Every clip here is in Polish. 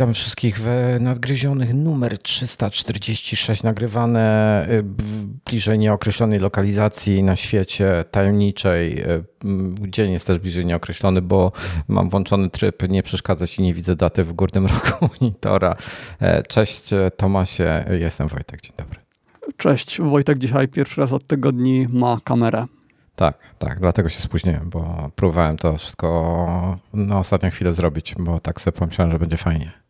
witam wszystkich w nadgryzionych numer 346, nagrywane y, w bliżej nieokreślonej lokalizacji na świecie tajemniczej. Y, dzień jest też bliżej nieokreślony, bo mam włączony tryb nie przeszkadzać i nie widzę daty w górnym rogu monitora. E, cześć Tomasie, jestem Wojtek, dzień dobry. Cześć, Wojtek dzisiaj pierwszy raz od tygodni ma kamerę. Tak, tak, dlatego się spóźniłem, bo próbowałem to wszystko na ostatnią chwilę zrobić, bo tak sobie pomyślałem, że będzie fajnie.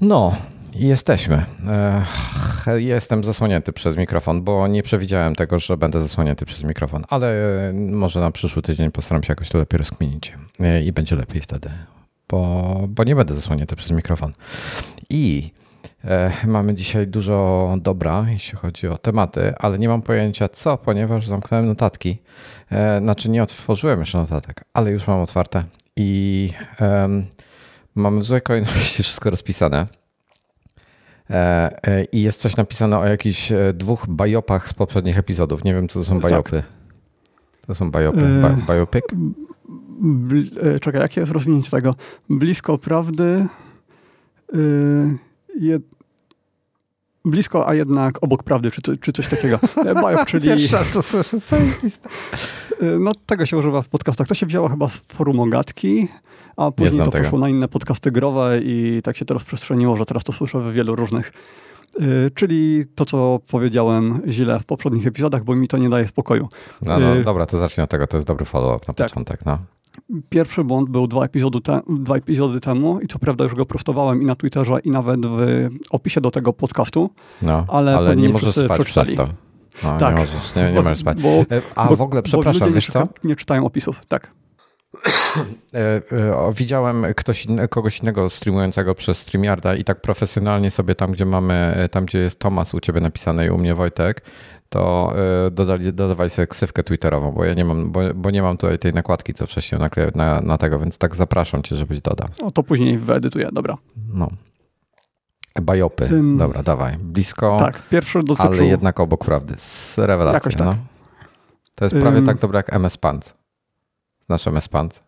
No, jesteśmy. Jestem zasłonięty przez mikrofon, bo nie przewidziałem tego, że będę zasłonięty przez mikrofon, ale może na przyszły tydzień postaram się jakoś to lepiej rozkminić i będzie lepiej wtedy, bo, bo nie będę zasłonięty przez mikrofon. I E, mamy dzisiaj dużo dobra, jeśli chodzi o tematy, ale nie mam pojęcia co, ponieważ zamknąłem notatki. E, znaczy nie otworzyłem jeszcze notatek, ale już mam otwarte i mamy w złej kolejności wszystko rozpisane. E, I jest coś napisane o jakichś dwóch bajopach z poprzednich epizodów. Nie wiem, co to są tak. bajopy. To są bajopy. Ba biopic? Czekaj, jakie jest rozwinięcie tego? Blisko prawdy. Yy je, blisko, a jednak obok prawdy, czy, czy coś takiego. Biop, czyli... Pierwszy raz to słyszę, No tego się używa w podcastach. To się wzięło chyba z forum Ogatki, a później to poszło na inne podcasty growe i tak się to rozprzestrzeniło, że teraz to słyszę w wielu różnych. Yy, czyli to, co powiedziałem źle w poprzednich epizodach, bo mi to nie daje spokoju. No, no yy, dobra, to zacznij od tego, to jest dobry follow-up na tak. początek. No. Pierwszy błąd był dwa epizody, te, dwa epizody temu i co prawda już go prostowałem i na Twitterze i nawet w opisie do tego podcastu, no, ale, ale nie możesz spać przeczytali. przez to. No, tak. Nie możesz, nie, nie możesz spać. Bo, e, A bo, w ogóle, przepraszam, wiesz co? Nie czytają opisów, tak. E, e, widziałem ktoś inny, kogoś innego streamującego przez StreamYarda i tak profesjonalnie sobie tam, gdzie mamy, tam gdzie jest Tomas u ciebie napisane i u mnie Wojtek, to dodali, dodawali sobie ksywkę twitterową, bo ja nie mam, bo, bo nie mam tutaj tej nakładki, co wcześniej nakle, na, na tego, więc tak zapraszam cię, żebyś dodał. No to później wyedytuję, dobra. No. Bajopy, dobra, dawaj. Blisko, tak, pierwszy dotyczył... ale jednak obok prawdy. Z rewelacji, tak. no. To jest prawie um, tak dobre jak MS Pants. Znasz MS Pants?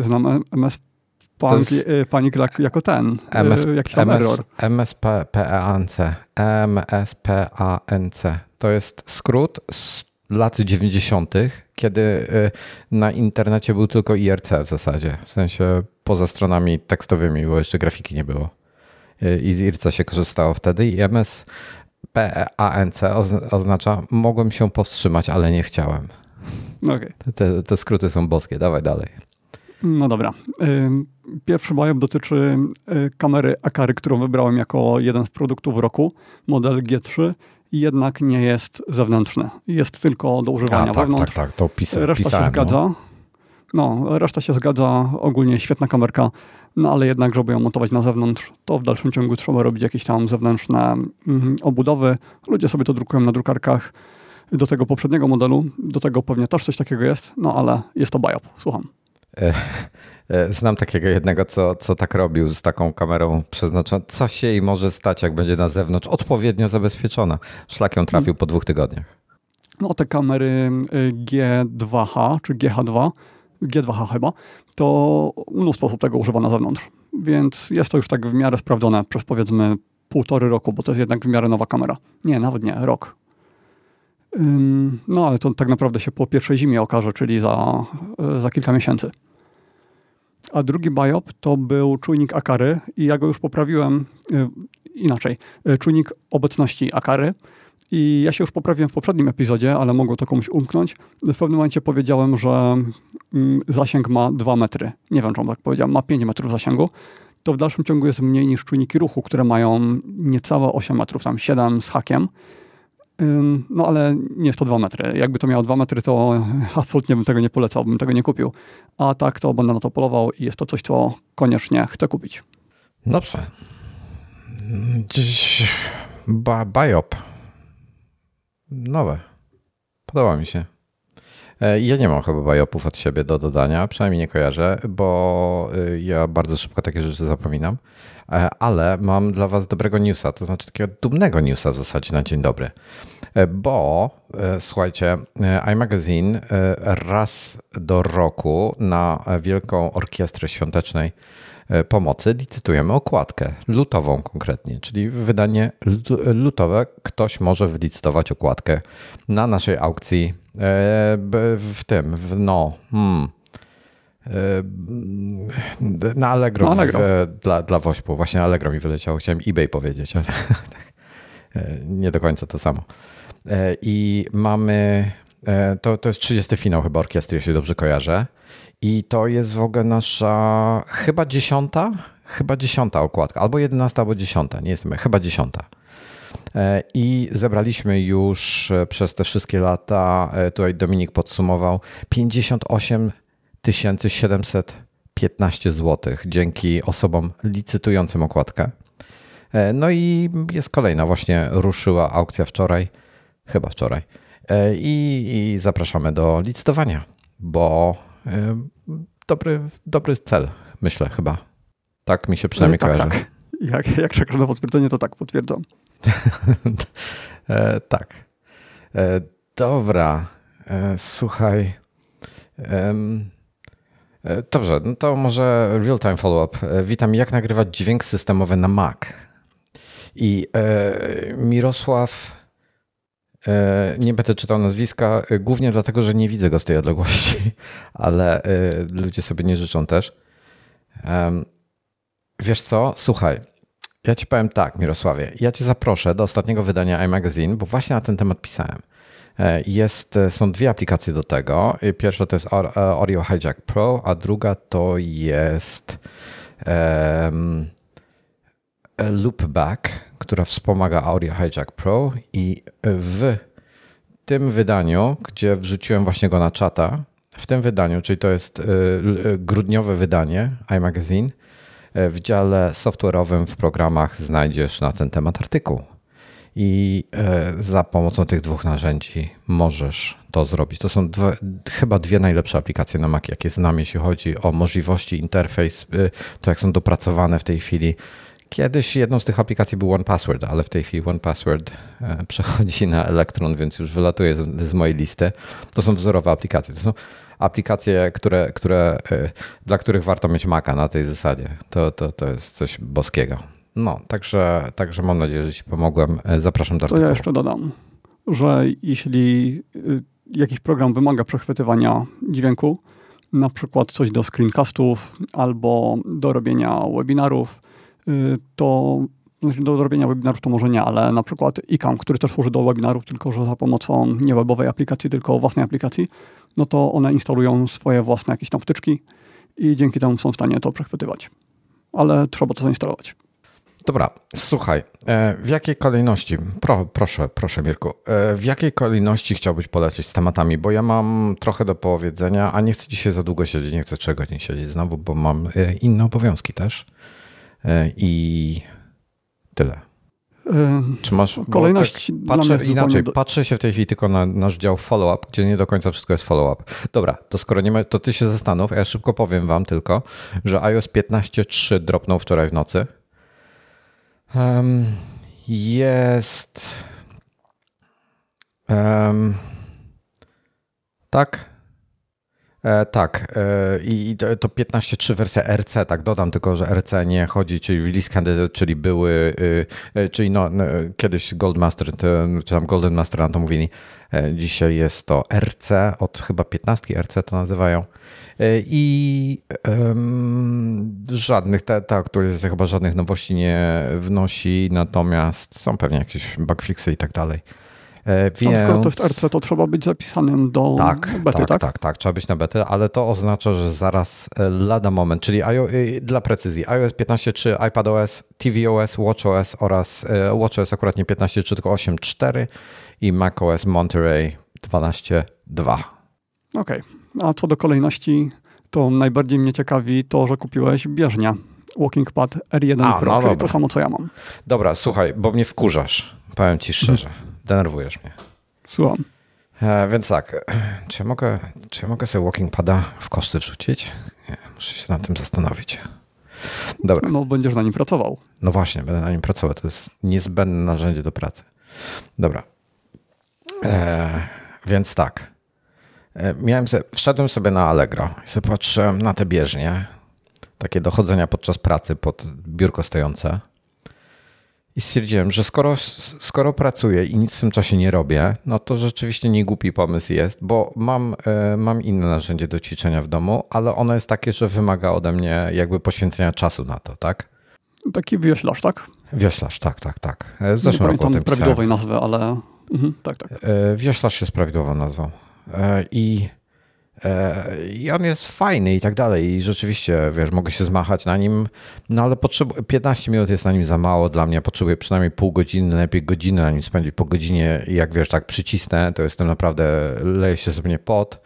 Znam MS Panik, jest... panik jako ten, MS, jakiś tam MS, error. MSPANC. MSPANC. To jest skrót z lat 90., kiedy y, na internecie był tylko IRC w zasadzie. W sensie poza stronami tekstowymi, bo jeszcze grafiki nie było. Y, I z IRC się korzystało wtedy. I MSPANC oznacza mogłem się powstrzymać, ale nie chciałem. Okay. Te, te skróty są boskie. Dawaj dalej. No dobra. Pierwszy biop dotyczy kamery Akary, którą wybrałem jako jeden z produktów roku, model G3 jednak nie jest zewnętrzny. Jest tylko do używania A, tak, wewnątrz. Tak, tak, to pisa, reszta pisałem, się zgadza. No. no, reszta się zgadza. Ogólnie świetna kamerka, no ale jednak, żeby ją montować na zewnątrz, to w dalszym ciągu trzeba robić jakieś tam zewnętrzne mm, obudowy. Ludzie sobie to drukują na drukarkach do tego poprzedniego modelu. Do tego pewnie też coś takiego jest, no ale jest to biop. Słucham. E, e, znam takiego jednego, co, co tak robił z taką kamerą przeznaczoną. Co się jej może stać, jak będzie na zewnątrz odpowiednio zabezpieczona? Szlak ją trafił po dwóch tygodniach. No te kamery y, G2H czy GH2, G2H chyba, to mnóstwo osób tego używa na zewnątrz. Więc jest to już tak w miarę sprawdzone przez powiedzmy półtory roku, bo to jest jednak w miarę nowa kamera. Nie, nawet nie, rok. No ale to tak naprawdę się po pierwszej zimie okaże, czyli za, y, za kilka miesięcy. A drugi biop to był czujnik Akary i ja go już poprawiłem y, inaczej. Y, czujnik obecności Akary. I ja się już poprawiłem w poprzednim epizodzie, ale mogło to komuś umknąć. W pewnym momencie powiedziałem, że mm, zasięg ma 2 metry. Nie wiem, czemu tak powiedziałem. Ma 5 metrów zasięgu. To w dalszym ciągu jest mniej niż czujniki ruchu, które mają niecałe 8 metrów, tam 7 z hakiem. No ale nie jest to 2 metry. Jakby to miało 2 metry, to absolutnie bym tego nie polecał, bym tego nie kupił. A tak to będę na to polował i jest to coś, co koniecznie chcę kupić. Dobrze. Dziś ba biop. Nowe. Podoba mi się. E, ja nie mam chyba biopów od siebie do dodania, przynajmniej nie kojarzę, bo y, ja bardzo szybko takie rzeczy zapominam. E, ale mam dla Was dobrego newsa, to znaczy takiego dumnego newsa w zasadzie na dzień dobry. E, bo słuchajcie, iMagazine raz do roku na Wielką Orkiestrę Świątecznej pomocy licytujemy okładkę, lutową konkretnie, czyli wydanie lutowe. Ktoś może wylicytować okładkę na naszej aukcji w tym, w no, hmm, na Allegro, Allegro. W, dla, dla Wośpu. Właśnie Allegro mi wyleciało. Chciałem eBay powiedzieć, ale tak, nie do końca to samo. I mamy, to, to jest 30 finał chyba orkiestry, jeśli dobrze kojarzę. I to jest w ogóle nasza chyba dziesiąta, chyba dziesiąta okładka, albo jedenasta, albo dziesiąta, nie jestem, chyba dziesiąta. I zebraliśmy już przez te wszystkie lata, tutaj Dominik podsumował, 58 715 zł dzięki osobom licytującym okładkę. No i jest kolejna, właśnie ruszyła aukcja wczoraj, chyba wczoraj. I, i zapraszamy do licytowania, bo dobry, dobry cel, myślę chyba. Tak mi się przynajmniej tak, kojarzy. Tak. Jak, jak na potwierdzenie, to tak potwierdzam. tak. Dobra. Słuchaj. Dobrze, no to może real-time follow-up. Witam, jak nagrywać dźwięk systemowy na Mac? I Mirosław, nie będę czytał nazwiska, głównie dlatego, że nie widzę go z tej odległości, ale ludzie sobie nie życzą też. Wiesz co? Słuchaj, ja ci powiem tak, Mirosławie. Ja cię zaproszę do ostatniego wydania iMagazine, bo właśnie na ten temat pisałem. Jest, są dwie aplikacje do tego. Pierwsza to jest Audio Hijack Pro, a druga to jest um, Loopback, która wspomaga Audio Hijack Pro i w tym wydaniu, gdzie wrzuciłem właśnie go na czata, w tym wydaniu, czyli to jest grudniowe wydanie iMagazine, w dziale software'owym w programach znajdziesz na ten temat artykuł. I za pomocą tych dwóch narzędzi możesz to zrobić. To są dwie, chyba dwie najlepsze aplikacje na Mac, jakie znam, jeśli chodzi o możliwości, interfejs, to jak są dopracowane w tej chwili. Kiedyś jedną z tych aplikacji był OnePassword, ale w tej chwili OnePassword przechodzi na Electron, więc już wylatuje z, z mojej listy. To są wzorowe aplikacje. To są aplikacje, które, które, dla których warto mieć Maca na tej zasadzie. To, to, to jest coś boskiego. No, także, także mam nadzieję, że Ci pomogłem. Zapraszam do artykułu. To ja jeszcze dodam, że jeśli jakiś program wymaga przechwytywania dźwięku, na przykład coś do screencastów albo do robienia webinarów, to do robienia webinarów to może nie, ale na przykład ICAM, który też służy do webinarów, tylko że za pomocą nie webowej aplikacji, tylko własnej aplikacji, no to one instalują swoje własne jakieś tam wtyczki i dzięki temu są w stanie to przechwytywać. Ale trzeba to zainstalować. Dobra, słuchaj, w jakiej kolejności, pro, proszę, proszę Mirku, w jakiej kolejności chciałbyś polecieć z tematami, bo ja mam trochę do powiedzenia, a nie chcę dzisiaj za długo siedzieć, nie chcę 3 godzin siedzieć znowu, bo mam inne obowiązki też i tyle. Czy masz kolejność? Tak, patrzę inaczej, do... patrzę się w tej chwili tylko na nasz dział follow-up, gdzie nie do końca wszystko jest follow-up. Dobra, to skoro nie ma, to ty się zastanów, a ja szybko powiem wam tylko, że iOS 15.3 dropnął wczoraj w nocy. Um, jest. Um, tak. E, tak. E, I to, to 15.3 wersja RC, tak dodam tylko, że RC nie chodzi, czyli release candidate, czyli były, y, y, czyli no, no, kiedyś Goldmaster, czy tam Golden Master na to mówili. E, dzisiaj jest to RC, od chyba 15 RC to nazywają. I um, żadnych, ta, ta aktualizacja chyba żadnych nowości nie wnosi, natomiast są pewnie jakieś bugfixy i tak dalej. Więc... skoro to jest RC, to trzeba być zapisanym do tak, bety, tak, tak? Tak, tak, trzeba być na betę, ale to oznacza, że zaraz lada moment, czyli IO, dla precyzji, iOS 15.3, iPadOS, tvOS, watchOS oraz watchOS akurat nie 15.3, tylko 8.4 i macOS Monterey 12.2. Okej, okay. a co do kolejności, to najbardziej mnie ciekawi to, że kupiłeś bieżnia. Walking Pad R1 A, Pro, no czyli to samo, co ja mam. Dobra, słuchaj, bo mnie wkurzasz, powiem ci szczerze. Denerwujesz mnie. Słucham. E, więc tak, czy ja, mogę, czy ja mogę sobie Walking Pada w koszty wrzucić? Nie, muszę się nad tym zastanowić. Dobra. No, będziesz na nim pracował. No właśnie, będę na nim pracował. To jest niezbędne narzędzie do pracy. Dobra. E, więc tak. E, miałem sobie, wszedłem sobie na Allegro i sobie patrzyłem na te bieżnie. takie dochodzenia podczas pracy pod biurko stojące. I stwierdziłem, że skoro, skoro pracuję i nic w tym czasie nie robię, no to rzeczywiście nie głupi pomysł jest, bo mam, e, mam inne narzędzie do ćwiczenia w domu, ale ono jest takie, że wymaga ode mnie jakby poświęcenia czasu na to, tak? Taki wioślarz, tak? Wioślarz, tak, tak, tak. W zeszłym nie tym prawidłowej nazwy, ale mhm, tak, tak. Wioślarz jest prawidłową nazwą. I i on jest fajny i tak dalej. I rzeczywiście, wiesz, mogę się zmachać na nim, no ale potrzebuję, 15 minut jest na nim za mało dla mnie. Potrzebuję przynajmniej pół godziny, lepiej godzinę na nim spędzić. Po godzinie, jak wiesz, tak przycisnę, to jestem naprawdę, leje się sobie pot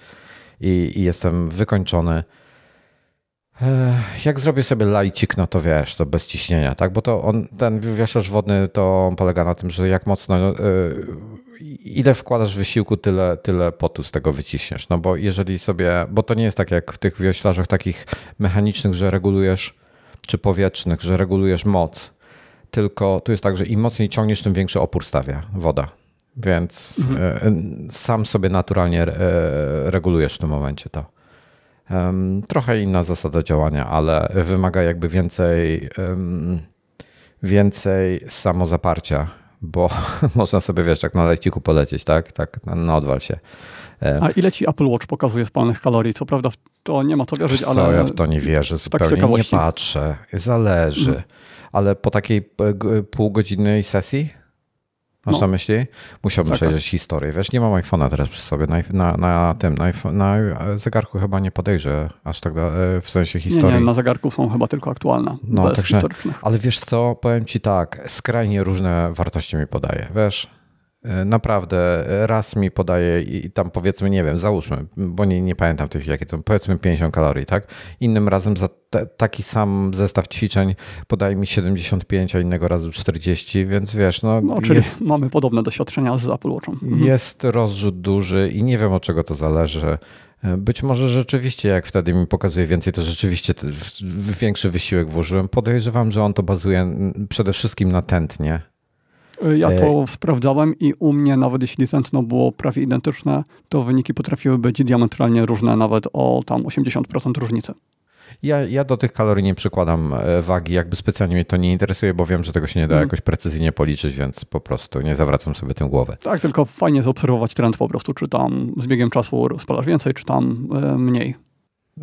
i, i jestem wykończony. Jak zrobię sobie lajcik, no to wiesz, to bez ciśnienia, tak? Bo to on, ten wieszacz wodny to polega na tym, że jak mocno, ile wkładasz wysiłku, tyle, tyle potu z tego wyciśniesz. No bo jeżeli sobie, bo to nie jest tak jak w tych wioślarzach takich mechanicznych, że regulujesz, czy powietrznych, że regulujesz moc, tylko tu jest tak, że im mocniej ciągniesz, tym większy opór stawia woda. Więc mhm. sam sobie naturalnie regulujesz w tym momencie to. Trochę inna zasada działania, ale wymaga jakby więcej, więcej samozaparcia, bo można sobie, wiesz, tak na leciku polecieć, tak? Tak, na, na odwal się. A ile ci Apple Watch pokazuje spalnych kalorii? Co prawda to nie ma to wierzyć, ale... Co, ja w to nie wierzę tak zupełnie. nie patrzę. Zależy. Hmm. Ale po takiej półgodzinnej sesji Masz no. na myśli? Musiałbym tak, przejrzeć tak. historię. Wiesz, nie mam iPhone'a teraz przy sobie. Na, na, na tym, na, na, zegarku chyba nie podejrzę aż tak da, e, w sensie historii. Nie, nie, na zegarku są chyba tylko aktualne. No, także, ale wiesz co, powiem ci tak, skrajnie różne wartości mi podaje. Wiesz, naprawdę raz mi podaje i tam powiedzmy, nie wiem, załóżmy, bo nie, nie pamiętam tych, jakie to, powiedzmy 50 kalorii, tak? Innym razem za te, taki sam zestaw ćwiczeń podaje mi 75, a innego razu 40, więc wiesz, no... no czyli jest, mamy podobne doświadczenia z Apple Watchem. Mhm. Jest rozrzut duży i nie wiem od czego to zależy. E, być może rzeczywiście, jak wtedy mi pokazuje więcej, to rzeczywiście większy wysiłek włożyłem. Podejrzewam, że on to bazuje przede wszystkim na tętnie ja to e... sprawdzałem i u mnie nawet jeśli tętno było prawie identyczne, to wyniki potrafiły być diametralnie różne, nawet o tam 80% różnicy. Ja, ja do tych kalorii nie przykładam e, wagi, jakby specjalnie mnie to nie interesuje, bo wiem, że tego się nie da mm. jakoś precyzyjnie policzyć, więc po prostu nie zawracam sobie tym głowy. Tak, tylko fajnie zaobserwować trend po prostu, czy tam z biegiem czasu spalasz więcej, czy tam e, mniej.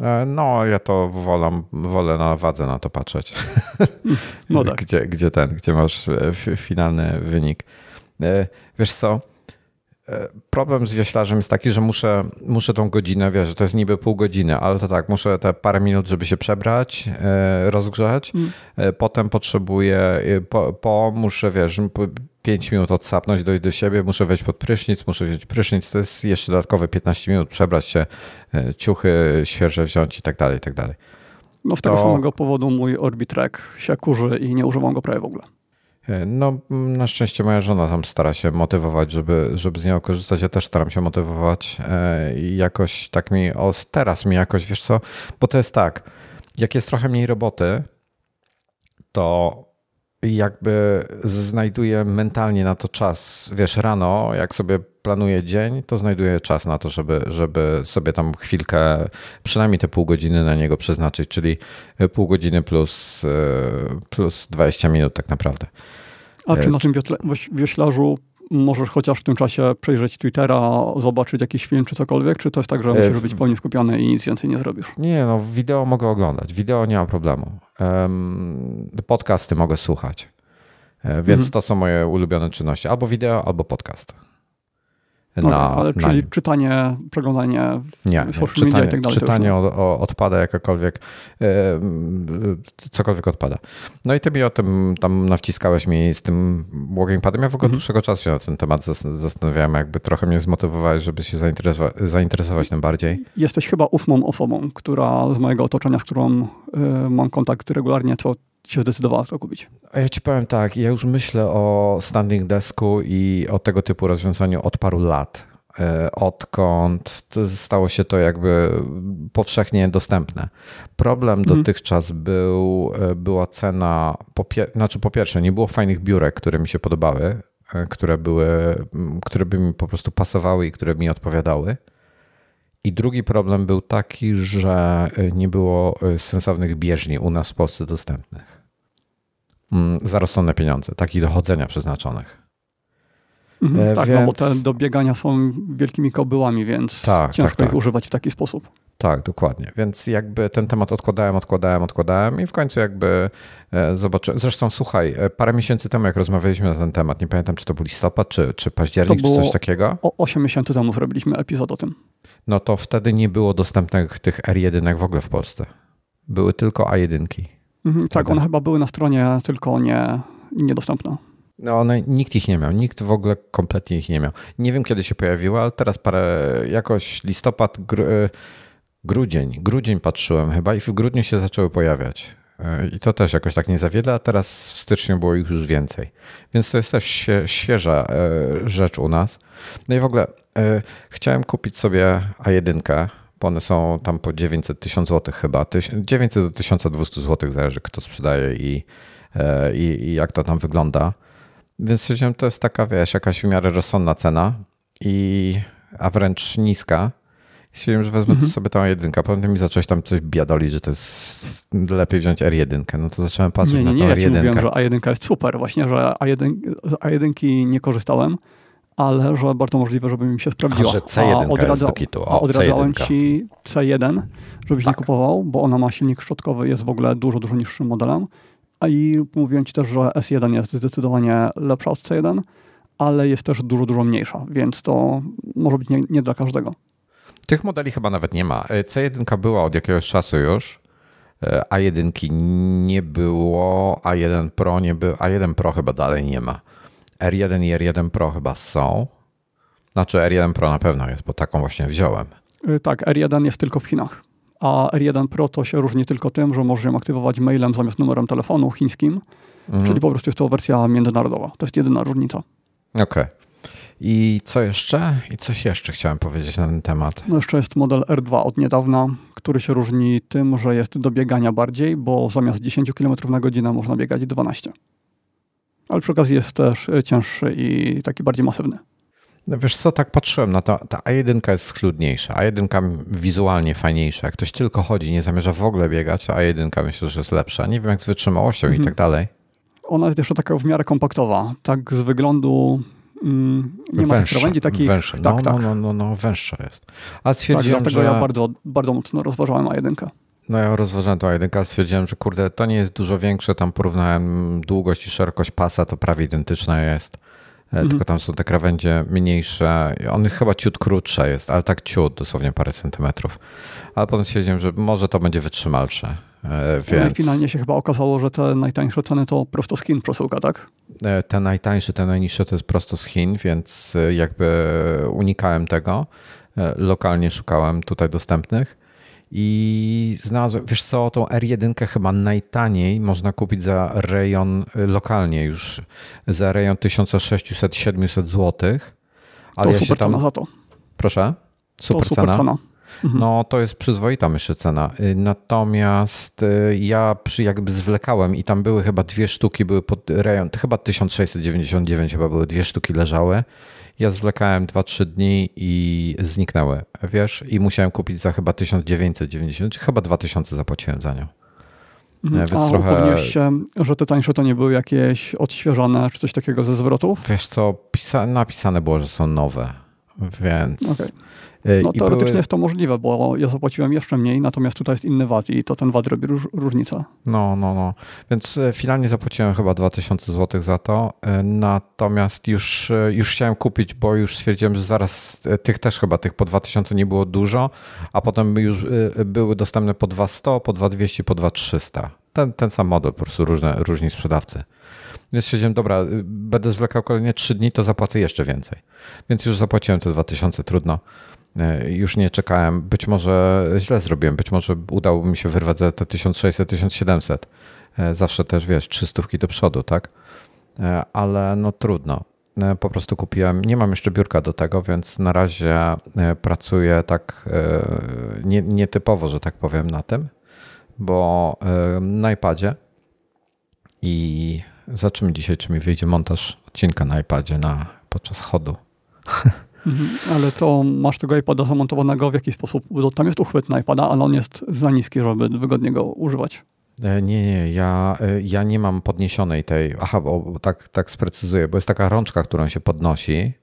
E, no, ja to wolę, wolę na wadze na to patrzeć. No tak. gdzie, gdzie ten, gdzie masz e, finalny wynik. E, wiesz co? Problem z wioślarzem jest taki, że muszę, muszę tą godzinę, wiesz, to jest niby pół godziny, ale to tak, muszę te parę minut, żeby się przebrać, rozgrzać. Mm. Potem potrzebuję, po, po muszę, wiesz, 5 minut odsapnąć, dojść do siebie, muszę wejść pod prysznic, muszę wziąć prysznic, to jest jeszcze dodatkowe 15 minut, przebrać się, e, ciuchy świeże wziąć i tak dalej, i tak dalej. No z tego to... samego powodu mój Orbitrek się kurzy i nie używam go prawie w ogóle. E, no, na szczęście moja żona tam stara się motywować, żeby, żeby z niego korzystać. Ja też staram się motywować e, i jakoś tak mi, o, teraz mi jakoś, wiesz co, bo to jest tak, jak jest trochę mniej roboty, to jakby znajduję mentalnie na to czas. Wiesz, rano, jak sobie planuję dzień, to znajduję czas na to, żeby, żeby sobie tam chwilkę, przynajmniej te pół godziny na niego przeznaczyć, czyli pół godziny plus, e, plus 20 minut tak naprawdę. A czy e, na tym wioślarzu możesz chociaż w tym czasie przejrzeć Twittera, zobaczyć jakiś film czy cokolwiek, czy to jest tak, że musisz być pełni skupiony i nic więcej nie zrobisz? Nie, no wideo mogę oglądać, wideo nie ma problemu. podcasty mogę słuchać, e, więc mhm. to są moje ulubione czynności, albo wideo, albo podcast na, ale na czyli nim. czytanie, przeglądanie nie, social czytanie, media i tak dalej. Czytanie o, o, odpada jakakolwiek, yy, cokolwiek odpada. No i ty mi o tym tam nawciskałeś mi z tym walking padem. Ja w ogóle mhm. dłuższego czasu się na ten temat zastanawiałem, jakby trochę mnie zmotywowałeś, żeby się zainteresować, zainteresować tym bardziej. Jesteś chyba ósmą osobą, która z mojego otoczenia, z którą y, mam kontakt regularnie, co się zdecydowała to kupić? A ja ci powiem tak, ja już myślę o standing desku i o tego typu rozwiązaniu od paru lat. E, odkąd stało się to jakby powszechnie dostępne. Problem mhm. dotychczas był, e, była cena, po, znaczy po pierwsze, nie było fajnych biurek, które mi się podobały, e, które były, które by mi po prostu pasowały i które mi odpowiadały. I drugi problem był taki, że nie było sensownych bieżni u nas w Polsce dostępnych. Mm, za rozsądne pieniądze, takich dochodzenia przeznaczonych. Mhm, tak, więc... no bo te do biegania są wielkimi kobyłami, więc tak, ciężko tak, ich tak. używać w taki sposób. Tak, dokładnie. Więc jakby ten temat odkładałem, odkładałem, odkładałem i w końcu jakby e, zobaczyłem. Zresztą słuchaj, e, parę miesięcy temu, jak rozmawialiśmy na ten temat, nie pamiętam, czy to był listopad, czy, czy październik, czy coś takiego. O 8 miesięcy temu zrobiliśmy epizod o tym. No to wtedy nie było dostępnych tych R1 w ogóle w Polsce. Były tylko A1. Mhm, tak, one chyba były na stronie, tylko nie, niedostępne. No one, nikt ich nie miał, nikt w ogóle kompletnie ich nie miał. Nie wiem kiedy się pojawiła, ale teraz parę, jakoś listopad, gr, e, grudzień, grudzień patrzyłem chyba i w grudniu się zaczęły pojawiać. E, I to też jakoś tak nie za wiele, a teraz w styczniu było ich już więcej. Więc to jest też świeża e, rzecz u nas. No i w ogóle chciałem kupić sobie A1, bo one są tam po 900 1000 zł chyba. 900 do 1200 zł zależy kto sprzedaje i, i, i jak to tam wygląda. Więc stwierdziłem, to jest taka, wiesz, jakaś w miarę rozsądna cena, i, a wręcz niska. Stwierdziłem, że wezmę mhm. sobie tą jedynkę. Potem mi zacząłeś tam coś biadolić, że to jest lepiej wziąć R1. No to zacząłem patrzeć nie, nie, nie, na tą R1. Ja mówiłem, że A1 jest super. Właśnie, że A1, z A1 nie korzystałem, ale że bardzo możliwe, żeby mi się sprawdziła. A że C1 a odradza, jest do kitu. O, odradzałem C1. ci C1, żebyś tak. nie kupował, bo ona ma silnik szczotkowy, jest w ogóle dużo, dużo niższym modelem a i mówiłem Ci też, że S1 jest zdecydowanie lepsza od C1, ale jest też dużo, dużo mniejsza, więc to może być nie, nie dla każdego. Tych modeli chyba nawet nie ma. C1 była od jakiegoś czasu już, A1 nie było, A1 Pro nie było, A1 Pro chyba dalej nie ma. R1 i R1 Pro chyba są. Znaczy R1 Pro na pewno jest, bo taką właśnie wziąłem. Y, tak, R1 jest tylko w Chinach a R1 Pro to się różni tylko tym, że możesz ją aktywować mailem zamiast numerem telefonu chińskim, mhm. czyli po prostu jest to wersja międzynarodowa. To jest jedyna różnica. Okej. Okay. I co jeszcze? I coś jeszcze chciałem powiedzieć na ten temat. No jeszcze jest model R2 od niedawna, który się różni tym, że jest do biegania bardziej, bo zamiast 10 km na godzinę można biegać 12. Ale przy okazji jest też cięższy i taki bardziej masywny. No wiesz co, tak patrzyłem na to, ta A1 jest schludniejsza, A1 wizualnie fajniejsza. Jak ktoś tylko chodzi, nie zamierza w ogóle biegać, to A1 myślę, że jest lepsza. Nie wiem jak z wytrzymałością mhm. i tak dalej. Ona jest jeszcze taka w miarę kompaktowa. Tak z wyglądu mm, nie węższa, ma tych krawędzi takich... Węższa. No, tak, no, tak. no, no, no, węższa jest. A stwierdziłem, tak, dlatego że... ja bardzo, bardzo mocno rozważałem A1. No ja rozważałem tą A1, stwierdziłem, że kurde, to nie jest dużo większe, tam porównałem długość i szerokość pasa, to prawie identyczna jest. E, mhm. tylko tam są te krawędzie mniejsze. On chyba ciut krótsze jest, ale tak ciut, dosłownie parę centymetrów. Ale potem stwierdziłem, że może to będzie wytrzymalsze. E, więc... No i finalnie się chyba okazało, że te najtańsze ceny to prosto z Chin przesyłka, tak? E, te najtańsze, te najniższe to jest prosto z Chin, więc jakby unikałem tego. Lokalnie szukałem tutaj dostępnych. I znalazłem, wiesz co, tą R1 chyba najtaniej można kupić za rejon y, lokalnie już, za rejon 1600-700 zł. Ale to ja super tam... cena za to. Proszę? Super, to super cena. cena. Mhm. No to jest przyzwoita myślę cena. Y, natomiast y, ja przy, jakby zwlekałem i tam były chyba dwie sztuki, były pod rejon, chyba 1699 chyba były dwie sztuki leżały ja zwlekałem 2-3 dni i zniknęły, wiesz, i musiałem kupić za chyba 1990, chyba 2000 zapłaciłem za nią. Mhm. Więc A trochę... się, że te tańsze to nie były jakieś odświeżone czy coś takiego ze zwrotów? Wiesz co, pisa napisane było, że są nowe, więc... Okay. Y, no teoretycznie były... jest to możliwe, bo ja zapłaciłem jeszcze mniej, natomiast tutaj jest inny VAT i to ten VAT robi róż, różnicę. No, no, no. Więc y, finalnie zapłaciłem chyba 2000 zł za to, y, natomiast już, już chciałem kupić, bo już stwierdziłem, że zaraz tych też chyba, tych po 2000 nie było dużo, a potem już były dostępne po 2100, po 2200, po 2300. Ten, ten sam model, po prostu różne, różni sprzedawcy. Więc stwierdziłem, dobra, będę zwlekał kolejne 3 dni, to zapłacę jeszcze więcej. Więc już zapłaciłem te 2000, trudno. E, już nie czekałem. Być może źle zrobiłem, być może udało mi się wyrwać za te 1600-1700. E, zawsze też wiesz, 300 do przodu, tak? E, ale no trudno. Po prostu kupiłem, nie mam jeszcze biurka do tego, więc na razie pracuję tak nietypowo, że tak powiem, na tym, bo na iPadzie i zobaczymy dzisiaj, czy mi wyjdzie montaż odcinka na iPadzie na, podczas chodu. Mhm, ale to masz tego iPada zamontowanego w jaki sposób? Bo tam jest uchwyt na iPada, ale on jest za niski, żeby wygodnie go używać. E, nie, nie, ja, e, ja nie mam podniesionej tej. Aha, bo tak, tak sprecyzuję, bo jest taka rączka, którą się podnosi.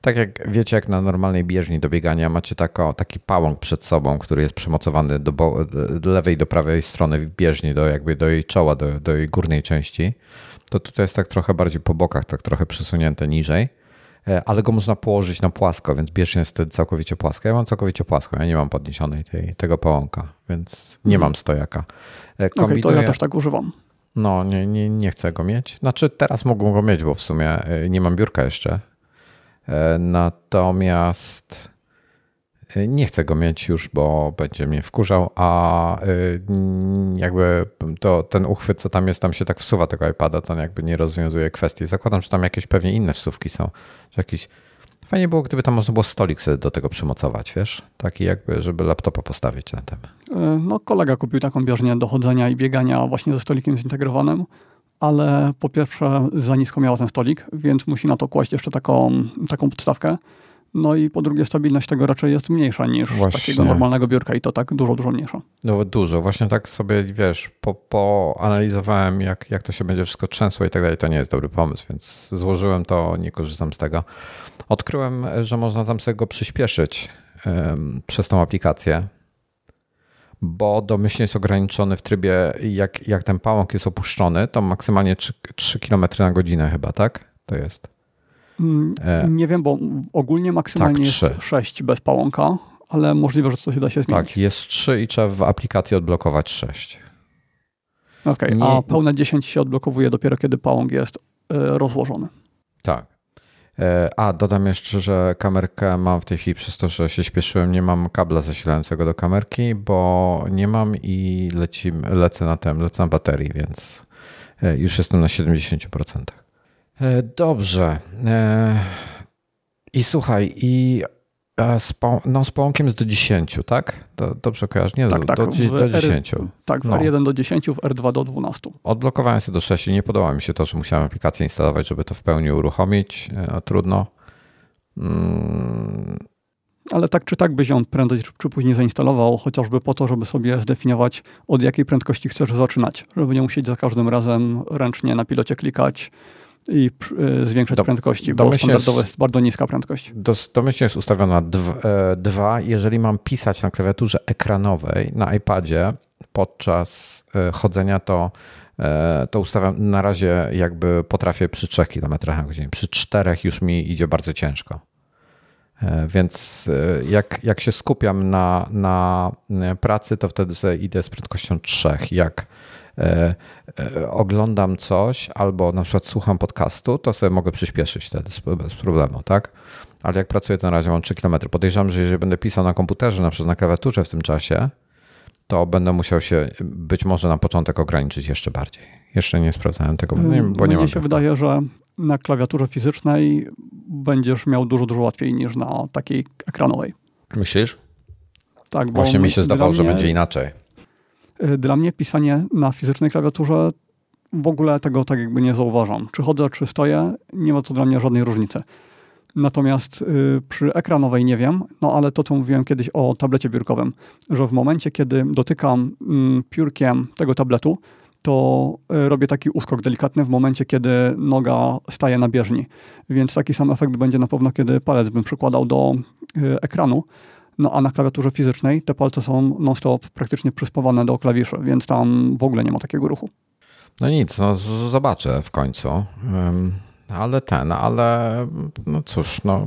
Tak jak wiecie, jak na normalnej bieżni do biegania macie tako, taki pałąk przed sobą, który jest przymocowany do, bo, do lewej, do prawej strony bieżni, do, jakby do jej czoła, do, do jej górnej części. To tutaj jest tak trochę bardziej po bokach, tak trochę przesunięte niżej ale go można położyć na płasko, więc bieżnia jest wtedy całkowicie płaska. Ja mam całkowicie płaską, ja nie mam podniesionej tej, tego pałąka, więc nie mam stojaka. Kombinuję... Okay, to ja też tak używam. No, nie, nie, nie chcę go mieć. Znaczy teraz mógłbym go mieć, bo w sumie e, nie mam biurka jeszcze. E, natomiast e, nie chcę go mieć już, bo będzie mnie wkurzał, a jakby to, ten uchwyt, co tam jest, tam się tak wsuwa tego iPada, to jakby nie rozwiązuje kwestii. Zakładam, że tam jakieś pewnie inne wsówki są, że jakiś Fajnie było, gdyby tam można było stolik sobie do tego przymocować, wiesz? Taki jakby, żeby laptopa postawić na tym. E, no kolega kupił taką bieżnię do chodzenia i biegania właśnie ze stolikiem zintegrowanym, ale po pierwsze za nisko miała ten stolik, więc musi na to kłaść jeszcze taką, taką podstawkę. No i po drugie stabilność tego raczej jest mniejsza niż Właśnie. takiego normalnego biurka i to tak dużo, dużo mniejsza. No dużo. Właśnie tak sobie, wiesz, po, poanalizowałem jak, jak to się będzie wszystko trzęsło i tak dalej. To nie jest dobry pomysł, więc złożyłem to, nie korzystam z tego. Odkryłem, że można tam sobie go przyspieszyć um, przez tą aplikację, bo domyślnie jest ograniczony w trybie, jak, jak ten pałąk jest opuszczony, to maksymalnie 3, 3 km na godzinę chyba, tak? To jest. Mm, e, nie wiem, bo ogólnie maksymalnie tak, jest 6 bez pałąka, ale możliwe, że coś da się zmienić. Tak, jest 3 i trzeba w aplikacji odblokować 6. Okej, okay, a pełne 10 się odblokowuje dopiero, kiedy pałąk jest e, rozłożony. Tak. E, a, dodam jeszcze, że kamerkę mam w tej chwili przez to, że się śpieszyłem, nie mam kabla zasilającego do kamerki, bo nie mam i lecim, lecę na tym, lecę na baterii, więc już jestem na 70%. E, dobrze. E, I słuchaj, i z, no, z połąkiem jest do 10, tak? Do, dobrze kojarzę? Nie, tak, do, tak, do, do 10. R, tak, w no. R1 do 10, w R2 do 12. Odblokowałem się do 6 nie podoba mi się to, że musiałem aplikację instalować, żeby to w pełni uruchomić. No, trudno. Mm. Ale tak czy tak byś ją prędzej czy później zainstalował, chociażby po to, żeby sobie zdefiniować, od jakiej prędkości chcesz zaczynać, żeby nie musieć za każdym razem ręcznie na pilocie klikać, i e, zwiększać do, prędkości, bo standardowo jest, jest bardzo niska prędkość. Do, domyślnie jest ustawiona 2. E, Jeżeli mam pisać na klawiaturze ekranowej na iPadzie podczas e, chodzenia, to, to ustawiam na razie jakby potrafię przy 3 km na godzinę. Przy 4 już mi idzie bardzo ciężko. Więc jak, jak się skupiam na, na pracy, to wtedy sobie idę z prędkością 3. Jak E, e, oglądam coś albo na przykład słucham podcastu, to sobie mogę przyspieszyć wtedy bez problemu, tak? Ale jak pracuję, to na razie mam 3 km. Podejrzewam, że jeżeli będę pisał na komputerze, na przykład na klawiaturze w tym czasie, to będę musiał się być może na początek ograniczyć jeszcze bardziej. Jeszcze nie sprawdzałem tego, bo nie, bo nie Mnie się wydaje, że na klawiaturze fizycznej będziesz miał dużo, dużo łatwiej niż na takiej ekranowej. Myślisz? Tak, bo Właśnie mi się zdawało, mnie... że będzie inaczej. Y, dla mnie pisanie na fizycznej klawiaturze w ogóle tego tak jakby nie zauważam. Czy chodzę, czy stoję, nie ma to dla mnie żadnej różnicy. Natomiast y, przy ekranowej nie wiem, no ale to, co mówiłem kiedyś o tablecie biurkowym, że w momencie, kiedy dotykam y, piórkiem tego tabletu, to y, robię taki uskok delikatny w momencie, kiedy noga staje na bieżni. Więc taki sam efekt będzie na pewno, kiedy palec bym przykładał do y, ekranu. No a na klawiaturze fizycznej te palce są non-stop praktycznie przyspawane do klawiszy, więc tam w ogóle nie ma takiego ruchu. No nic, no zobaczę w końcu. Ale ten, ale no cóż, no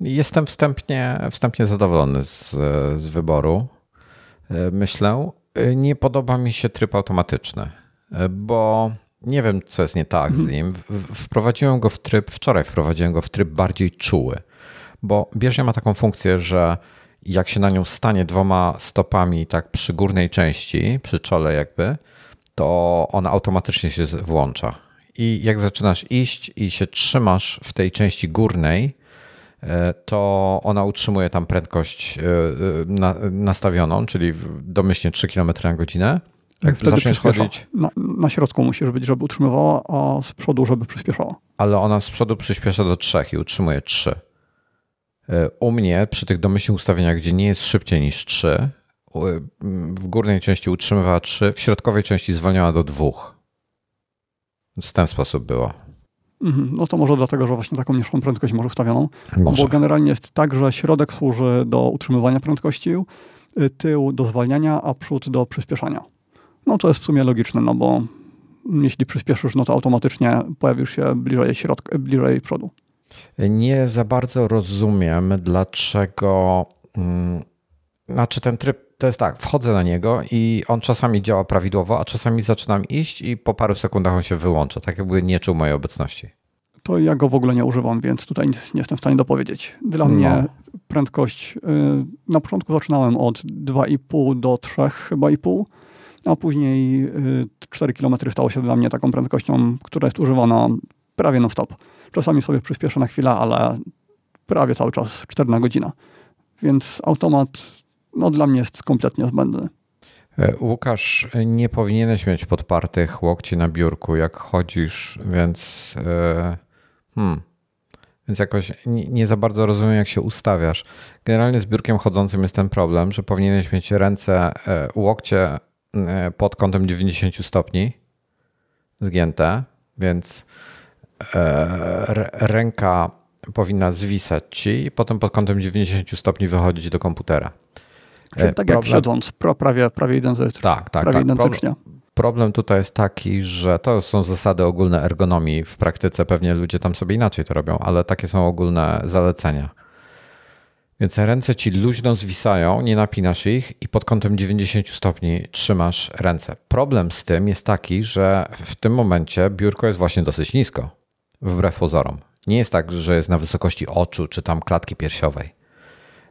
jestem wstępnie, wstępnie zadowolony z, z wyboru. E, myślę, e, nie podoba mi się tryb automatyczny, e, bo nie wiem, co jest nie tak z mhm. nim. Wprowadziłem go w tryb, wczoraj wprowadziłem go w tryb bardziej czuły bo bieżnia ma taką funkcję, że jak się na nią stanie dwoma stopami tak przy górnej części, przy czole jakby, to ona automatycznie się włącza. I jak zaczynasz iść i się trzymasz w tej części górnej, to ona utrzymuje tam prędkość e, e, nastawioną, czyli domyślnie 3 km na godzinę. Jak zaczniesz chodzić. Na, na, środku musisz być, żeby utrzymywała, a z przodu, żeby przyspieszała. Ale ona z przodu przyspiesza do 3 i utrzymuje 3. U mnie przy tych domyślnych ustawieniach, gdzie nie jest szybciej niż 3, w górnej części utrzymywała 3, w środkowej części zwalniała do 2. W ten sposób było. Mhm. No to może dlatego, że właśnie taką niższą prędkość może ustawioną. Może. Bo generalnie jest tak, że środek służy do utrzymywania prędkości, y, tył do zwalniania, a przód do przyspieszania. No to jest w sumie logiczne, no bo jeśli przyspieszysz, no to automatycznie pojawisz się bliżej, środka, bliżej przodu. Nie za bardzo rozumiem, dlaczego. Znaczy, ten tryb to jest tak, wchodzę na niego i on czasami działa prawidłowo, a czasami zaczynam iść i po paru sekundach on się wyłącza, tak jakby nie czuł mojej obecności. To ja go w ogóle nie używam, więc tutaj nic nie jestem w stanie dopowiedzieć. Dla no. mnie prędkość, y, na początku zaczynałem od 2,5 do 3 chyba i pół, a później 4 y, km stało się dla mnie taką prędkością, która jest używana prawie non-stop. Czasami sobie przyspieszę na chwilę, ale prawie cały czas 4 na godzinę. Więc automat no, dla mnie jest kompletnie zbędny. E, Łukasz, nie powinieneś mieć podpartych łokci na biurku, jak chodzisz, więc. E, hmm. Więc jakoś nie, za bardzo rozumiem, jak się ustawiasz. Generalnie z biurkiem chodzącym jest ten problem, że powinieneś mieć ręce, e, łokcie pod kątem 90 stopni zgięte, więc ręka powinna zwisać ci i potem pod kątem 90 stopni wychodzić do komputera. E, tak problem... jak siedząc, prawie, prawie identycznie. Tak, tak, prawie tak. Identycznie. Problem tutaj jest taki, że to są zasady ogólne ergonomii. W praktyce pewnie ludzie tam sobie inaczej to robią, ale takie są ogólne zalecenia. Więc ręce ci luźno zwisają, nie napinasz ich i pod kątem 90 stopni trzymasz ręce. Problem z tym jest taki, że w tym momencie biurko jest właśnie dosyć nisko, wbrew pozorom. Nie jest tak, że jest na wysokości oczu czy tam klatki piersiowej.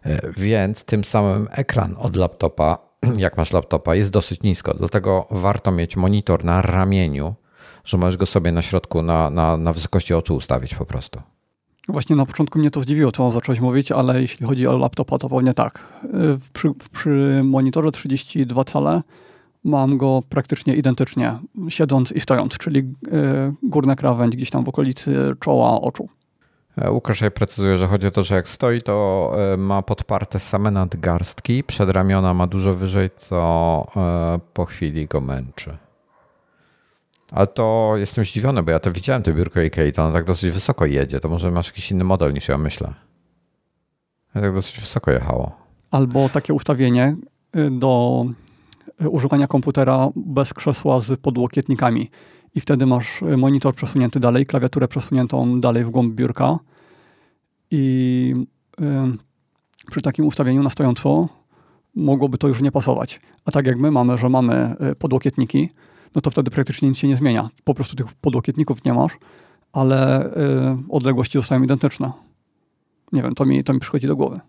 E, więc tym samym ekran od laptopa, jak masz laptopa, jest dosyć nisko. Dlatego warto mieć monitor na ramieniu, że możesz go sobie na środku, na, na, na wysokości oczu ustawić po prostu. Właśnie na początku mnie to zdziwiło, co zacząłeś mówić, ale jeśli chodzi o laptopa, to pewnie tak. E, przy, przy monitorze 32 cale mam go praktycznie identycznie, siedząc i stojąc, czyli e, górna krawędź gdzieś tam w okolicy czoła oczu. E, Łukasz ja precyzuje, że chodzi o to, że jak stoi, to e, ma podparte same nadgarstki, przedramiona ma dużo wyżej, co e, po chwili go męczy. Ale to jestem zdziwiony, bo ja to widziałem, to biurko Ikei, to ono tak dosyć wysoko jedzie. To może masz jakiś inny model niż ja myślę. Tak dosyć wysoko jechało. Albo takie ustawienie y, do y, używania komputera bez krzesła z podłokietnikami i wtedy masz monitor przesunięty dalej, klawiaturę przesuniętą dalej w głąb biurka i y, przy takim ustawieniu na stojąco mogłoby to już nie pasować. A tak jak my mamy, że mamy y, podłokietniki, no to wtedy praktycznie nic się nie zmienia. Po prostu tych podłokietników nie masz, ale y, odległości zostają identyczne. Nie wiem, to mi, to mi przychodzi do głowy.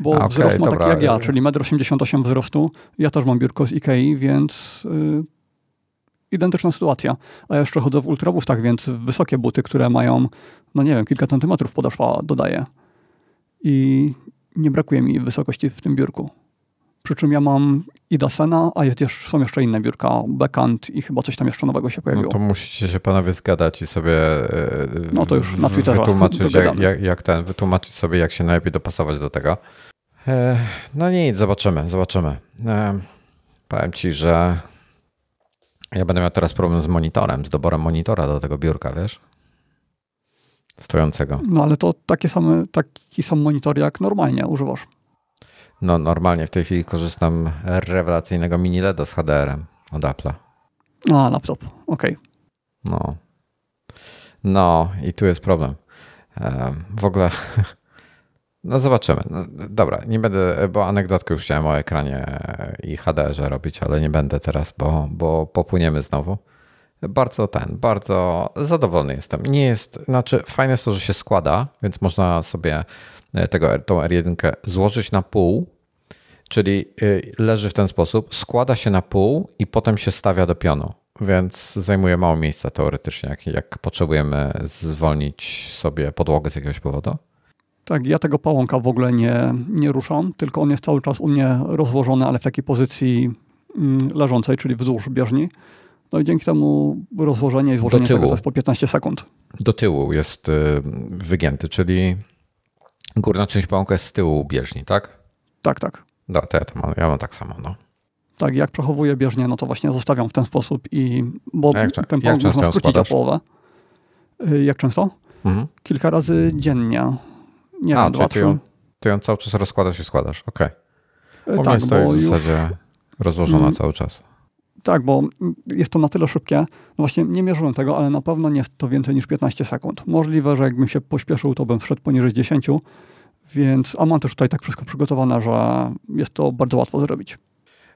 Bo okay, wzrost ma dobra. taki jak ja, czyli 1,88 m wzrostu. Ja też mam biurko z Ikei, więc identyczna sytuacja. A ja jeszcze chodzę w ultrabustach, więc wysokie buty, które mają, no nie wiem, kilka centymetrów podeszwa dodaję. I nie brakuje mi wysokości w tym biurku. Przy czym ja mam Idasena, a jest jeszcze, są jeszcze inne biurka, Backend i chyba coś tam jeszcze nowego się pojawiło. No to musicie się panowie zgadać i sobie e, no to już na Twitterze wytłumaczyć, jak, jak, jak, ten, wytłumaczyć sobie, jak się najlepiej dopasować do tego. E, no nic, zobaczymy, zobaczymy. E, powiem ci, że ja będę miał teraz problem z monitorem, z doborem monitora do tego biurka, wiesz? Stojącego. No ale to takie same, taki sam monitor jak normalnie używasz. No normalnie w tej chwili korzystam rewelacyjnego mini LEDa z HDR-em od Apple'a. A, laptop, okej. Okay. No. No i tu jest problem. W ogóle No zobaczymy. No, dobra, nie będę, bo anegdotkę już chciałem o ekranie i HDR-ze robić, ale nie będę teraz, bo, bo popłyniemy znowu. Bardzo ten, bardzo zadowolony jestem. Nie jest, znaczy fajne jest to, że się składa, więc można sobie e, tego, tą R1 złożyć na pół, czyli e, leży w ten sposób, składa się na pół i potem się stawia do pionu, więc zajmuje mało miejsca teoretycznie, jak, jak potrzebujemy zwolnić sobie podłogę z jakiegoś powodu. Tak, ja tego pałąka w ogóle nie, nie ruszam, tylko on jest cały czas u mnie rozłożony, ale w takiej pozycji mm, leżącej, czyli wzdłuż bieżni. No i dzięki temu rozłożenie i złożenie tego to jest po 15 sekund. Do tyłu jest y, wygięty, czyli Górna część bałąka jest z tyłu bieżni, tak? Tak, tak. No, to ja, to mam, ja mam tak samo, no. Tak, jak przechowuję bieżnię, no to właśnie zostawiam w ten sposób i bo jak, ten pałąk można skrócić o połowę. Y, Jak często? Mhm. Kilka razy dziennie. Nie A, wiem, trzy. ją, ty ją cały czas rozkładasz i składasz, okej. Y, U mnie Tak, stoi w już, zasadzie rozłożona Mm. cały czas. tak, bo jest to na tyle szybkie. No właśnie nie mierzyłem tego, ale na pewno nie jest to więcej niż 15 sekund. Możliwe, że jakbym się pośpieszył, to bym wszedł poniżej 10, więc a mam też tutaj tak wszystko przygotowane, że jest to bardzo łatwo zrobić.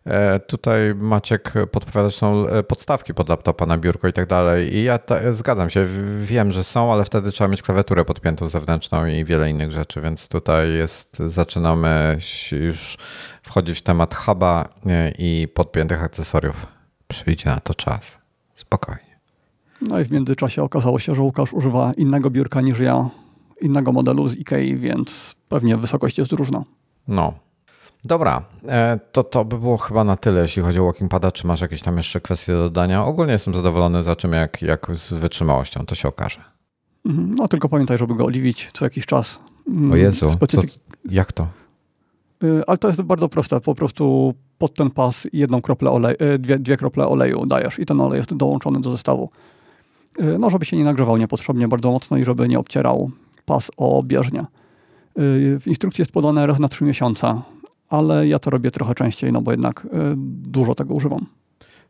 E, Tutaj Maciek podpowiada, że są e, podstawki pod laptopa na biurko i tak dalej. I ja ta, zgadzam się, wiem, że są, ale wtedy trzeba mieć klawiaturę podpiętą zewnętrzną i wiele innych rzeczy, więc tutaj jest, zaczynamy już wchodzić w temat huba e, i podpiętych akcesoriów. Przyjdzie na to czas. Spokojnie. No i w międzyczasie okazało się, że Łukasz używa innego biurka niż ja, innego modelu z Ikei, więc pewnie wysokość jest różna. No. Dobra, e, to to by było chyba na tyle, jeśli chodzi o Walking Pada. Czy masz jakieś tam jeszcze kwestie do dodania? Ogólnie jestem zadowolony, za czym jak, jak z wytrzymałością, to się okaże. Mhm, No tylko pamiętaj, żeby go oliwić co jakiś czas. Mm, O Jezu, co, specyfik- jak to? Y, Ale to jest bardzo proste. Po prostu pod ten pas jedną kroplę oleju, dwie, dwie krople oleju dajesz i ten olej jest dołączony do zestawu. Y, No, żeby się nie nagrzewał niepotrzebnie bardzo mocno i żeby nie obcierał pas o bieżnię. Y, W instrukcji jest podane raz na 3 miesiące, ale ja to robię trochę częściej, no bo jednak y, dużo tego używam.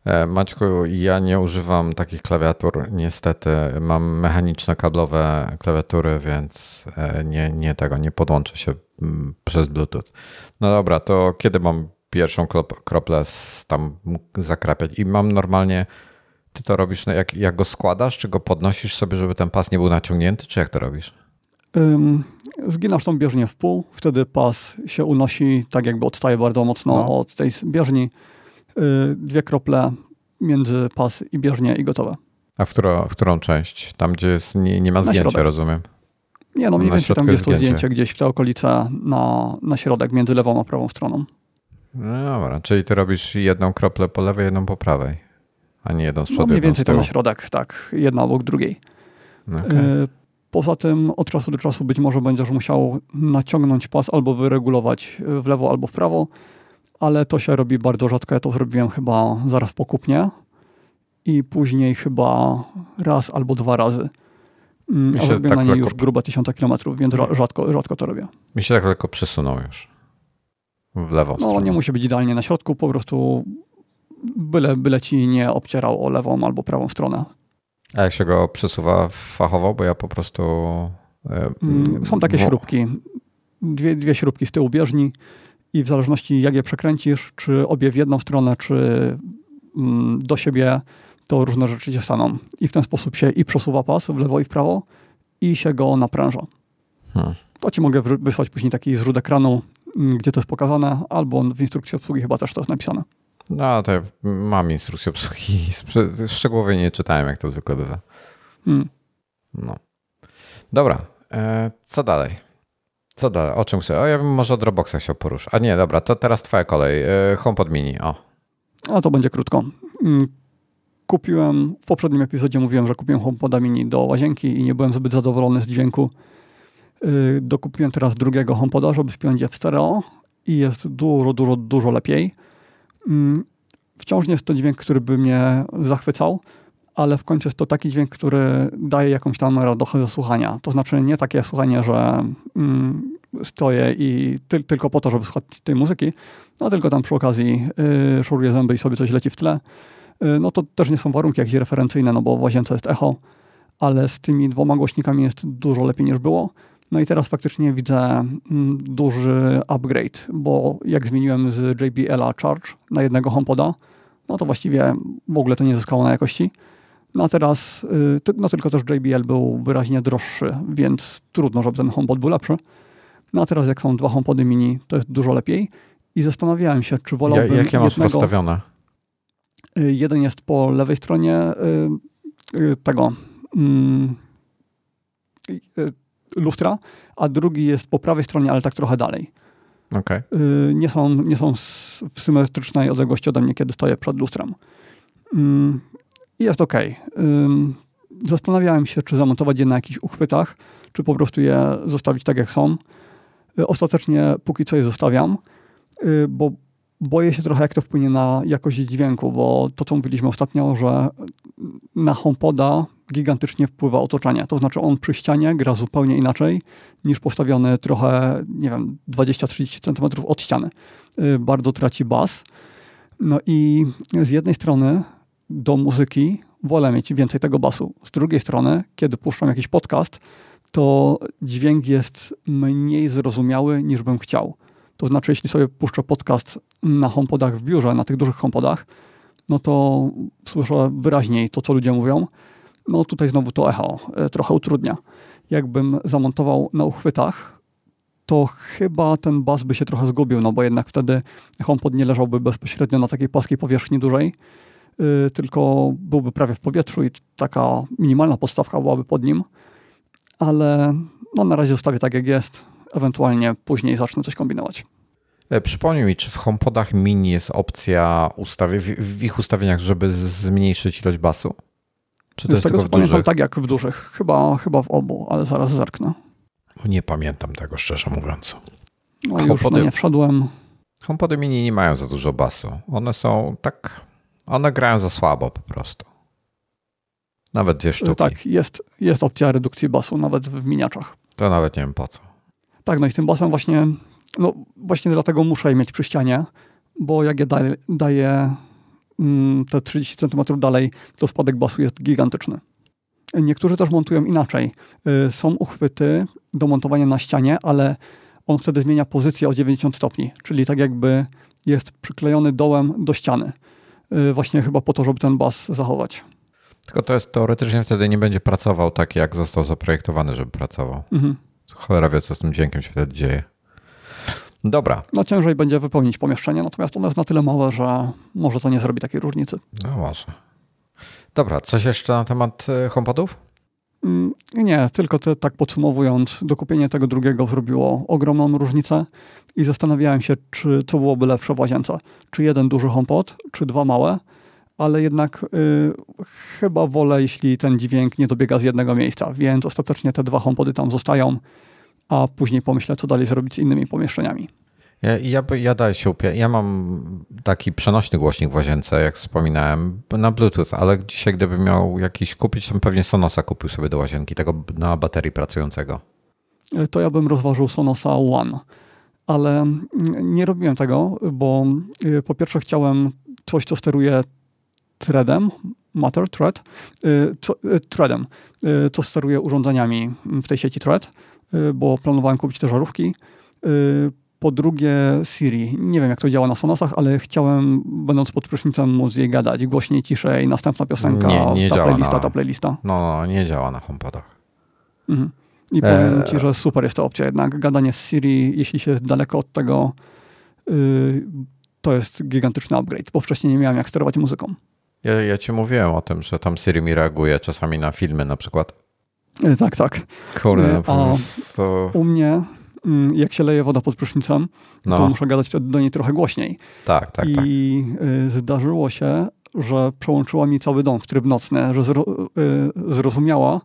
E, Maćku, ja nie używam takich klawiatur, niestety. Mam mechaniczne, kablowe klawiatury, więc e, nie, nie tego, nie podłączę się mm, przez Bluetooth. No dobra, to kiedy mam pierwszą kroplę tam zakrapiać? I mam normalnie, ty to robisz, no jak, jak go składasz, czy go podnosisz sobie, żeby ten pas nie był naciągnięty, czy jak to robisz? Zginasz tą bieżnię w pół, wtedy pas się unosi, tak jakby odstaje bardzo mocno No. od tej bieżni. Y, Dwie krople między pas i bieżnię i gotowe. A w, którą, w którą część? Tam, gdzie jest, nie, nie ma zdjęcia, rozumiem. Nie, no mniej Na więcej tam jest jest to zdjęcie. gdzieś w te okolice na, na środek, między lewą a prawą stroną. No dobra, czyli ty robisz jedną kroplę po lewej, jedną po prawej, a nie jedną z No przodu, mniej jedną z więcej tam na środek, tak, jedna obok drugiej. Okej. Y, Poza tym od czasu do czasu być może będziesz musiał naciągnąć pas albo wyregulować y, w lewo albo w prawo, ale to się robi bardzo rzadko. Ja to zrobiłem chyba zaraz po kupnie i później chyba raz albo dwa razy. Mm, Mi A się zrobiłem tak na niej lekko- już grube tysiące kilometrów, więc rzadko, rzadko to robię. Mi się tak lekko przesunął już w lewą No stronę. nie musi być idealnie na środku, po prostu byle, byle ci nie obcierał o lewą albo prawą stronę. A jak się go przesuwa fachowo, bo ja po prostu... e, Mm, Są takie wo- śrubki, dwie, dwie śrubki z tyłu bieżni i w zależności jak je przekręcisz, czy obie w jedną stronę, czy mm, do siebie, to różne rzeczy się staną. I w ten sposób się i przesuwa pas w lewo i w prawo i się go napręża. Hmm. To ci mogę wysłać później taki zrzut ekranu, mm, gdzie to jest pokazane, albo w instrukcji obsługi chyba też to jest napisane. No to ja mam instrukcję obsługi. Szczegółowo nie czytałem, jak to zwykle bywa. Mm. No. Dobra, e, co dalej? Co dalej? O czym chcę? O, ja bym może o Dropboxa chciał poruszyć. A nie, dobra, to teraz twoja kolej. E, HomePod Mini, o. A to będzie krótko. Mm, Kupiłem, w poprzednim epizodzie mówiłem, że kupiłem HomePoda mini do łazienki i nie byłem zbyt zadowolony z dźwięku. Yy, Dokupiłem teraz drugiego HomePoda, żeby spiąć je w stereo i jest dużo, dużo, dużo lepiej. Mm, Wciąż nie jest to dźwięk, który by mnie zachwycał, ale w końcu jest to taki dźwięk, który daje jakąś tam radochę ze słuchania. To znaczy nie takie słuchanie, że mm, stoję i ty, tylko po to, żeby słuchać tej muzyki, no tylko tam przy okazji yy, zęby i sobie coś leci w tle. Yy, no to też nie są warunki jakieś referencyjne, no bo w łazience jest echo, ale z tymi dwoma głośnikami jest dużo lepiej niż było. No i teraz faktycznie widzę mm, duży upgrade, bo jak zmieniłem z JBL-a Charge na jednego HomePoda, no to właściwie w ogóle to nie zyskało na jakości. No a teraz, ty- no tylko też JBL był wyraźnie droższy, więc trudno, żeby ten HomePod był lepszy. No a teraz jak są dwa HomePody mini, to jest dużo lepiej. I zastanawiałem się, czy Ja, wolałbym jakie masz jednego... rozstawione? Y, Jeden jest po lewej stronie y, y, tego mm, y, y, lustra, a drugi jest po prawej stronie, ale tak trochę dalej. Okej. Y, Nie są, nie są w symetrycznej odległości ode mnie, kiedy stoję przed lustrem. I jest ok. Zastanawiałem się, czy zamontować je na jakichś uchwytach, czy po prostu je zostawić tak, jak są. Ostatecznie póki co je zostawiam, bo boję się trochę, jak to wpłynie na jakość dźwięku, bo to, co mówiliśmy ostatnio, że na HomePoda gigantycznie wpływa otoczenie. To znaczy on przy ścianie gra zupełnie inaczej niż postawiony trochę, nie wiem, 20-30 cm od ściany. Y, bardzo traci bas. No i z jednej strony do muzyki wolę mieć więcej tego basu. Z drugiej strony, kiedy puszczam jakiś podcast, to dźwięk jest mniej zrozumiały niż bym chciał. To znaczy, jeśli sobie puszczę podcast na HomePodach w biurze, na tych dużych HomePodach, no to słyszę wyraźniej to, co ludzie mówią. No tutaj znowu to echo e, trochę utrudnia. Jakbym zamontował na uchwytach, to chyba ten bas by się trochę zgubił, no bo jednak wtedy HomePod nie leżałby bezpośrednio na takiej płaskiej powierzchni dużej, yy, tylko byłby prawie w powietrzu i taka minimalna podstawka byłaby pod nim. Ale no, na razie zostawię tak, jak jest. Ewentualnie później zacznę coś kombinować. E, przypomnij mi, czy w HomePodach mini jest opcja ustawie, w, ich ustawieniach, żeby zmniejszyć ilość basu? Czy to Z jest tego, tylko w dużych? tak jak w dużych. Chyba, chyba w obu, ale zaraz zerknę. Nie pamiętam tego, szczerze mówiąc. No HomePody, już nie wszedłem. HomePody mini nie mają za dużo basu. One są tak... One grają za słabo po prostu. Nawet dwie sztuki. Tak, jest, jest opcja redukcji basu nawet w miniaczach. To nawet nie wiem po co. Tak, no i tym basem właśnie no właśnie dlatego muszę je mieć przy ścianie, bo jak je daję, daję mm, te 30 cm dalej, to spadek basu jest gigantyczny. Niektórzy też montują inaczej. Y, są uchwyty do montowania na ścianie, ale on wtedy zmienia pozycję o 90 stopni, czyli tak jakby jest przyklejony dołem do ściany. Y, właśnie chyba po to, żeby ten bas zachować. Tylko to jest teoretycznie wtedy nie będzie pracował tak, jak został zaprojektowany, żeby pracował. Mhm. Cholera wie, co z tym dźwiękiem się wtedy dzieje. Dobra. No ciężej będzie wypełnić pomieszczenie, natomiast ono jest na tyle małe, że może to nie zrobi takiej różnicy. No może. Dobra, coś jeszcze na temat e, HomePodów? Mm, nie, tylko te, tak podsumowując, dokupienie tego drugiego zrobiło ogromną różnicę i zastanawiałem się, czy co byłoby lepsze w łazience. Czy jeden duży HomePod, czy dwa małe, ale jednak y, chyba wolę, jeśli ten dźwięk nie dobiega z jednego miejsca, więc ostatecznie te dwa HomePody tam zostają a później pomyślę, co dalej zrobić z innymi pomieszczeniami. Ja, ja, ja daję się upie... Ja mam taki przenośny głośnik w łazience, jak wspominałem, na Bluetooth, ale dzisiaj gdybym miał jakiś kupić, to pewnie Sonosa kupił sobie do łazienki, tego na baterii pracującego. To ja bym rozważył Sonosa One, ale nie robiłem tego, bo y, po pierwsze chciałem coś, co steruje threadem, Matter, Thread, y, co, y, threadem, co steruje urządzeniami w tej sieci Thread bo planowałem kupić te żarówki. Y, po drugie Siri. Nie wiem, jak to działa na Sonosach, ale chciałem, będąc pod prysznicem, móc jej gadać głośniej, ciszej, następna piosenka, nie, nie ta działa playlista, na, ta playlista. No, no, nie działa na HomePodach. Mhm. I e... powiem ci, że super jest ta opcja jednak. Gadanie z Siri, jeśli się jest daleko od tego, yy, to jest gigantyczny upgrade, bo wcześniej nie miałem jak sterować muzyką. Ja, ja ci mówiłem o tym, że tam Siri mi reaguje czasami na filmy na przykład. E, tak, tak. Kurde, e, A to... u mnie, mm, jak się leje woda pod prysznicem, no. to muszę gadać do niej trochę głośniej. Tak, tak, I tak. E, zdarzyło się, że przełączyła mi cały dom w tryb nocny, że zro, zrozumiała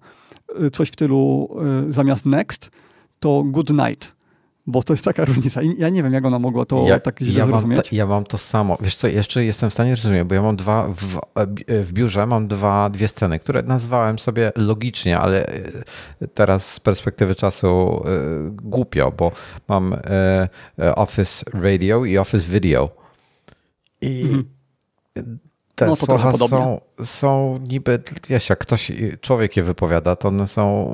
coś w stylu zamiast next, to good night bo to jest taka różnica. I ja nie wiem, jak ona mogła to ja, tak źle ja zrozumieć. Mam ta, ja mam to samo. Wiesz co, jeszcze jestem w stanie zrozumieć, bo ja mam dwa, w, w biurze mam dwa, dwie sceny, które nazwałem sobie logicznie, ale e, teraz z perspektywy czasu głupio, bo mam Office Radio i Office Video. I mhm te no, słowa są, są niby, wiesz, jak ktoś, człowiek je wypowiada, to one są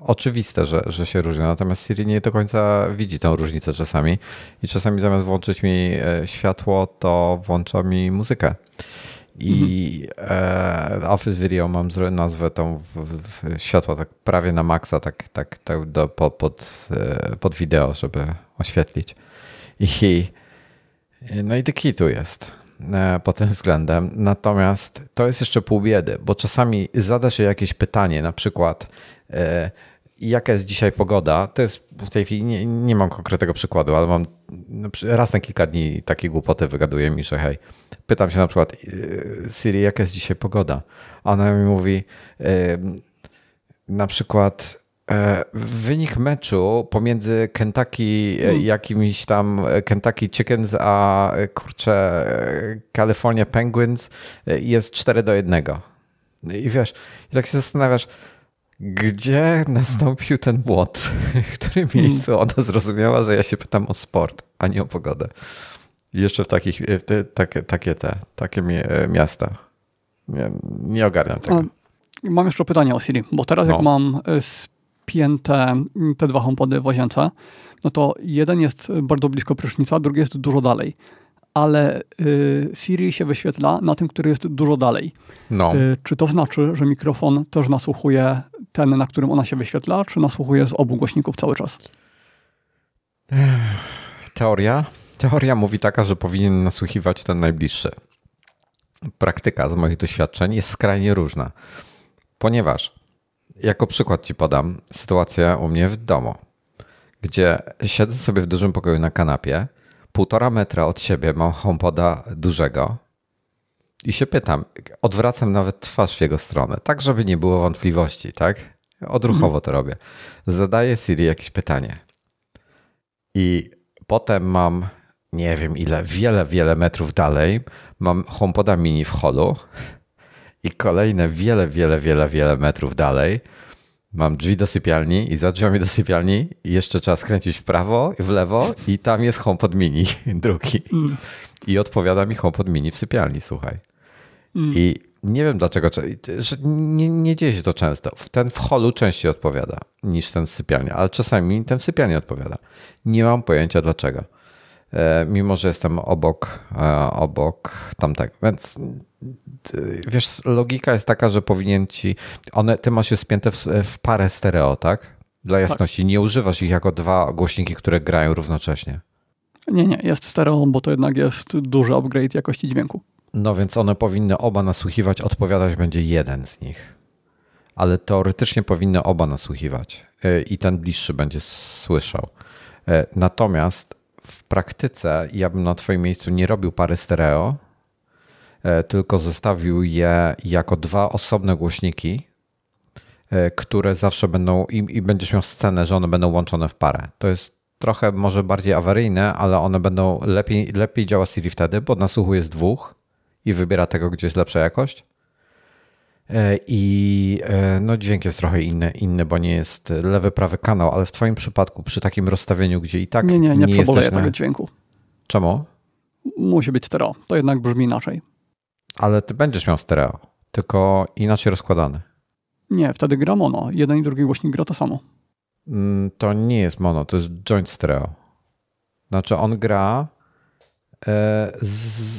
oczywiste, że, że się różnią. Natomiast Siri nie do końca widzi tę różnicę czasami. I czasami zamiast włączyć mi e, światło, to włącza mi muzykę. I mhm. e, Office Video mam nazwę tą światła tak prawie na maksa, tak, tak, tak do, pod, pod, e, pod wideo, żeby oświetlić. I no i taki tu jest. E, pod tym względem. Natomiast to jest jeszcze pół biedy, bo czasami zadasz się jakieś pytanie, na przykład e, jaka jest dzisiaj pogoda, to jest w tej chwili, nie, nie mam konkretnego przykładu, ale mam raz na kilka dni takie głupoty wygaduję mi, że hej, pytam się na przykład e, Siri, jaka jest dzisiaj pogoda? Ona mi mówi na przykład wynik meczu pomiędzy Kentucky, e, hmm. jakimiś tam e, Kentucky Chickens, a kurczę California Penguins jest 4 do 1. I wiesz, i tak się zastanawiasz, gdzie nastąpił ten błąd? W którym hmm. miejscu ona zrozumiała, że ja się pytam o sport, a nie o pogodę. I jeszcze w takich, w te, takie, takie te, takie miasta. Nie, nie ogarniam tego. Mam jeszcze pytanie o Siri, bo teraz no. jak mam spięte te dwa HomePody w łazience, no to jeden jest bardzo blisko prysznica, drugi jest dużo dalej. Ale y, Siri się wyświetla na tym, który jest dużo dalej. No. Y, czy to znaczy, że mikrofon też nasłuchuje ten, na którym ona się wyświetla, czy nasłuchuje z obu głośników cały czas? Teoria? Teoria mówi taka, że powinien nasłuchiwać ten najbliższy. Praktyka z moich doświadczeń jest skrajnie różna, ponieważ jako przykład ci podam sytuację u mnie w domu, gdzie siedzę sobie w dużym pokoju na kanapie, półtora metra od siebie mam homepoda dużego i się pytam, odwracam nawet twarz w jego stronę, tak żeby nie było wątpliwości, tak? Odruchowo mhm. to robię. Zadaję Siri jakieś pytanie i potem mam nie wiem ile, wiele, wiele metrów dalej mam HomePoda mini w holu i kolejne wiele, wiele, wiele, wiele metrów dalej mam drzwi do sypialni i za drzwiami do sypialni jeszcze trzeba skręcić w prawo w lewo i tam jest HomePod mini drugi. I odpowiada mi HomePod mini w sypialni, słuchaj. I nie wiem dlaczego, że nie, nie dzieje się to często. Ten w holu częściej odpowiada niż ten w sypialni, ale czasami ten w sypialni odpowiada. Nie mam pojęcia dlaczego. E, mimo że jestem obok, e, obok tamtego. Więc wiesz, logika jest taka, że powinien ci. One, ty masz je spięte w, w parę stereo, tak? Dla tak. jasności. Tak. Nie używasz ich jako dwa głośniki, które grają równocześnie. Nie, nie, jest stereo, bo to jednak jest duży upgrade jakości dźwięku. No więc one powinny oba nasłuchiwać, odpowiadać będzie jeden z nich. Ale teoretycznie powinny oba nasłuchiwać e, i ten bliższy będzie słyszał. Natomiast w praktyce ja bym na Twoim miejscu nie robił pary stereo, e, tylko zostawił je jako dwa osobne głośniki, e, które zawsze będą i, i będziesz miał scenę, że one będą łączone w parę. To jest trochę może bardziej awaryjne, ale one będą lepiej, lepiej działa Siri wtedy, bo nasłuchuje z dwóch i wybiera tego, gdzie jest lepsza jakość. E, I e, no, dźwięk jest trochę inny, inny, bo nie jest lewy, prawy kanał, ale w Twoim przypadku, przy takim rozstawieniu, gdzie i tak nie, nie, nie, nie jesteś na... tego dźwięku. Czemu? Musi być stereo. To jednak brzmi inaczej. Ale ty będziesz miał stereo, tylko inaczej rozkładany. Nie, wtedy gra mono. Jeden i drugi głośnik gra to samo. Mm, to nie jest mono, to jest joint stereo. Znaczy on gra, e,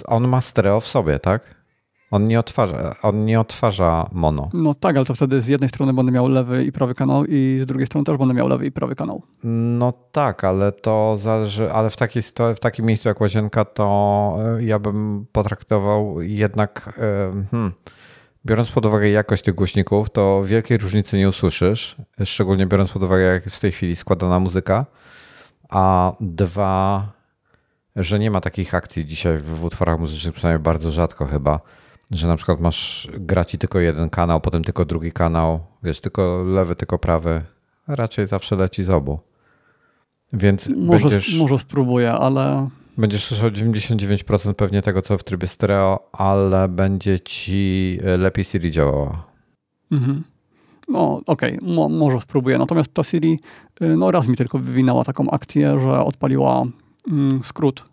on ma stereo w sobie, tak? On nie odtwarza, on nie odtwarza mono. No tak, ale to wtedy z jednej strony będę miał lewy i prawy kanał i z drugiej strony też będę miał lewy i prawy kanał. No tak, ale to zależy, ale w, takiej, w takim miejscu jak łazienka to e, ja bym potraktował jednak, e, hmm, biorąc pod uwagę jakość tych głośników, to wielkiej różnicy nie usłyszysz, szczególnie biorąc pod uwagę jak w tej chwili składana muzyka, a dwa, że nie ma takich akcji dzisiaj w utworach muzycznych, przynajmniej bardzo rzadko chyba, że na przykład masz, gra ci tylko jeden kanał, potem tylko drugi kanał, wiesz, tylko lewy, tylko prawy. Raczej zawsze leci z obu. Więc może, będziesz... Może spróbuję, ale... Będziesz słyszał 99% pewnie tego, co w trybie stereo, ale będzie ci e, lepiej Siri działała. Mhm. No okej, okay. Mo może spróbuję. Natomiast ta Siri y, no raz mi tylko wywinęła taką akcję, że odpaliła mm, skrót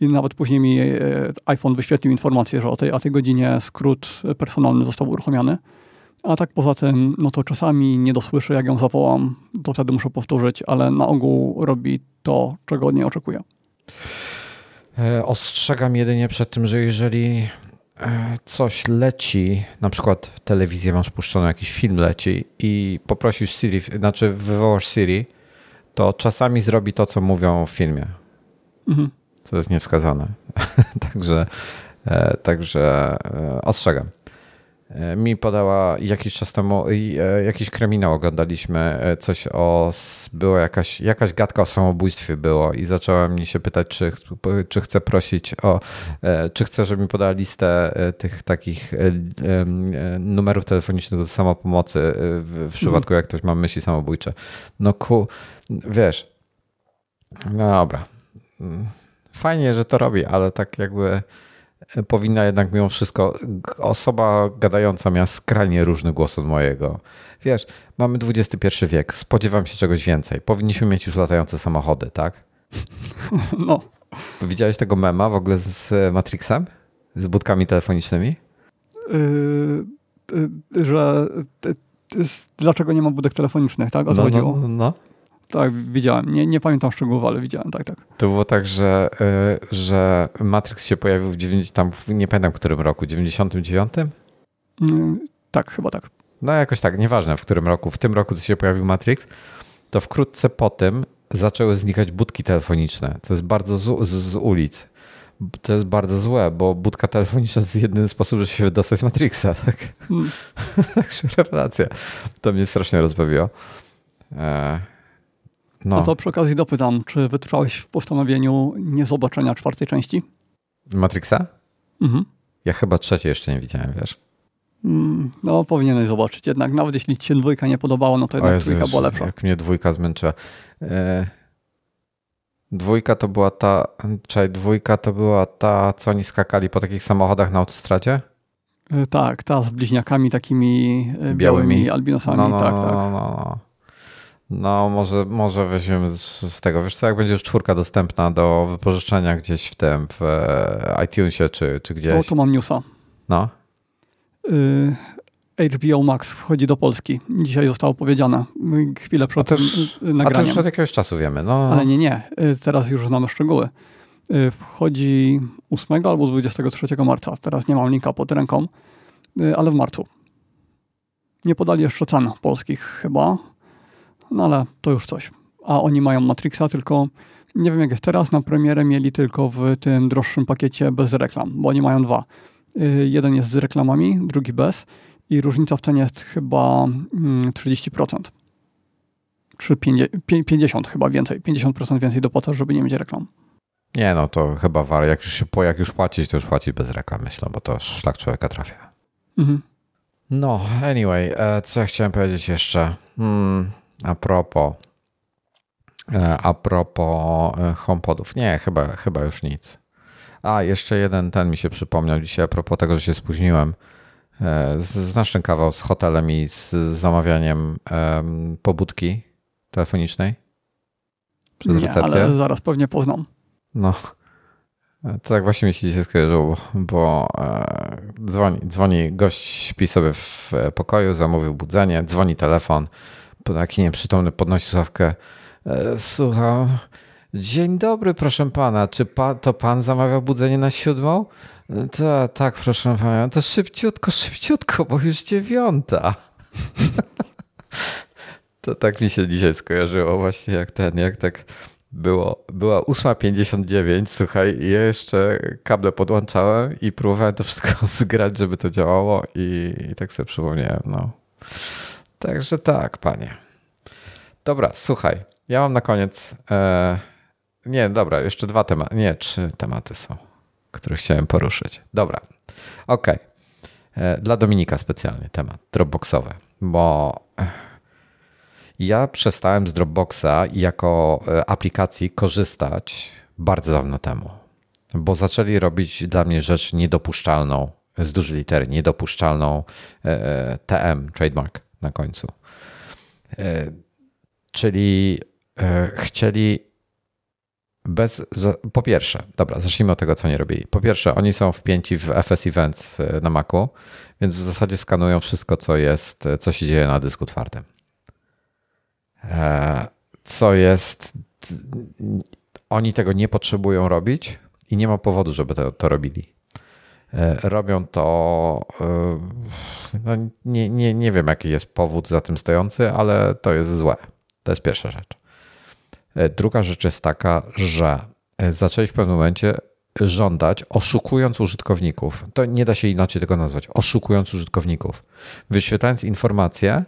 i nawet później mi e, iPhone wyświetlił informację, że o tej, a tej godzinie skrót personalny został uruchomiony. A tak poza tym, no to czasami nie dosłyszę, jak ją zawołam, to wtedy muszę powtórzyć, ale na ogół robi to, czego od niej oczekuję. E, ostrzegam jedynie przed tym, że jeżeli e, coś leci, na przykład w telewizji masz puszczony jakiś film leci i poprosisz Siri, znaczy wywołasz Siri, to czasami zrobi to, co mówią w filmie. Mhm co jest niewskazane. także, e, także e, ostrzegam. E, mi podała jakiś czas temu, jakiś kryminał oglądaliśmy, coś o, było jakaś, jakaś gadka o samobójstwie było i zacząłem mi się pytać, czy, czy chcę prosić o, czy chcę, żeby mi podała listę tych takich numerów telefonicznych do samopomocy w przypadku, jak ktoś ma myśli samobójcze. No ku, wiesz, no dobra. Fajnie, że to robi, ale tak jakby powinna jednak mimo wszystko, osoba gadająca miała skrajnie różny głos od mojego. Wiesz, mamy XXI wiek, spodziewam się czegoś więcej. Powinniśmy mieć już latające samochody, tak? No. Widziałeś tego mema w ogóle z Matrixem? Z budkami telefonicznymi? Yy, yy, że yy, dlaczego nie ma budek telefonicznych, tak? O co no, chodziło? No, no. Tak, widziałem. Nie, nie pamiętam szczegółów, ale widziałem, tak, tak. To było tak, że, y, że Matrix się pojawił w 90, tam, nie pamiętam w którym roku, 99? Mm, tak, chyba tak. No jakoś tak, nieważne w którym roku. W tym roku, się pojawił Matrix, to wkrótce po tym zaczęły znikać budki telefoniczne, co jest bardzo z, z ulic. To jest bardzo złe, bo budka telefoniczna jest jedyny sposób, żeby się wydostać z Matrixa. Tak? Hmm. Także rewelacja. To mnie strasznie rozbawiło. E, no. no to przy okazji dopytam, czy wytrwałeś w postanowieniu niezobaczenia czwartej części? Matrixa? Mhm. Ja chyba trzeciej jeszcze nie widziałem, wiesz? Mm, no, powinieneś zobaczyć. Jednak nawet jeśli ci się dwójka nie podobało, no to jednak Jezu, trójka była lepsza. Jak mnie dwójka zmęczyła. E... Dwójka to była ta, czekaj, dwójka to była ta, co oni skakali po takich samochodach na autostradzie? E, tak, ta z bliźniakami takimi białymi, białymi albinosami. No, no, tak, tak. No, no, no. No, może, może weźmiemy z, z, tego. Wiesz co, jak będzie już czwórka dostępna do wypożyczenia gdzieś w tym, w e, iTunesie czy, czy gdzieś. O, tu mam newsa. No. Y HBO Max wchodzi do Polski. Dzisiaj zostało powiedziane. Chwilę przed a też, nagraniem. A to już od jakiegoś czasu wiemy. No. Ale nie, nie. Y, teraz już znamy szczegóły. Y, wchodzi 8 albo 23 marca. Teraz nie mam linka pod ręką, y, ale w marcu. Nie podali jeszcze cen polskich chyba no ale to już coś. A oni mają Matrixa, tylko nie wiem jak jest teraz, na premierę mieli tylko w tym droższym pakiecie bez reklam, bo oni mają dwa. Y, jeden jest z reklamami, drugi bez i różnica w cenie jest chyba 30%. Mm, Czy 50, chyba więcej. 50% więcej dopłacasz, żeby nie mieć reklam. Nie, no to chyba war. Jak już, się, jak już płacić, to już płacić bez reklam, myślę, bo to szlak człowieka trafia. Mhm. No, anyway, e, co ja chciałem powiedzieć jeszcze? Hmm, a propos, e, a propos e, HomePodów. Nie, chyba, chyba już nic. A, jeszcze jeden ten mi się przypomniał dzisiaj a propos tego, że się spóźniłem. E, znasz ten kawał z hotelem i z zamawianiem pobudki telefonicznej? Przez Nie, recepcję? ale zaraz pewnie poznam. No, to tak właśnie mi się dzisiaj skojarzyło, bo dzwoni, dzwoni gość, śpi sobie w pokoju, zamówił budzenie, dzwoni telefon, taki nieprzytomny podnosi słuchawkę. E, słucham. Dzień dobry, proszę pana. Czy pan, to pan zamawia budzenie na siódmą? E, to, tak, proszę pana. To szybciutko, szybciutko, bo już dziewiąta. to tak mi się dzisiaj skojarzyło właśnie jak ten, jak tak było, była 8.59, słuchaj, ja jeszcze kable podłączałem i próbowałem to wszystko zgrać, żeby to działało i, i tak sobie przypomniałem, no. Także tak, panie. Dobra, słuchaj. Ja mam na koniec. E, nie, dobra, jeszcze dwa tematy. Nie, trzy tematy są, które chciałem poruszyć. Dobra, okej. Okay. E, dla Dominika specjalny temat Dropboxowy, bo ja przestałem z Dropboxa jako e, aplikacji korzystać bardzo dawno temu, bo zaczęli robić dla mnie rzecz niedopuszczalną, z dużej litery, niedopuszczalną e, TM, trademark na końcu. E, czyli e, chcieli bez. Po pierwsze, dobra, zacznijmy od tego, co nie robili. Po pierwsze, oni są wpięci w FS Events e, na Macu, więc w zasadzie skanują wszystko, co jest, co się dzieje na dysku twardym. Co jest. Oni tego nie potrzebują robić i nie ma powodu, żeby to, to robili. E, robią to. E, no nie, nie, nie wiem, jaki jest powód za tym stojący, ale to jest złe. To jest pierwsza rzecz. E, druga rzecz jest taka, że zaczęli w pewnym momencie żądać, oszukując użytkowników. To nie da się inaczej tego nazwać. Oszukując użytkowników. Wyświetlając informację,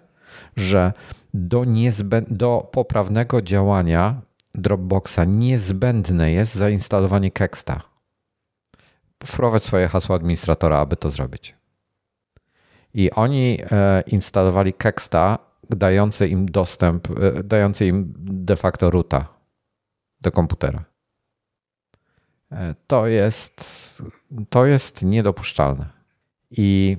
że do, niezbę- do poprawnego działania Dropboxa niezbędne jest zainstalowanie Kexta. Wprowadź swoje hasło administratora, aby to zrobić. I oni e, instalowali Kexta, dający im dostęp, e, dający im de facto roota do komputera. E, to jest, to jest niedopuszczalne. I,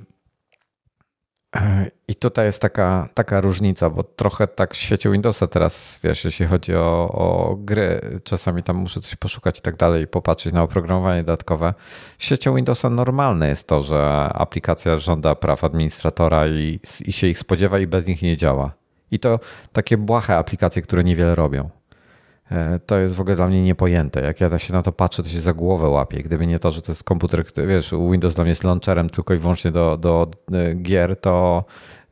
I tutaj jest taka, taka różnica, bo trochę tak w świecie Windowsa teraz, wiesz, jeśli chodzi o, o gry, czasami tam muszę coś poszukać i tak dalej, popatrzeć na oprogramowanie dodatkowe. W świecie Windowsa normalne jest to, że aplikacja żąda praw administratora i, i się ich spodziewa i bez nich nie działa. I to takie błahe aplikacje, które niewiele robią. E, to jest w ogóle dla mnie niepojęte. Jak ja się na to patrzę, to się za głowę łapię. Gdyby nie to, że to jest komputer, który, wiesz, Windows dla mnie jest launcherem tylko i wyłącznie do, do e, gier, to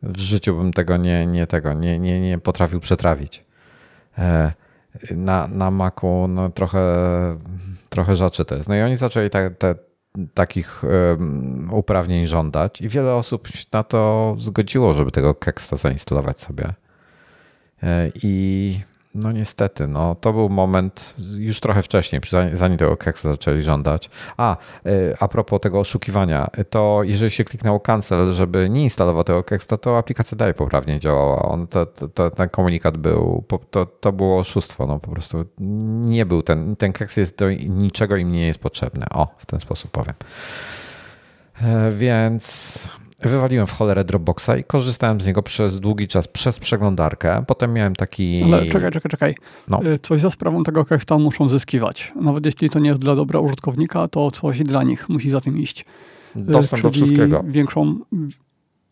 w życiu bym tego nie, nie, tego, nie, nie, nie potrafił przetrawić. E, na, na Macu no, trochę, trochę rzeczy to jest. No i oni zaczęli te, te, takich uprawnień żądać i wiele osób na to zgodziło, żeby tego Kexta zainstalować sobie. I no niestety, no to był moment już trochę wcześniej, zanim tego Kexa zaczęli żądać. A, y, a propos tego oszukiwania, to jeżeli się kliknęło cancel, żeby nie instalował tego Kexa, to aplikacja dalej poprawnie działała. On, to, to, ten komunikat był, to, to było oszustwo, no po prostu nie był ten, ten Kex jest do niczego im nie jest potrzebny. O, w ten sposób powiem. E, więc Wywaliłem w cholerę Dropboxa i korzystałem z niego przez długi czas, przez przeglądarkę. Potem miałem taki. Ale czekaj, czekaj, czekaj. No. Y, coś za sprawą tego Kexta muszą zyskiwać. Nawet jeśli to nie jest dla dobra użytkownika, to coś dla nich musi za tym iść. Dostęp do wszystkiego. Większą,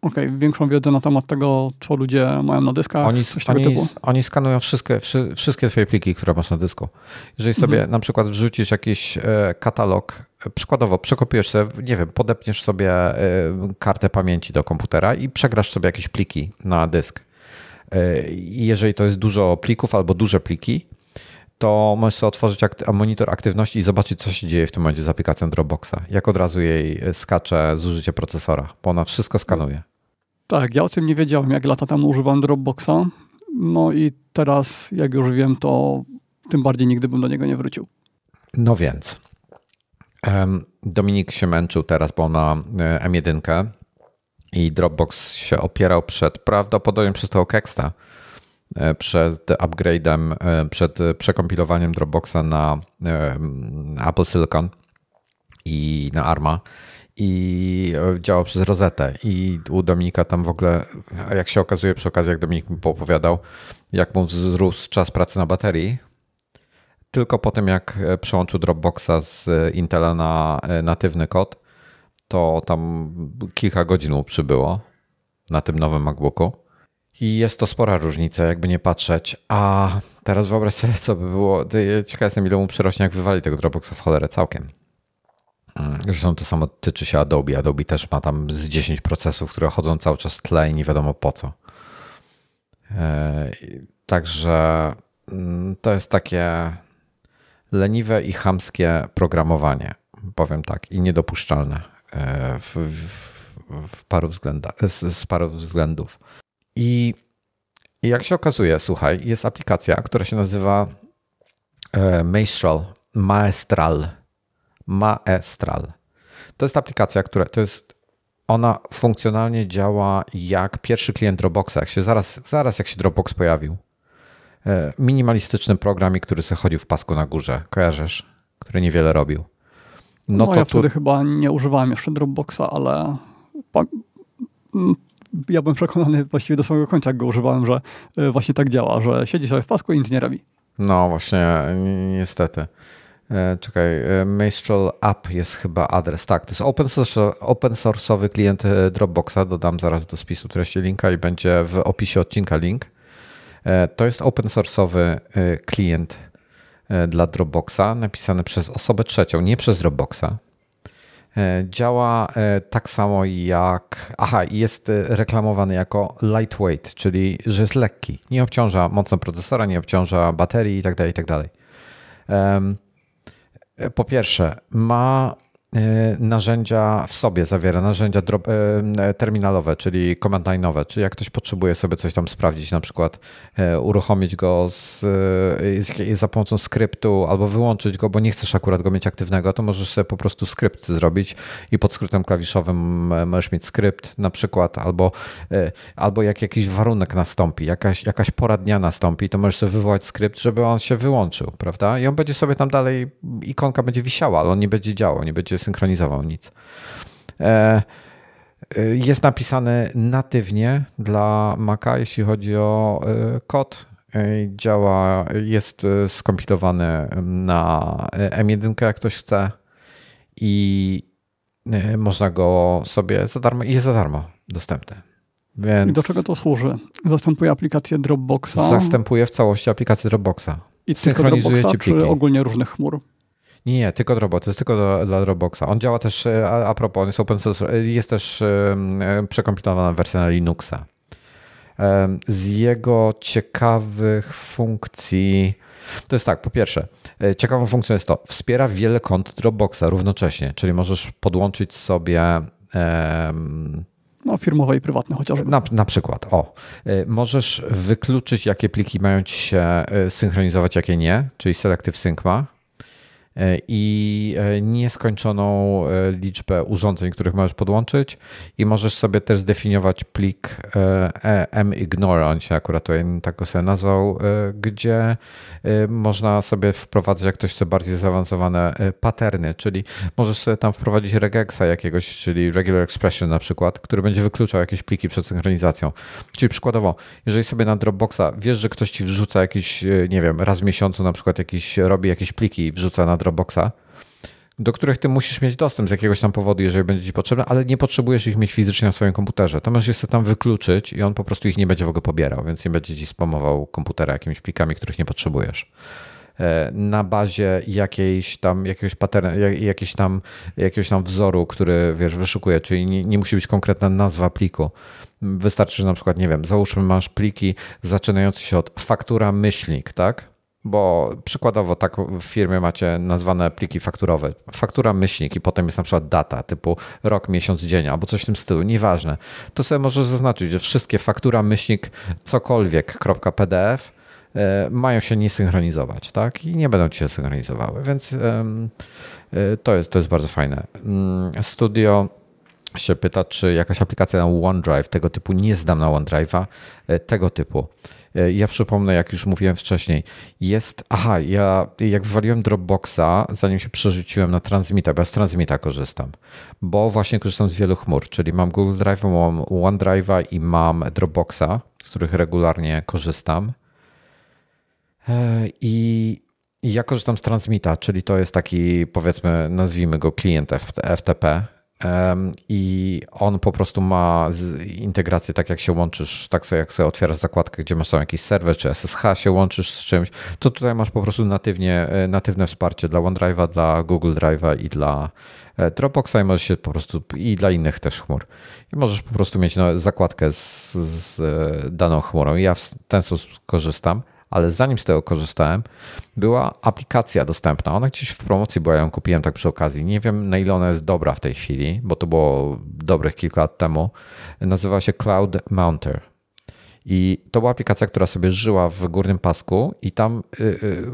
Okej, okay, większą wiedzę na temat tego, co ludzie mają na dyskach. Oni, oni, oni skanują wszystkie, wszystkie twoje pliki, które masz na dysku. Jeżeli sobie mhm. na przykład wrzucisz jakiś e, katalog, przykładowo przekopiujesz sobie, nie wiem, podepniesz sobie e, kartę pamięci do komputera i przegrasz sobie jakieś pliki na dysk. E, jeżeli to jest dużo plików albo duże pliki, to możesz sobie otworzyć monitor aktywności i zobaczyć, co się dzieje w tym momencie z aplikacją Dropboxa. Jak od razu jej skacze zużycie procesora, bo ona wszystko skanuje. Tak, ja o tym nie wiedziałem, jak lata temu używałem Dropboxa. No i teraz, jak już wiem, to tym bardziej nigdy bym do niego nie wrócił. No więc. Dominik się męczył teraz, bo ma e, M1 i Dropbox się opierał przed, prawdopodobnie przez tego Kexta, e, przed upgrade'em, e, przed przekompilowaniem Dropboxa na Apple Silicon i na ARMA i działał przez rozetę. I u Dominika tam w ogóle, jak się okazuje przy okazji, jak Dominik mi opowiadał, jak mu wzrósł czas pracy na baterii, tylko po tym jak przełączył Dropboxa z Intela na natywny kod, to tam kilka godzin mu przybyło na tym nowym MacBooku. I jest to spora różnica, jakby nie patrzeć. A teraz wyobraź sobie, co by było. Ciekaw jestem, ile mu przyrośnie, jak wywali tego Dropboxa w cholerę całkiem. Zresztą to samo tyczy się Adobe. Adobe też ma tam z 10 procesów, które chodzą cały czas w tle i nie wiadomo po co. E, także mm, to jest takie leniwe i chamskie programowanie, powiem tak, i niedopuszczalne e, w, w, w paru z, z paru względów. I, I jak się okazuje, słuchaj, jest aplikacja, która się nazywa e, Maestral, Maestral Maestral. To jest aplikacja, która to jest ona funkcjonalnie działa jak pierwszy klient Dropboxa, jak się zaraz, zaraz jak się Dropbox pojawił. E, minimalistyczny program, który sobie chodził w pasku na górze, kojarzysz? Który niewiele robił. No, no to ja tu... wtedy chyba nie używałem jeszcze Dropboxa, ale mm, ja byłem przekonany właściwie do samego końca, jak go używałem, że e, właśnie tak działa, że siedzi sobie w pasku i nic nie robi. No właśnie, niestety. E, czekaj, e, Maestral App jest chyba adres. Tak, to jest open, source, open source'owy klient e, Dropboxa. Dodam zaraz do spisu treści linka i będzie w opisie odcinka link. To jest open source'owy klient dla Dropboxa, napisany przez osobę trzecią, nie przez Dropboxa. Działa tak samo jak. Aha, jest reklamowany jako lightweight, czyli że jest lekki. Nie obciąża mocno procesora, nie obciąża baterii itd. Itd. Tak Po pierwsze, ma E, narzędzia w sobie zawiera, narzędzia e, terminalowe, czyli command czyli jak ktoś potrzebuje sobie coś tam sprawdzić, na przykład e, uruchomić go z, z, za pomocą skryptu albo wyłączyć go, bo nie chcesz akurat go mieć aktywnego, to możesz sobie po prostu skrypt zrobić i pod skrótem klawiszowym możesz mieć skrypt na przykład, albo, albo jak jakiś warunek nastąpi, jakaś, jakaś pora dnia nastąpi, to możesz sobie wywołać skrypt, żeby on się wyłączył, prawda? I on będzie sobie tam dalej, ikonka będzie wisiała, ale on nie będzie działał, nie będzie synchronizował nic. E, e, jest napisany natywnie dla Maca, jeśli chodzi o e, kod. Działa, jest skompilowany na M1, jak ktoś chce i można go sobie za darmo, jest za darmo dostępny. Więc I do czego to służy? Zastępuje aplikację Dropboxa? Zastępuje w całości aplikację Dropboxa. I synchronizuje ci pliki. ogólnie różnych chmur? Nie, nie, tylko Dropbox, to jest tylko do, dla Dropboxa. On działa też, e, a, a propos, on jest open source, e, jest też um, przekompilowana wersja na Linuxa. Um, z jego ciekawych funkcji, to jest tak, po pierwsze, ciekawą funkcją jest to, wspiera wiele kont Dropboxa równocześnie, czyli możesz podłączyć sobie um, no, firmowe i prywatne chociażby. Na, na przykład, o. Możesz wykluczyć, jakie pliki mają ci się synchronizować, jakie nie, czyli Selective Sync ma. E, i e, nieskończoną e, liczbę urządzeń, których możesz podłączyć i możesz sobie też zdefiniować plik mignore, on się akurat tak sobie nazwał, gdzie można sobie wprowadzać, jak ktoś chce bardziej zaawansowane paterny, czyli możesz sobie tam wprowadzić regexa jakiegoś, czyli regular expression na przykład, który będzie wykluczał jakieś pliki przed synchronizacją. Czyli przykładowo, jeżeli sobie na Dropboxa wiesz, że ktoś ci wrzuca jakiś, nie wiem, raz w miesiącu na przykład jakiś, robi jakieś pliki i wrzuca na Dropboxa, Dropboxa, do których ty musisz mieć dostęp z jakiegoś tam powodu, jeżeli będzie ci potrzebne, ale nie potrzebujesz ich mieć fizycznie na swoim komputerze. To możesz je sobie tam wykluczyć i on po prostu ich nie będzie w ogóle pobierał, więc nie będzie ci spamował komputera jakimiś plikami, których nie potrzebujesz e, na bazie jakiejś tam, jakiegoś paternu, jakiejś tam, jakiegoś tam wzoru, który wiesz, wyszukuje, czyli nie, nie, musi być konkretna nazwa pliku. Wystarczy, że na przykład, nie wiem, załóżmy masz pliki zaczynające się od faktura myślnik, tak? Bo przykładowo tak w firmie macie nazwane pliki fakturowe. Faktura myślnik i potem jest na przykład data typu rok, miesiąc, dzień albo coś w tym stylu, nieważne. To sobie możesz zaznaczyć, że wszystkie faktura myślnik cokolwiek.pdf e, mają się nie synchronizować, tak? I nie będą ci się synchronizowały, więc e, to jest, to jest bardzo fajne. Mm, studio się pyta, czy jakaś aplikacja na OneDrive tego typu, nie zdam na OneDrive'a, e, tego typu. E, ja przypomnę, jak już mówiłem wcześniej, jest, aha, ja jak wywaliłem Dropboxa, zanim się przerzuciłem na Transmita, bo ja z Transmita korzystam, bo właśnie korzystam z wielu chmur, czyli mam Google Drive, mam OneDrive'a i mam Dropboxa, z których regularnie korzystam. E, I i ja korzystam z Transmita, czyli to jest taki, powiedzmy, nazwijmy go klient FTP, i on po prostu ma integrację tak jak się łączysz, tak sobie jak sobie otwierasz zakładkę, gdzie masz tam jakiś serwer czy SSH się łączysz z czymś, to tutaj masz po prostu natywnie, e, natywne wsparcie dla OneDrive'a, dla Google Drive'a i dla e, Dropboxa i możesz się po prostu i dla innych też chmur. I możesz po prostu mieć no, zakładkę z, z e, daną chmurą. Ja w ten sposób korzystam ale zanim z tego korzystałem, była aplikacja dostępna. Ona gdzieś w promocji była, ja ją kupiłem tak przy okazji. Nie wiem na ile ona jest dobra w tej chwili, bo to było dobrych kilka lat temu. Nazywa się Cloud Mounter. I to była aplikacja, która sobie żyła w górnym pasku i tam y, y,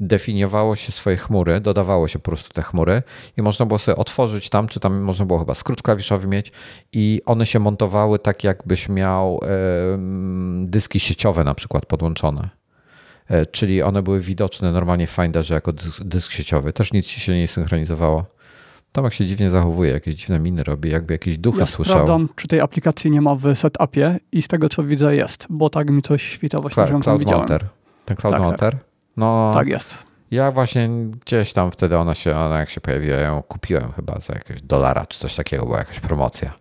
definiowało się swoje chmury, dodawało się po prostu te chmury i można było sobie otworzyć tam, czy tam można było chyba skrót klawiszowy mieć i one się montowały tak, jakbyś miał dyski sieciowe na przykład podłączone. E, czyli one były widoczne normalnie w Finderze jako dysk sieciowy. Też nic się nie synchronizowało. Tomek się dziwnie zachowuje, jakieś dziwne miny robi, jakby jakieś duchy ja słyszał. sprawdzam, czy tej aplikacji nie ma w setupie i z tego co widzę jest, bo tak mi coś świta właśnie, Cla- że tam widziałem. Ten Cloud tak? Tak. No, tak jest. Ja właśnie gdzieś tam wtedy ona się, ona jak się pojawiła, ja ją kupiłem chyba za jakiegoś dolara czy coś takiego, była jakaś promocja.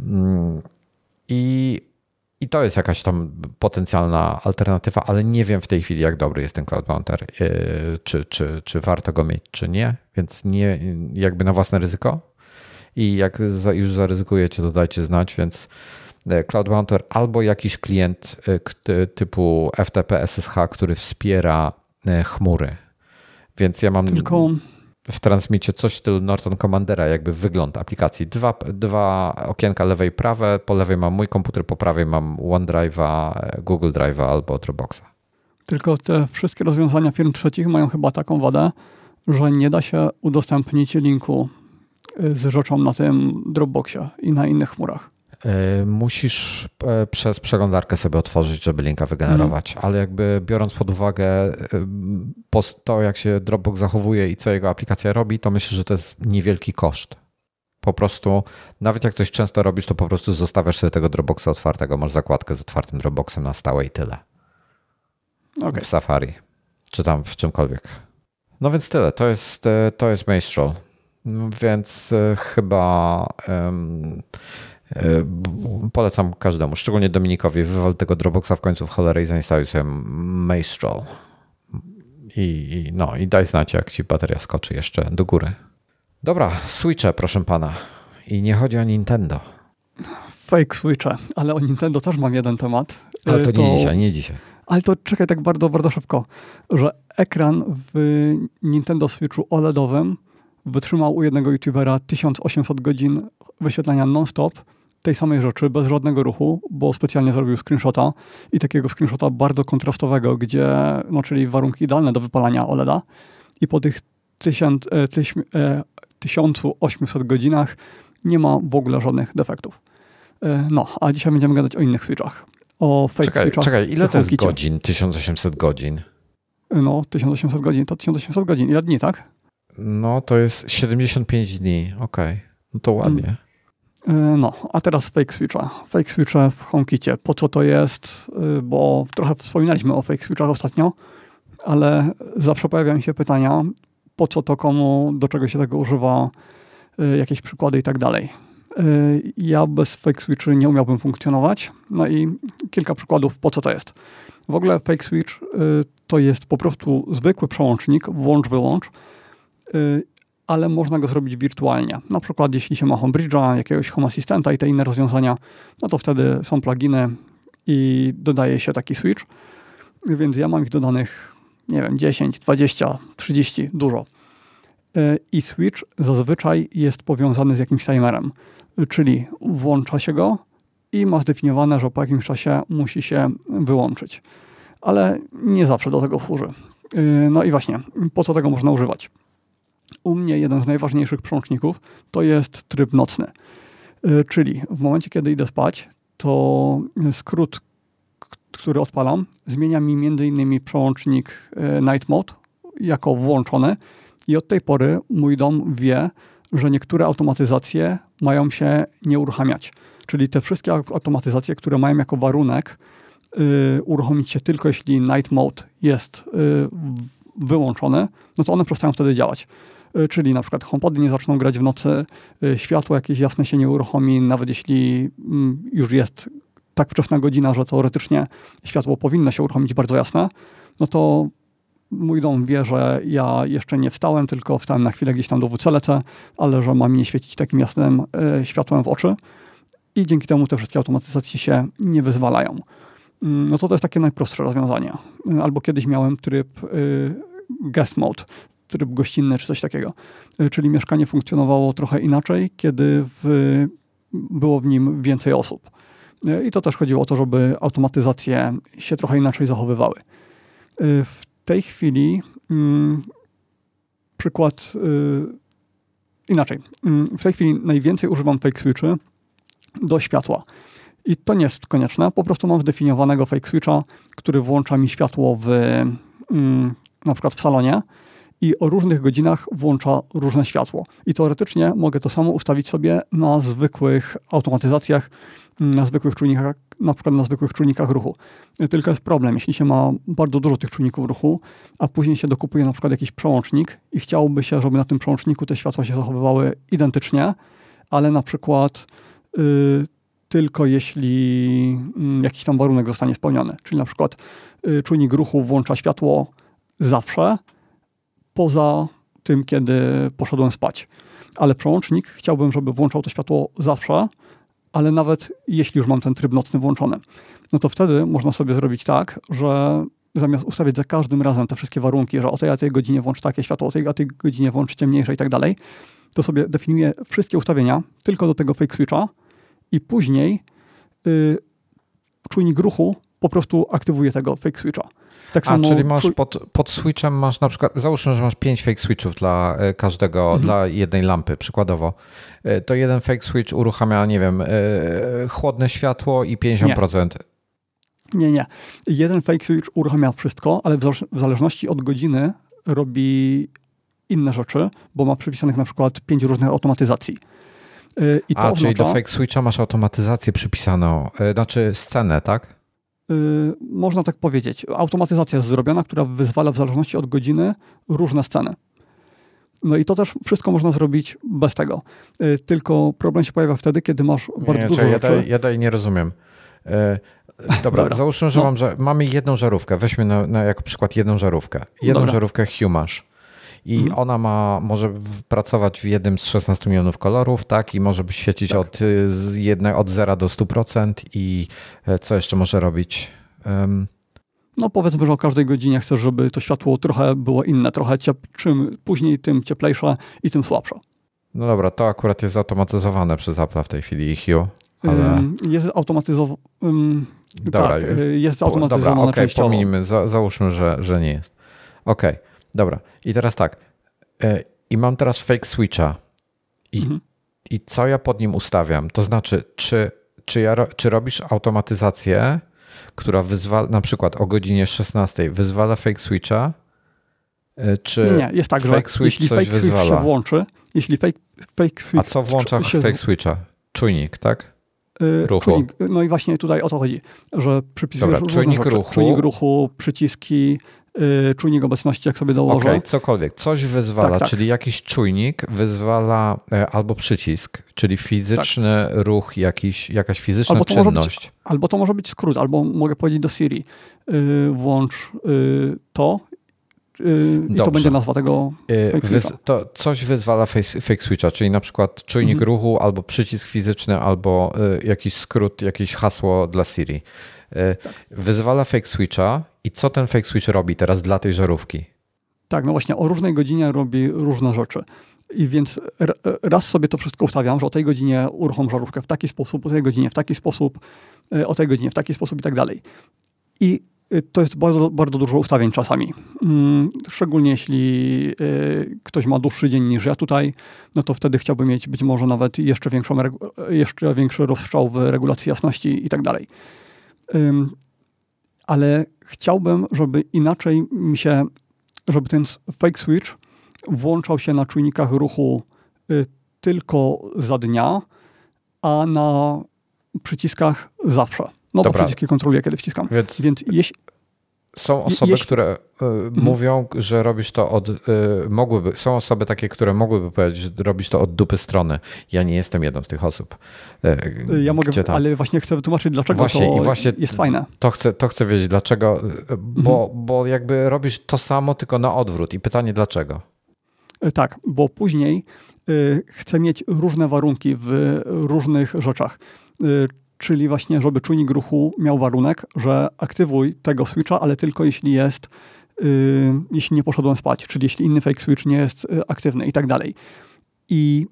Mm, I i to jest jakaś tam potencjalna alternatywa, ale nie wiem w tej chwili, jak dobry jest ten Cloud Mounter, e, czy, czy, czy warto go mieć, czy nie, więc nie, jakby na własne ryzyko. I jak już zaryzykujecie, to dajcie znać, więc e, Cloud Mounter albo jakiś klient e, typu FTP SSH, który wspiera chmury. Więc ja mam Tylko w transmicie coś w stylu Norton Commandera, jakby wygląd aplikacji. Dwa, dwa okienka lewe i prawe. Po lewej mam mój komputer, po prawej mam OneDrive'a, Google Drive'a albo Dropboxa. Tylko te wszystkie rozwiązania firm trzecich mają chyba taką wadę, że nie da się udostępnić linku z rzeczą na tym Dropboxie i na innych chmurach. Y, musisz y, przez przeglądarkę sobie otworzyć, żeby linka wygenerować, ale jakby biorąc pod uwagę to, jak się Dropbox zachowuje i co jego aplikacja robi, to myślę, że to jest niewielki koszt. Po prostu, nawet jak coś często robisz, to po prostu zostawiasz sobie tego Dropboxa otwartego, masz zakładkę z otwartym Dropboxem na stałe i tyle. Okay. W Safari, czy tam w czymkolwiek. No więc tyle, to jest, e, to jest Maestral. No więc e, chyba um, polecam każdemu, szczególnie Dominikowi, wywal tego Dropboxa w końcu w cholerę i zainstaluj sobie Maestral. I, no, i daj znać, jak ci bateria skoczy jeszcze do góry. Dobra, Switche, proszę pana. I nie chodzi o Nintendo. Fake Switche, ale o Nintendo też mam jeden temat. Ale to, to... nie dzisiaj, nie dzisiaj. Ale to czekaj tak bardzo, bardzo szybko, że ekran w Nintendo Switchu OLEDowym wytrzymał u jednego youtubera 1800 godzin wyświetlania non-stop tej samej rzeczy, bez żadnego ruchu, bo specjalnie zrobił screenshota i takiego screenshota bardzo kontrastowego, gdzie, no czyli warunki idealne do wypalania OLEDa i po tych 1000, e, tyś, e, 1800 godzinach nie ma w ogóle żadnych defektów. E, no, a dzisiaj będziemy gadać o innych switchach o fake czekaj, switchach. Czekaj, ile to jest godzin? 1800 godzin? No, 1800 godzin to 1800 godzin. Ile dni, tak? No, to jest 75 dni. Okej, okay. no to ładnie. Mm. No, a teraz fake switcha. Fake switche w HomeKicie. Po co to jest? Y, bo trochę wspominaliśmy o fake switchach ostatnio, ale zawsze pojawiają się pytania, po co to komu, do czego się tego używa, y, jakieś przykłady i tak dalej. Ja bez fake switchy nie umiałbym funkcjonować. No i kilka przykładów, po co to jest. W ogóle fake switch to jest po prostu zwykły przełącznik, włącz-wyłącz, ale można go zrobić wirtualnie. Na przykład jeśli się ma HomeBridge'a, jakiegoś Home Assistanta i te inne rozwiązania, no to wtedy są pluginy i dodaje się taki switch. Więc ja mam ich dodanych, nie wiem, 10, 20, 30, dużo. I switch zazwyczaj jest powiązany z jakimś timerem czyli włącza się go i ma zdefiniowane, że po jakimś czasie musi się wyłączyć. Ale nie zawsze do tego służy. Yy, no i właśnie, po co tego można używać? U mnie jeden z najważniejszych przełączników to jest tryb nocny. Yy, czyli w momencie, kiedy idę spać, to skrót, który odpalam, zmienia mi innymi przełącznik yy, Night Mode jako włączony i od tej pory mój dom wie, że niektóre automatyzacje mają się nie uruchamiać. Czyli te wszystkie automatyzacje, które mają jako warunek y, uruchomić się tylko jeśli night mode jest y, wyłączony, no to one przestają wtedy działać. Y, czyli na przykład HomePody nie zaczną grać w nocy, y, światło jakieś jasne się nie uruchomi, nawet jeśli mm, już jest tak wczesna godzina, że teoretycznie światło powinno się uruchomić bardzo jasne, no to mój dom wie, że ja jeszcze nie wstałem, tylko wstałem na chwilę gdzieś tam do WC lecę, ale że ma mi nie świecić takim jasnym y, światłem w oczy i dzięki temu te wszystkie automatyzacje się nie wyzwalają. Y, no to to jest takie najprostsze rozwiązanie. Albo kiedyś miałem tryb y, guest mode, tryb gościnny czy coś takiego. Y, czyli mieszkanie funkcjonowało trochę inaczej, kiedy w, było w nim więcej osób. Y, I to też chodziło o to, żeby automatyzacje się trochę inaczej zachowywały. W tej chwili mm, przykład y, inaczej. Mm, w tej chwili najwięcej używam fake switchy do światła. I to nie jest konieczne. Po prostu mam zdefiniowanego fake switcha, który włącza mi światło w, mm, na przykład w salonie i o różnych godzinach włącza różne światło. I teoretycznie mogę to samo ustawić sobie na zwykłych automatyzacjach, na zwykłych czujnikach, na przykład na zwykłych czujnikach ruchu. Tylko jest problem, jeśli się ma bardzo dużo tych czujników ruchu, a później się dokupuje na przykład jakiś przełącznik i chciałoby się, żeby na tym przełączniku te światła się zachowywały identycznie, ale na przykład y, tylko jeśli y, jakiś tam warunek zostanie spełniony. Czyli na przykład y, czujnik ruchu włącza światło zawsze, poza tym, kiedy poszedłem spać. Ale przełącznik chciałbym, żeby włączał to światło zawsze, ale nawet jeśli już mam ten tryb nocny włączony, no to wtedy można sobie zrobić tak, że zamiast ustawiać za każdym razem te wszystkie warunki, że o tej a tej godzinie włącz takie światło, o tej a tej godzinie włącz ciemniejsze i tak dalej, to sobie definiuję wszystkie ustawienia tylko do tego fake switcha i później y, czujnik ruchu po prostu aktywuje tego fake switcha. Tak A, czyli masz pod, pod switchem masz na przykład, załóżmy, że masz pięć fake switchów dla e, każdego, mhm. dla jednej lampy przykładowo. E, to jeden fake switch uruchamia, nie wiem, e, chłodne światło i 50%. Nie. nie, nie. Jeden fake switch uruchamia wszystko, ale w zależności od godziny robi inne rzeczy, bo ma przypisanych na przykład pięć różnych automatyzacji. I to A, oznacza... czyli do fake switcha masz automatyzację przypisaną, znaczy scenę, tak? Yy, można tak powiedzieć, automatyzacja jest zrobiona, która wyzwala w zależności od godziny różne sceny. No i to też wszystko można zrobić bez tego. Yy, tylko problem się pojawia wtedy, kiedy masz bardzo nie, dużo ja rzeczy. Ja dalej nie rozumiem. Yy, dobra, dobra, załóżmy, że, no. mam, mamy jedną żarówkę. Weźmy na, na jako przykład jedną żarówkę. Jedną dobra. żarówkę Humash i mhm. ona ma, może pracować w jednym z 16 milionów kolorów, tak? I może świecić tak. od, z jedne, od 0 do 100% i e, co jeszcze może robić? Um, no powiedzmy, że o każdej godzinie chcesz, żeby to światło trochę było inne, trochę ciep- czym później, tym cieplejsze i tym słabsze. No dobra, to akurat jest zautomatyzowane przez Apple w tej chwili i Hue, ale... Jest automatyzowane... Dobra, tak, jest zautomatyzowane dobra, okay, częściowo. Pomijmy, za, załóżmy, że, że nie jest. Okej. Okay. Dobra, i teraz tak. E, I mam teraz fake switcha. I, mhm. I co ja pod nim ustawiam? To znaczy, czy, czy, ja, czy robisz automatyzację, która wyzwala, na przykład o godzinie 16 wyzwala fake switcha, e, czy nie, jest tak, fake że switch jeśli coś fake wyzwala? switch się włączy, jeśli fake, fake switch... A co włącza się... fake switcha? Czujnik, tak? E, ruchu. Czujnik, no i właśnie tutaj o to chodzi, że przypisujesz Dobra, czujnik ruchu. czujnik ruchu, przyciski, czujnik obecności, jak sobie dołożę. Okej, okay, cokolwiek. Coś wyzwala, tak, tak. czyli jakiś czujnik wyzwala e, albo przycisk, czyli fizyczny tak. ruch, jakiś, jakaś fizyczna albo czynność. Być, albo to może być skrót, albo mogę powiedzieć do Siri, yy, włącz yy, to i to będzie nazwa tego Wyz, to coś wyzwala face, fake switcha, czyli na przykład czujnik mhm. ruchu, albo przycisk fizyczny, albo jakiś skrót, jakieś hasło dla Siri. Tak. Wyzwala fake switcha i co ten fake switch robi teraz dla tej żarówki? Tak, no właśnie o różnej godzinie robi różne rzeczy. I więc raz sobie to wszystko ustawiam, że o tej godzinie uruchom żarówkę w taki sposób, o tej godzinie w taki sposób, e, o tej godzinie w taki sposób i tak dalej. I e, to jest bardzo, bardzo dużo ustawień czasami. Mm, szczególnie jeśli e, ktoś ma dłuższy dzień niż ja tutaj, no to wtedy chciałbym mieć być może nawet jeszcze, większą, jeszcze większy rozstrzał w regulacji jasności i tak dalej ale chciałbym, żeby inaczej mi się, żeby ten fake switch włączał się na czujnikach ruchu y, tylko za dnia, a na przyciskach zawsze. No Dobra. bo przyciski kontroluję, kiedy wciskam. Więc, Więc jeśli, są osoby, jeśli... które y, mhm. mówią, że robisz to od. Y, mogłyby, są osoby takie, które mogłyby powiedzieć, że robisz to od dupy strony. Ja nie jestem jedną z tych osób. Y, ja mogę, tam... ale właśnie chcę wytłumaczyć, dlaczego właśnie, to i właśnie jest fajne. To chcę, to chcę wiedzieć, dlaczego, bo, mhm. bo jakby robisz to samo, tylko na odwrót. I pytanie, dlaczego? Tak, bo później chcę mieć różne warunki w różnych rzeczach czyli właśnie, żeby czujnik ruchu miał warunek, że aktywuj tego switcha, ale tylko jeśli jest, yy, jeśli nie poszedłem spać, czyli jeśli inny fake switch nie jest yy, aktywny i tak dalej. I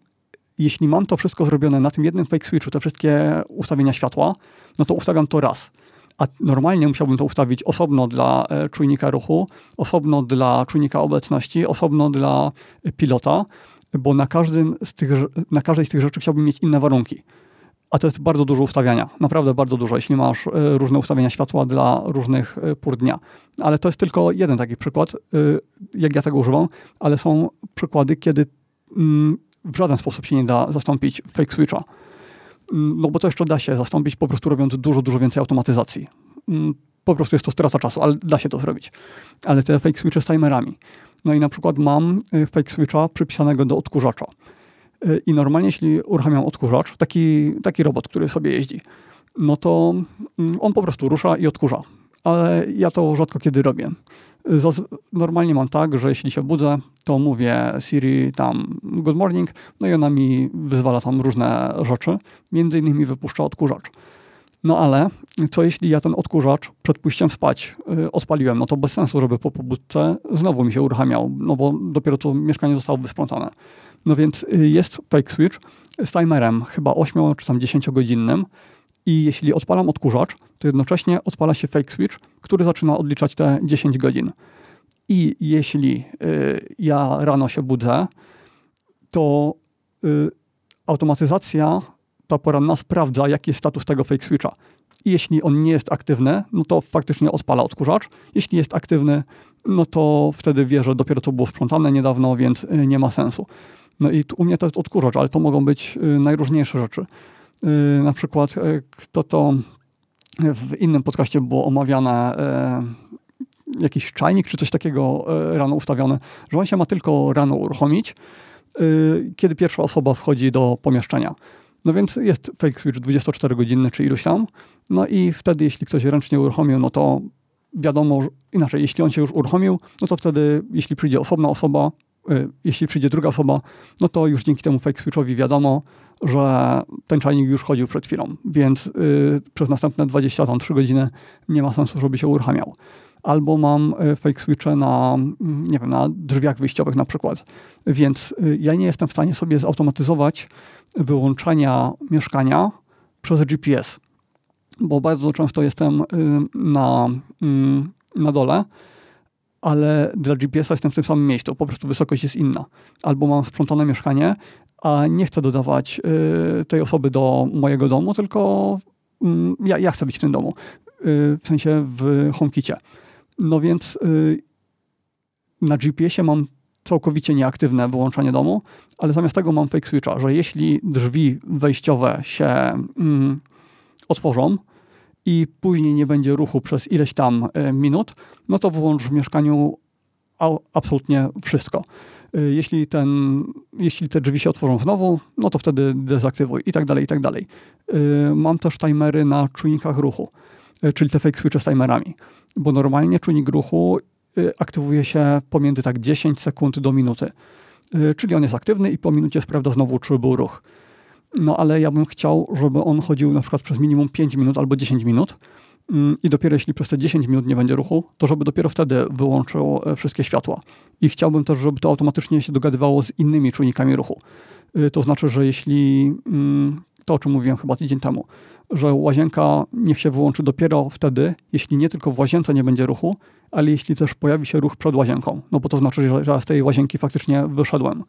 jeśli mam to wszystko zrobione na tym jednym fake switchu, te wszystkie ustawienia światła, no to ustawiam to raz. A normalnie musiałbym to ustawić osobno dla e, czujnika ruchu, osobno dla czujnika obecności, osobno dla pilota, bo na, każdym z tych, na każdej z tych rzeczy chciałbym mieć inne warunki. A to jest bardzo dużo ustawiania, naprawdę bardzo dużo, jeśli masz e, różne ustawienia światła dla różnych e, pór dnia. Ale to jest tylko jeden taki przykład, e, jak ja tego używam, ale są przykłady, kiedy mm, w żaden sposób się nie da zastąpić fake switcha. Mm, no bo to jeszcze da się zastąpić po prostu robiąc dużo, dużo więcej automatyzacji. Mm, po prostu jest to strata czasu, ale da się to zrobić. Ale te fake switche z timerami. No i na przykład mam fake switcha przypisanego do odkurzacza. Y, I normalnie, jeśli uruchamiam odkurzacz, taki, taki robot, który sobie jeździ, no to mm, on po prostu rusza i odkurza. Ale ja to rzadko kiedy robię. Normalnie mam tak, że jeśli się budzę, to mówię Siri tam good morning, no i ona mi wyzwala tam różne rzeczy, między innymi wypuszcza odkurzacz. No ale co jeśli ja ten odkurzacz przed pójściem spać y, odpaliłem? No to bez sensu, żeby po pobudce znowu mi się uruchamiał, no bo dopiero co mieszkanie zostało wysprzątane. No więc y, jest fake switch z timerem chyba 8 czy tam 10 godzinnym i jeśli odpalam odkurzacz, to jednocześnie odpala się fake switch, który zaczyna odliczać te 10 godzin. I jeśli y, ja rano się budzę, to y, automatyzacja ta poranna sprawdza, jaki jest status tego fake switcha. I jeśli on nie jest aktywny, no to faktycznie odpala odkurzacz. Jeśli jest aktywny, no to wtedy wie, że dopiero co było sprzątane niedawno, więc y, nie ma sensu. No i u mnie to jest odkurzacz, ale to mogą być najróżniejsze rzeczy. Na przykład, kto to w innym podcaście było omawiane, jakiś czajnik czy coś takiego rano ustawione, że on się ma tylko rano uruchomić, kiedy pierwsza osoba wchodzi do pomieszczenia. No więc jest fake switch 24 godziny czy iluś tam. No i wtedy, jeśli ktoś ręcznie uruchomił, no to wiadomo, inaczej, jeśli on się już uruchomił, no to wtedy, jeśli przyjdzie osobna osoba, y, jeśli przyjdzie druga osoba, no to już dzięki temu fake switchowi wiadomo, że ten czajnik już chodził przed chwilą, więc y, przez następne 23 godziny nie ma sensu, żeby się uruchamiał. Albo mam y, fake switche na, mm, nie wiem, na drzwiach wyjściowych na przykład. Więc ja nie jestem w stanie sobie zautomatyzować wyłączania mieszkania przez GPS, bo bardzo często jestem y, na, mm, na dole, ale dla GPS-a jestem w tym samym miejscu, po prostu wysokość jest inna. Albo mam sprzątane mieszkanie, a nie chcę dodawać y, tej osoby do mojego domu, tylko mm, ja, ja chcę być w tym domu, y, w sensie w HomeKicie. No więc na GPS-ie mam całkowicie nieaktywne wyłączanie domu, ale zamiast tego mam fake switcha, że jeśli drzwi wejściowe się mm, otworzą i później nie będzie ruchu przez ileś tam y, minut, no to wyłącz w mieszkaniu absolutnie wszystko. Y, jeśli, ten, jeśli te drzwi się otworzą znowu, no to wtedy dezaktywuj i tak dalej, i tak dalej. Y, mam też timery na czujnikach ruchu, czyli te fake switche z timerami, bo normalnie czujnik ruchu aktywuje się pomiędzy tak 10 sekund do minuty. Czyli on jest aktywny i po minucie sprawdza znowu, czy był ruch. No ale ja bym chciał, żeby on chodził na przykład przez minimum 5 minut albo 10 minut mm, i dopiero jeśli przez te 10 minut nie będzie ruchu, to żeby dopiero wtedy wyłączył e, wszystkie światła. I chciałbym też, żeby to automatycznie się dogadywało z innymi czujnikami ruchu. Y, to znaczy, że jeśli mm, to, o czym mówiłem chyba tydzień temu, że łazienka niech się wyłączy dopiero wtedy, jeśli nie tylko w łazience nie będzie ruchu, ale jeśli też pojawi się ruch przed łazienką, no bo to znaczy, że z tej łazienki faktycznie wyszedłem,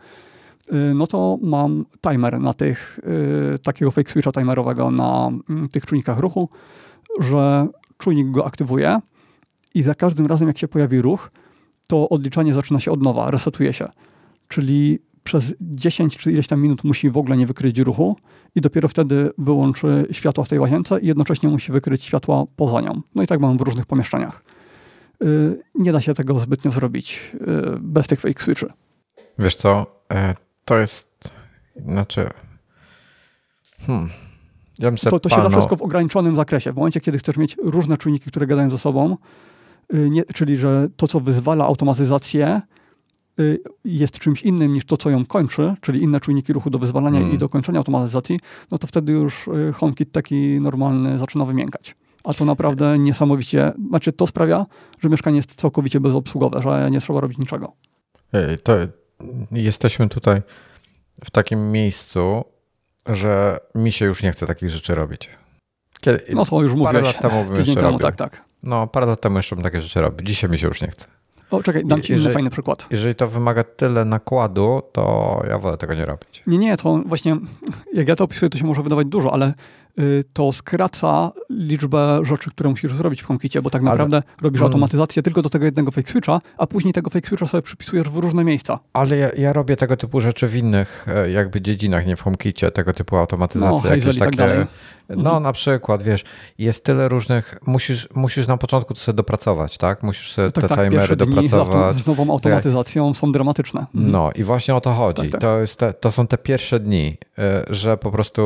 no to mam timer na tych, y, takiego fake switcha timerowego na mm, tych czujnikach ruchu, że czujnik go aktywuje i za każdym razem jak się pojawi ruch, to odliczanie zaczyna się od nowa, resetuje się. Czyli przez 10 czy ileś tam minut musi w ogóle nie wykryć ruchu i dopiero wtedy wyłączy światła w tej łazience i jednocześnie musi wykryć światła poza nią. No i tak mam w różnych pomieszczeniach. Y, nie da się tego zbytnio zrobić y, bez tych fake switchy. Wiesz co, e, to jest, znaczy, hmm. Ja to, to się da wszystko w ograniczonym zakresie. W momencie, kiedy chcesz mieć różne czujniki, które gadają ze sobą, y, nie, czyli że to, co wyzwala automatyzację, jest czymś innym niż to, co ją kończy, czyli inne czujniki ruchu do wyzwalania hmm. i do kończenia automatyzacji, no to wtedy już HomeKit taki normalny zaczyna wymiękać a to naprawdę niesamowicie, znaczy to sprawia, że mieszkanie jest całkowicie bezobsługowe, że nie trzeba robić niczego. Ej, to jesteśmy tutaj w takim miejscu, że mi się już nie chce takich rzeczy robić. Kiedy, no to już mówiłeś. Parę lat temu bym tydzień temu, robił. tak, tak. No, parę lat temu jeszcze bym takie rzeczy robił. Dzisiaj mi się już nie chce. O, czekaj, dam ci jeżeli, inny fajny przykład. Jeżeli to wymaga tyle nakładu, to ja wolę tego nie robić. Nie, nie, to właśnie, jak ja to opisuję, to się może wydawać dużo, ale to skraca liczbę rzeczy, które musisz zrobić w HomeKicie, bo tak naprawdę ale, robisz automatyzację tylko do tego jednego fake switcha, a później tego fake switcha sobie przypisujesz w różne miejsca. Ale ja, ja robię tego typu rzeczy w innych e, jakby dziedzinach, nie w HomeKicie, tego typu automatyzacje. No, jakieś tak takie, tak no mhm. na przykład, wiesz, jest tyle różnych, musisz, musisz na początku to sobie dopracować, tak? Musisz sobie tak, te tak, timery dopracować. z nową automatyzacją są dramatyczne. Mhm. No i właśnie o to chodzi. Tak, tak. To, jest te, to są te pierwsze dni, e, że po prostu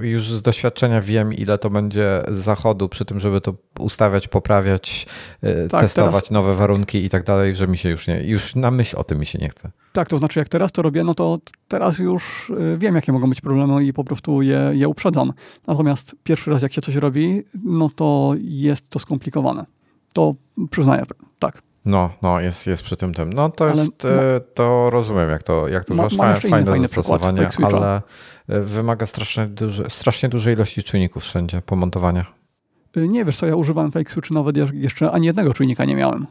już z doświadczenia wiem, ile to będzie zachodu przy tym, żeby to ustawiać, poprawiać, y, tak, testować teraz... nowe warunki i tak dalej, że mi się już nie, już na myśl o tym mi się nie chce. Tak, to znaczy jak teraz to robię, no to teraz już y, wiem, jakie mogą być problemy i po prostu je, je uprzedzam. Natomiast pierwszy raz, jak się coś robi, no to jest to skomplikowane. To przyznaję, tak. No, no, jest, jest przy tym tym. No to ale jest, e, to rozumiem, jak to, jak to ma, fajne, fajne zastosowanie, ale e, wymaga strasznie, duży, strasznie dużej ilości czujników wszędzie po montowaniach. Y, nie, wiesz co, ja używałem fake switch nawet jeszcze ani jednego czujnika nie miałem.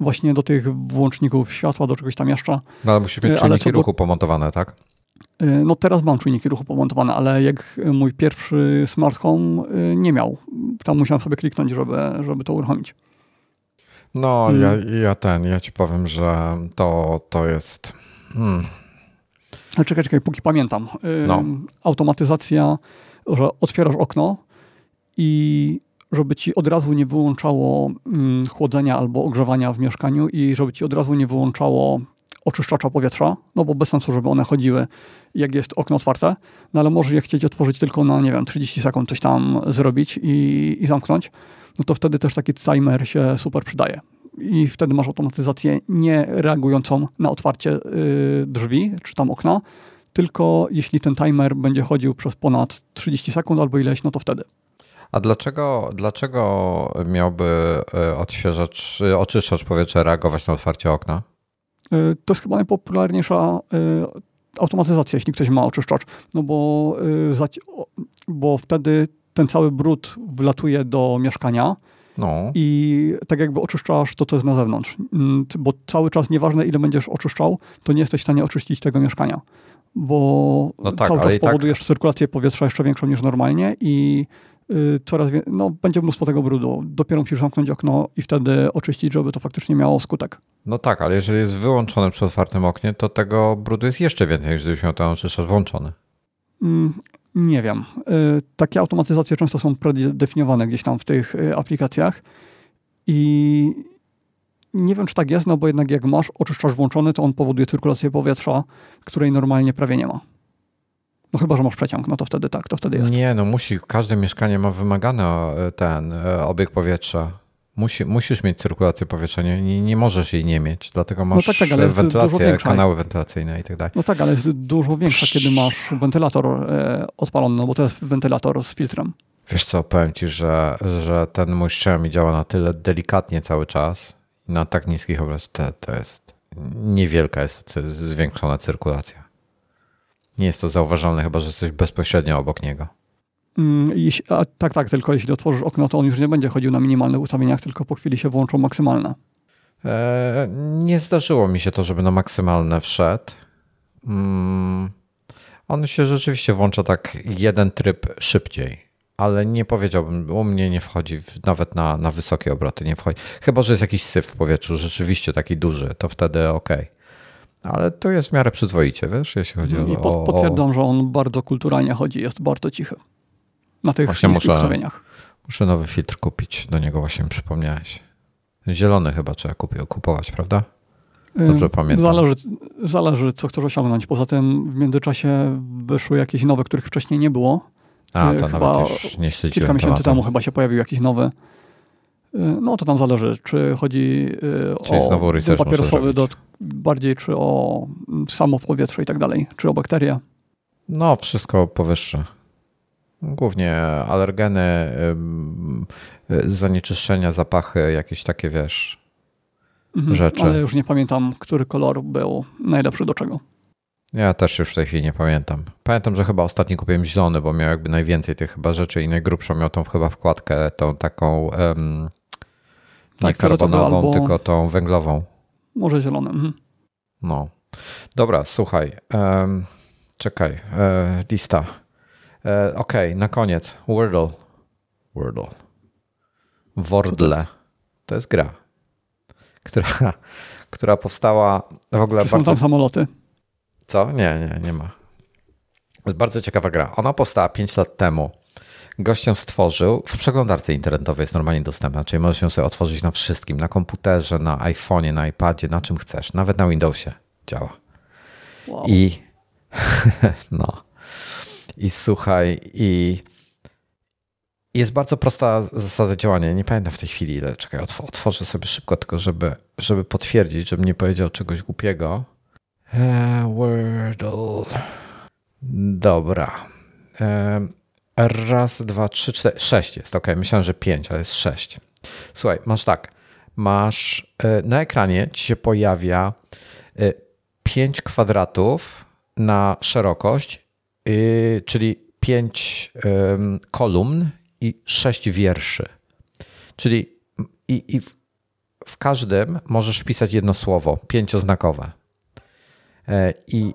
Właśnie do tych włączników światła, do czegoś tam jeszcze. No ale musi mieć czujniki ruchu do... pomontowane, tak? Y, no teraz mam czujniki ruchu pomontowane, ale jak mój pierwszy smart home nie miał. Tam musiałem sobie kliknąć, żeby, żeby to uruchomić. No, hmm. ja, ja ten, ja ci powiem, że to, to jest. Hmm. Ale czekaj, czekaj, póki pamiętam. No. Automatyzacja, że otwierasz okno i żeby ci od razu nie wyłączało mm, chłodzenia albo ogrzewania w mieszkaniu i żeby ci od razu nie wyłączało oczyszczacza powietrza, no bo bez sensu, żeby one chodziły, jak jest okno otwarte, no ale może je chcieć otworzyć tylko na, nie wiem, 30 sekund coś tam zrobić i, i zamknąć no to wtedy też taki timer się super przydaje. I wtedy masz automatyzację nie reagującą na otwarcie yy, drzwi czy tam okna, tylko jeśli ten timer będzie chodził przez ponad 30 sekund albo ileś, no to wtedy. A dlaczego, dlaczego miałby y, odświeżacz, y, oczyszczacz powietrza reagować na otwarcie okna? Yy, to jest chyba najpopularniejsza yy, automatyzacja, jeśli ktoś ma oczyszczacz. No bo, bo wtedy ten cały brud wlatuje do mieszkania no. i tak jakby oczyszczasz to, co jest na zewnątrz. Mm, bo cały czas, nieważne ile będziesz oczyszczał, to nie jesteś w stanie oczyścić tego mieszkania. Bo no tak, cały czas tak- powodujesz tak... cyrkulację powietrza jeszcze większą niż normalnie i coraz więcej, no będzie mnóstwo tego brudu. Dopiero musisz zamknąć okno i wtedy oczyścić, żeby to faktycznie miało skutek. No tak, ale jeżeli jest wyłączone przy otwartym oknie, to tego brudu jest jeszcze więcej niż gdybyś miał ten oczyszczacz włączony. Mm, nie wiem. Y, takie automatyzacje często są predefiniowane gdzieś tam w tych y, aplikacjach i nie wiem, czy tak jest, no bo jednak jak masz oczyszczacz włączony, to on powoduje cyrkulację powietrza, której normalnie prawie nie ma. No chyba, że masz przeciąg, no to wtedy tak, to wtedy jest. Nie, no musi, każde mieszkanie ma wymagany e, ten e, obieg powietrza. Musi, musisz mieć cyrkulację powietrza, nie, nie, możesz jej nie mieć, dlatego masz no tak, tak, wentylację, kanały wentylacyjne i tak dalej. No tak, ale jest dużo większa, kiedy masz wentylator e, odpalony, no bo to jest wentylator z filtrem. Wiesz co, powiem ci, że, że ten mój Xiaomi działa na tyle delikatnie cały czas na tak niskich obrazach, to, to jest niewielka jest zwiększona cyrkulacja. Nie jest to zauważalne, chyba że jesteś bezpośrednio obok niego. Mm, a, tak, tak, tylko jeśli otworzysz okno, to on już nie będzie chodził na minimalnych ustawieniach, tylko po chwili się włączą maksymalne. E, nie zdarzyło mi się to, żeby na maksymalne wszedł. Mm, on się rzeczywiście włącza tak jeden tryb szybciej, ale nie powiedziałbym, u mnie nie wchodzi w, nawet na, na wysokie obroty, nie wchodzi. Chyba, że jest jakiś syf w powietrzu, rzeczywiście taki duży, to wtedy ok. Ale to jest w miarę przyzwoicie, wiesz, jeśli chodzi I o... I potwierdzam, że on bardzo kulturalnie chodzi, jest bardzo cichy na tych właśnie muszę, ustawieniach. Muszę nowy filtr kupić, do niego właśnie przypomniałeś. Zielony chyba trzeba kupił, kupować, prawda? Dobrze pamiętam. Zależy, zależy, co chcesz osiągnąć. Poza tym w międzyczasie wyszły jakieś nowe, których wcześniej nie było. A, to chyba nawet już nie śledziłem Kilka miesięcy temu chyba się pojawił jakiś nowy. No to tam zależy, czy chodzi Czyli o znowu papierosowy dot, bardziej, czy o samo powietrze i tak dalej, czy o bakterie. No, wszystko powyższe. Głównie alergeny, zanieczyszczenia, zapachy, jakieś takie, wiesz, mhm, rzeczy. Ale już nie pamiętam, który kolor był najlepszy do czego. Ja też już w tej chwili nie pamiętam. Pamiętam, że chyba ostatni kupiłem zielony, bo miał jakby najwięcej tych chyba rzeczy i najgrubszą miał tą chyba wkładkę, tą taką um, nie tak, karbonową, albo... tylko tą węglową. Może zielony. Mhm. No. Dobra, słuchaj. Um, czekaj. E, lista. E, Okej, okay, na koniec. Wordle. Wordle. Wordle. To jest gra, która, która powstała w ogóle Czy bardzo... są tam samoloty? Co? Nie, nie, nie ma. To jest bardzo ciekawa gra. Ona powstała 5 lat temu. Ją stworzył w przeglądarce internetowej, jest normalnie dostępna, czyli możesz ją sobie otworzyć na wszystkim, na komputerze, na iPhone'ie, na iPadzie, na czym chcesz, nawet na Windowsie działa. Wow. I no. I słuchaj, i jest bardzo prosta zasada działania. Nie pamiętam w tej chwili ile. Czekaj, otworzę sobie szybko, tylko żeby, żeby potwierdzić, żebym nie powiedział czegoś głupiego. E, Wordle. Dobra. E, raz, dwa, trzy, cztery, sześć jest. Ok, myślałem, że pięć, ale jest sześć. Słuchaj, masz tak. Masz e, na ekranie ci się pojawia pięć kwadratów na szerokość, czyli pięć kolumn i sześć wierszy. Czyli i, i w, w każdym możesz wpisać jedno słowo, pięcioznakowe. E, I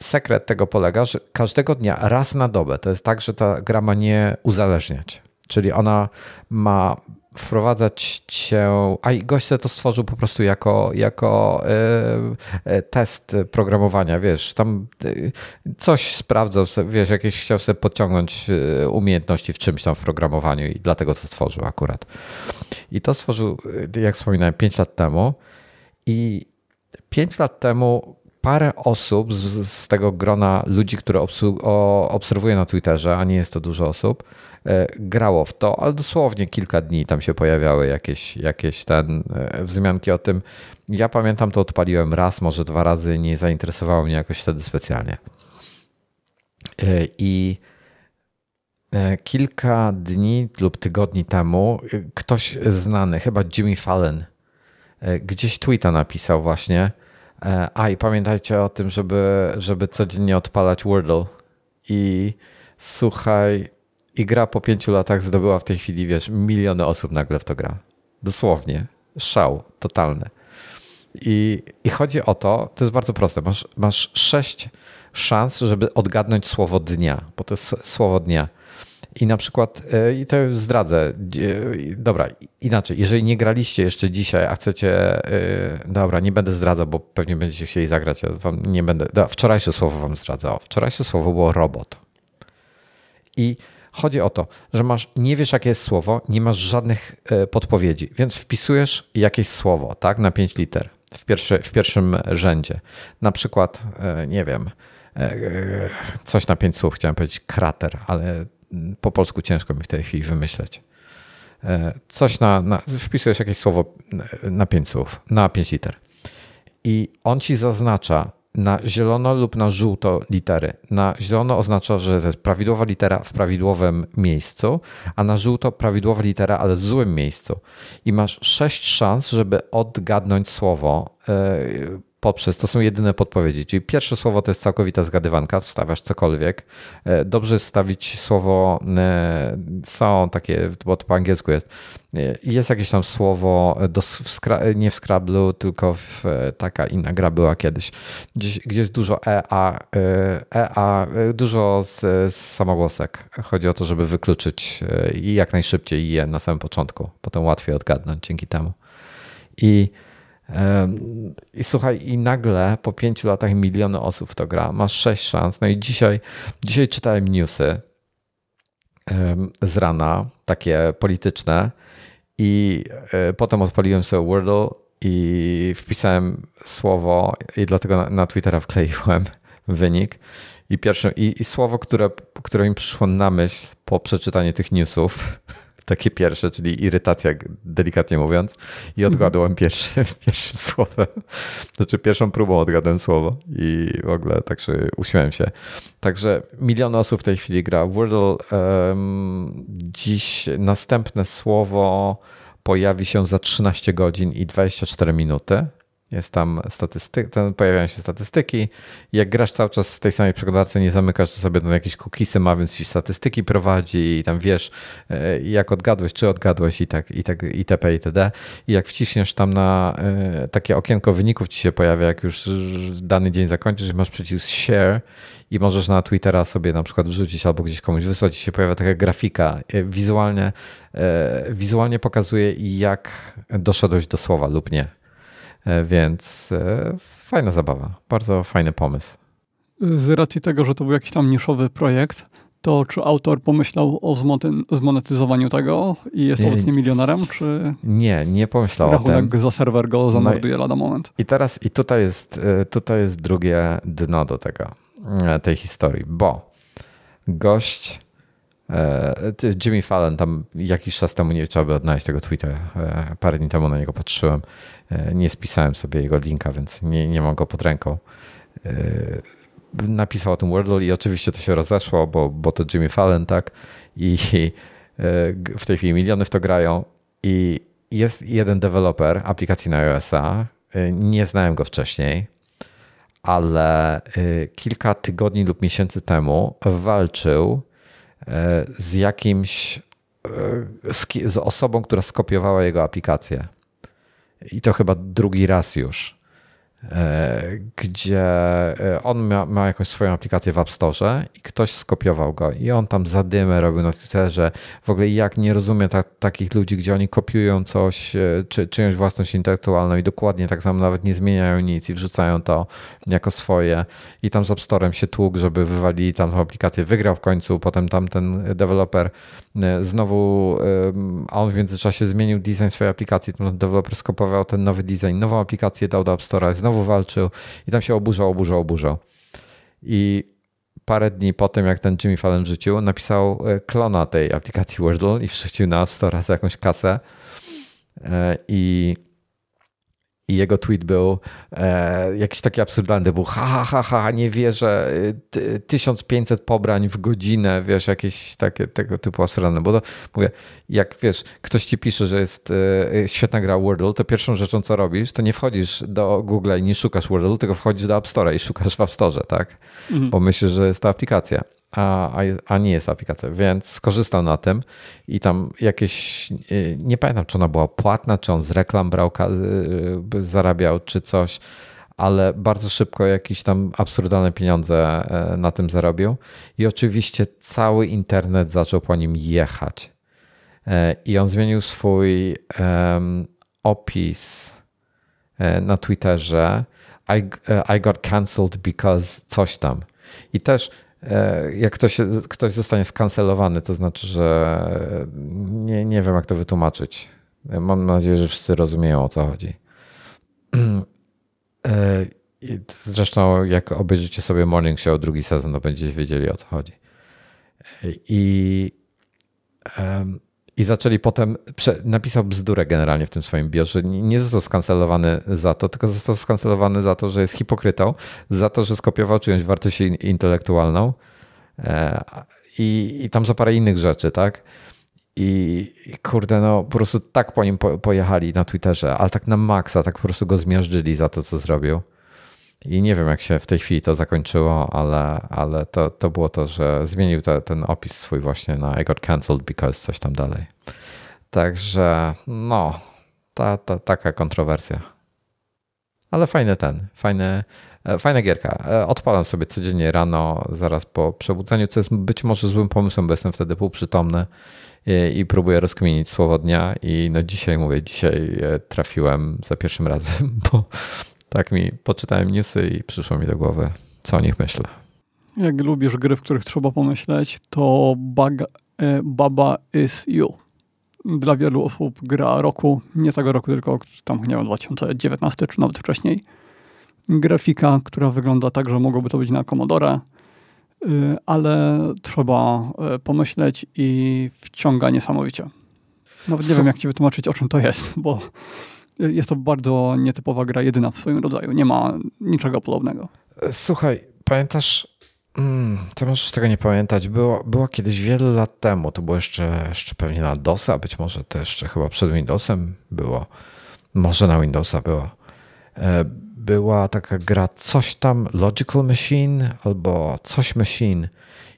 sekret tego polega, że każdego dnia, raz na dobę, to jest tak, że ta gra ma nie uzależniać. Czyli ona ma wprowadzać cię, a i gość to stworzył po prostu jako, jako e, e, test programowania, wiesz, tam coś sprawdzał, wiesz, jakieś chciał sobie podciągnąć umiejętności w czymś tam w programowaniu i dlatego to stworzył akurat. I to stworzył, jak wspominałem, 5 lat temu i 5 lat temu parę osób z, z tego grona ludzi, które obserwuję na Twitterze, a nie jest to dużo osób, e, grało w to, ale dosłownie kilka dni tam się pojawiały jakieś, jakieś ten e, wzmianki o tym. Ja pamiętam, to odpaliłem raz, może dwa razy, nie zainteresowało mnie jakoś wtedy specjalnie. E, I kilka dni lub tygodni temu ktoś znany, chyba Jimmy Fallon, gdzieś tweeta napisał właśnie, a i pamiętajcie o tym, żeby, żeby codziennie odpalać Wordle. I słuchaj, i gra po pięciu latach zdobyła w tej chwili, wiesz, miliony osób nagle w to gra. Dosłownie. Szał totalny. I, I chodzi o to, to jest bardzo proste. Masz, masz sześć szans, żeby odgadnąć słowo dnia, bo to jest słowo dnia. I na przykład, e, i to zdradzę, dobra, inaczej, jeżeli nie graliście jeszcze dzisiaj, a chcecie, e, dobra, nie będę zdradzał, bo pewnie będziecie chcieli zagrać, ja wam nie będę, wczorajsze słowo wam zdradzał. Wczorajsze słowo było robot. I chodzi o to, że masz, nie wiesz jakie jest słowo, nie masz żadnych e, podpowiedzi, więc wpisujesz jakieś słowo, tak, na 5 liter w, pierwszy, w pierwszym rzędzie. Na przykład, nie wiem, coś na pięć słów chciałem powiedzieć, krater, ale po polsku ciężko mi w tej chwili wymyśleć. E, coś na, na wpisujesz jakieś słowo na pięć słów, na pięć liter. I on ci zaznacza na zielono lub na żółto litery. Na zielono oznacza, że to jest prawidłowa litera w prawidłowym miejscu, a na żółto prawidłowa litera, ale w złym miejscu. I masz sześć szans, żeby odgadnąć słowo e, poprzez, to są jedyne podpowiedzi. Czyli pierwsze słowo to jest całkowita zgadywanka, wstawiasz cokolwiek. E, dobrze stawić słowo, e, są takie, bo to po angielsku jest, e, jest jakieś tam słowo, do, w nie w Scrabble, tylko w, taka inna gra była kiedyś, gdzieś, gdzie jest dużo e, a, e, a dużo z, z samogłosek. Chodzi o to, żeby wykluczyć i jak najszybciej je na samym początku. Potem łatwiej odgadnąć dzięki temu. I i słuchaj, i nagle po pięciu latach miliony osób to gra. Masz sześć szans. No i dzisiaj, dzisiaj czytałem newsy z rana, takie polityczne, i e, potem odpaliłem sobie Wordle i wpisałem słowo, i dlatego na, Twittera wkleiłem wynik. I, pierwsze, i, i słowo, które, które mi przyszło na myśl po przeczytaniu tych newsów, pierwsze, czyli irytacja, delikatnie mówiąc, i mhm. odgadłem pierwszy, pierwszym słowem. Znaczy pierwszą próbą odgadłem słowo i w ogóle także uśmiałem się. Także miliony osób w tej chwili gra. Wordle um, dziś następne słowo pojawi się za 13 godzin i 24 minuty. Jest tam statystyk, tam pojawiają się statystyki. Jak grasz cały czas z tej samej przeglądarce, nie zamykasz, sobie na jakieś cookiesy ma, więc ci statystyki prowadzi i tam wiesz, e, jak odgadłeś, czy odgadłeś i tak, i tak, itp. itd. I jak wciśniesz tam na e, takie okienko wyników ci się pojawia, jak już dany dzień zakończysz, masz przycisk share i możesz na Twittera sobie na przykład wrzucić albo gdzieś komuś wysłać i się pojawia taka grafika. E, wizualnie, wizualnie pokazuje, jak doszedłeś do słowa lub nie. E, więc e, fajna zabawa, bardzo fajny pomysł. Z racji tego, że to był jakiś tam niszowy projekt, to czy autor pomyślał o zmonetyzowaniu tego i jest nie, obecnie milionerem, czy... Nie, nie pomyślał o tym. za serwer go zamorduje no lada moment. I teraz, i tutaj jest, e, tutaj jest drugie dno do tego, tej historii, bo gość Jimmy Fallon, tam jakiś czas temu nie trzeba by odnaleźć tego tweeta. E, parę dni temu na niego patrzyłem. E, nie spisałem sobie jego linka, więc nie, nie mam go pod ręką. Napisał o tym Wordle i oczywiście to się rozeszło, bo, bo to Jimmy Fallon, tak? I w tej chwili miliony w to grają. I jest jeden deweloper aplikacji na iOS-a. Nie znałem go wcześniej, ale kilka tygodni lub miesięcy temu walczył E, z jakimś, e, z osobą, która skopiowała jego aplikację. I to chyba drugi raz już. E, gdzie e, on ma, jakąś swoją aplikację w App Store i ktoś skopiował go i on tam zadymę robił na Twitterze. W ogóle jak nie rozumie ta, takich ludzi, gdzie oni kopiują coś, e, czy czyjąś własność intelektualną i dokładnie tak samo nawet nie zmieniają nic i wrzucają to jako swoje i tam z App Storem się tłukł, żeby wywalili tam tą aplikację. Wygrał w końcu, potem tam ten deweloper znowu, a on w międzyczasie zmienił design swojej aplikacji, ten deweloper skopował ten nowy design, nową aplikację dał do App Store'a, znowu walczył i tam się oburzał, oburzał, oburzał. I parę dni po tym, jak ten Jimmy Fallon wrzucił, napisał e, klona tej aplikacji Wordle i wrzucił na App Store za jakąś kasę. E, I i jego tweet był e, jakiś taki absurdalny, był ha, ha, ha, ha, nie wierzę, 1500 pobrań w godzinę, wiesz, jakieś takie tego typu absurdalne, bo to, mówię, jak wiesz, ktoś ci pisze, że jest e, świetna gra Wordle, to pierwszą rzeczą, co robisz, to nie wchodzisz do Google i nie szukasz Wordle, tylko wchodzisz do App Store i szukasz w App Store, tak? Mhm. Bo myślisz, że jest to aplikacja a, a, nie jest aplikacja, więc skorzystał na tym i tam jakieś, nie pamiętam czy ona była płatna, czy on z reklam brał, y, zarabiał, czy coś, ale bardzo szybko jakieś tam absurdalne pieniądze e, na tym zarobił. I oczywiście cały internet zaczął po nim jechać. E, i on zmienił swój um, opis e, na Twitterze. I, I got cancelled because coś tam. I też jak ktoś, ktoś zostanie skancelowany, to znaczy, że nie, nie wiem, jak to wytłumaczyć. Mam nadzieję, że wszyscy rozumieją o co chodzi. E, zresztą, jak obejrzycie sobie Morning Show drugi sezon, to będziecie wiedzieli o co chodzi. I um, i zaczęli potem, napisał bzdurę generalnie w tym swoim biurze. Nie został skancelowany za to, tylko został skancelowany za to, że jest hipokrytą, za to, że skopiował czyjąś wartość intelektualną e, i, i tam za parę innych rzeczy, tak? I, kurde, no po prostu tak po nim pojechali na Twitterze, ale tak na maksa, tak po prostu go zmiażdżyli za to, co zrobił. I nie wiem, jak się w tej chwili to zakończyło, ale, ale to, to było to, że zmienił te, ten opis swój właśnie na I got cancelled because coś tam dalej. Także no, ta, ta, taka kontrowersja. Ale fajny ten, fajny, e, fajna gierka. E, odpalam sobie codziennie rano, zaraz po przebudzeniu, co jest być może złym pomysłem, bo jestem wtedy półprzytomny i, i próbuję rozkminić słowo dnia. I no dzisiaj mówię, dzisiaj e, trafiłem za pierwszym razem, bo tak mi poczytałem newsy i przyszło mi do głowy, co o nich myślę. Jak lubisz gry, w których trzeba pomyśleć, to Bug, e, Baba is You. Dla wielu osób gra roku, nie tego roku, tylko tam, nie wiem, 2019 czy nawet wcześniej. Grafika, która wygląda tak, że mogłoby to być na Commodore, y, ale trzeba e, pomyśleć i wciąga niesamowicie. Nawet nie wiem, jak ci wytłumaczyć, o czym to jest, bo jest to bardzo nietypowa gra, jedyna w swoim rodzaju. Nie ma niczego podobnego. Słuchaj, pamiętasz, mm, ty możesz tego nie pamiętać, było, było kiedyś wiele lat temu, to było jeszcze, jeszcze pewnie na DOSa, być może to jeszcze chyba przed Windowsem było, może na Windowsa było. E, była taka gra coś tam Logical Machine albo coś Machine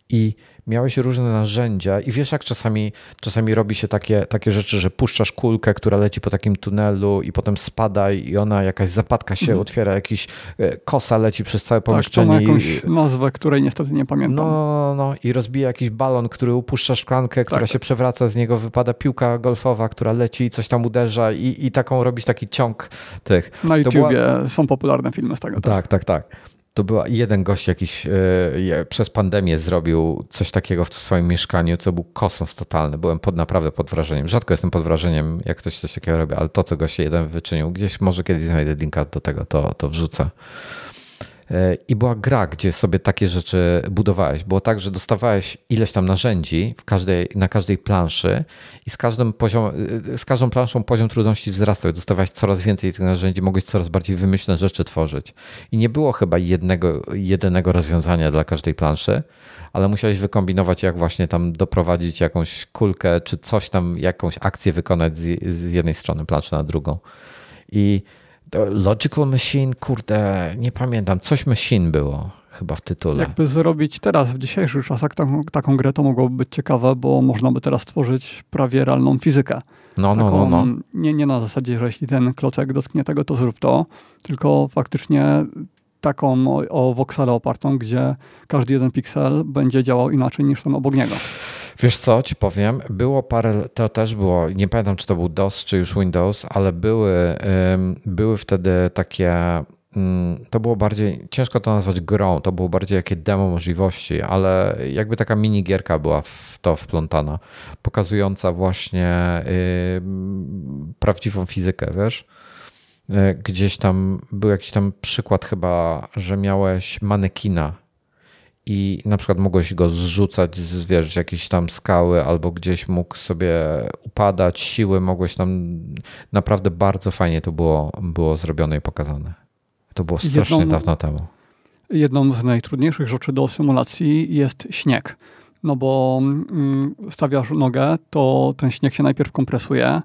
i miałeś różne narzędzia i wiesz, jak czasami, czasami robi się takie, takie rzeczy, że puszczasz kulkę, która leci po takim tunelu i potem spada i ona jakaś zapadka się mhm. otwiera, jakiś e, kosa leci przez całe pomieszczenie. Tak, to ma jakąś nazwę, której niestety nie pamiętam. No, no i rozbija jakiś balon, który upuszcza szklankę, która tak. się przewraca, z niego wypada piłka golfowa, która leci i coś tam uderza i, i taką robić taki ciąg tych. Na YouTubie była... są popularne filmy z tego. Tak, tak, tak. tak to był jeden gość jakiś e, przez pandemię zrobił coś takiego w swoim mieszkaniu, co był kosmos totalny. Byłem pod, naprawdę pod wrażeniem. Rzadko jestem pod wrażeniem, jak ktoś coś takiego robi, ale to, co gość jeden wyczynił, gdzieś może kiedyś znajdę linka do tego, to, to wrzucę. E, I była gra, gdzie sobie takie rzeczy budowałeś. Było tak, że dostawałeś ileś tam narzędzi w każdej, na każdej planszy i z, każdym poziom, e, z każdą planszą poziom trudności wzrastał. Dostawałeś coraz więcej tych narzędzi, mogłeś coraz bardziej wymyślne rzeczy tworzyć. I nie było chyba jednego, jedynego rozwiązania dla każdej planszy, ale musiałeś wykombinować, jak właśnie tam doprowadzić jakąś kulkę, czy coś tam, jakąś akcję wykonać z, z jednej strony planszy na drugą. I Logical Machine, kurde, nie pamiętam, coś Machine było chyba w tytule. Jakby zrobić teraz, w dzisiejszych czasach taką, taką grę, to mogłoby być ciekawe, bo można by teraz tworzyć prawie realną fizykę. No, no, no, no. Nie, nie na zasadzie, że jeśli ten klocek dotknie tego, to zrób to, tylko faktycznie taką o, o voxelę opartą, gdzie każdy jeden piksel będzie działał inaczej niż ten obok niego. Wiesz co, ci powiem, było parę, to też było, nie pamiętam czy to był DOS czy już Windows, ale były, były wtedy takie, mm, to było bardziej, ciężko to nazwać grą, to było bardziej jakie demo możliwości, ale jakby taka mini gierka była w to wplątana, pokazująca właśnie prawdziwą fizykę, wiesz? Y, gdzieś tam był jakiś tam przykład chyba, że miałeś manekina i na przykład mogłeś go zrzucać z wiesz, jakiejś tam skały albo gdzieś mógł sobie upadać, siły mogłeś tam, naprawdę bardzo fajnie to było, było zrobione i pokazane. To było strasznie jedną, dawno temu. Jedną z najtrudniejszych rzeczy do symulacji jest śnieg. No bo mm, stawiasz nogę, to ten śnieg się najpierw kompresuje, y,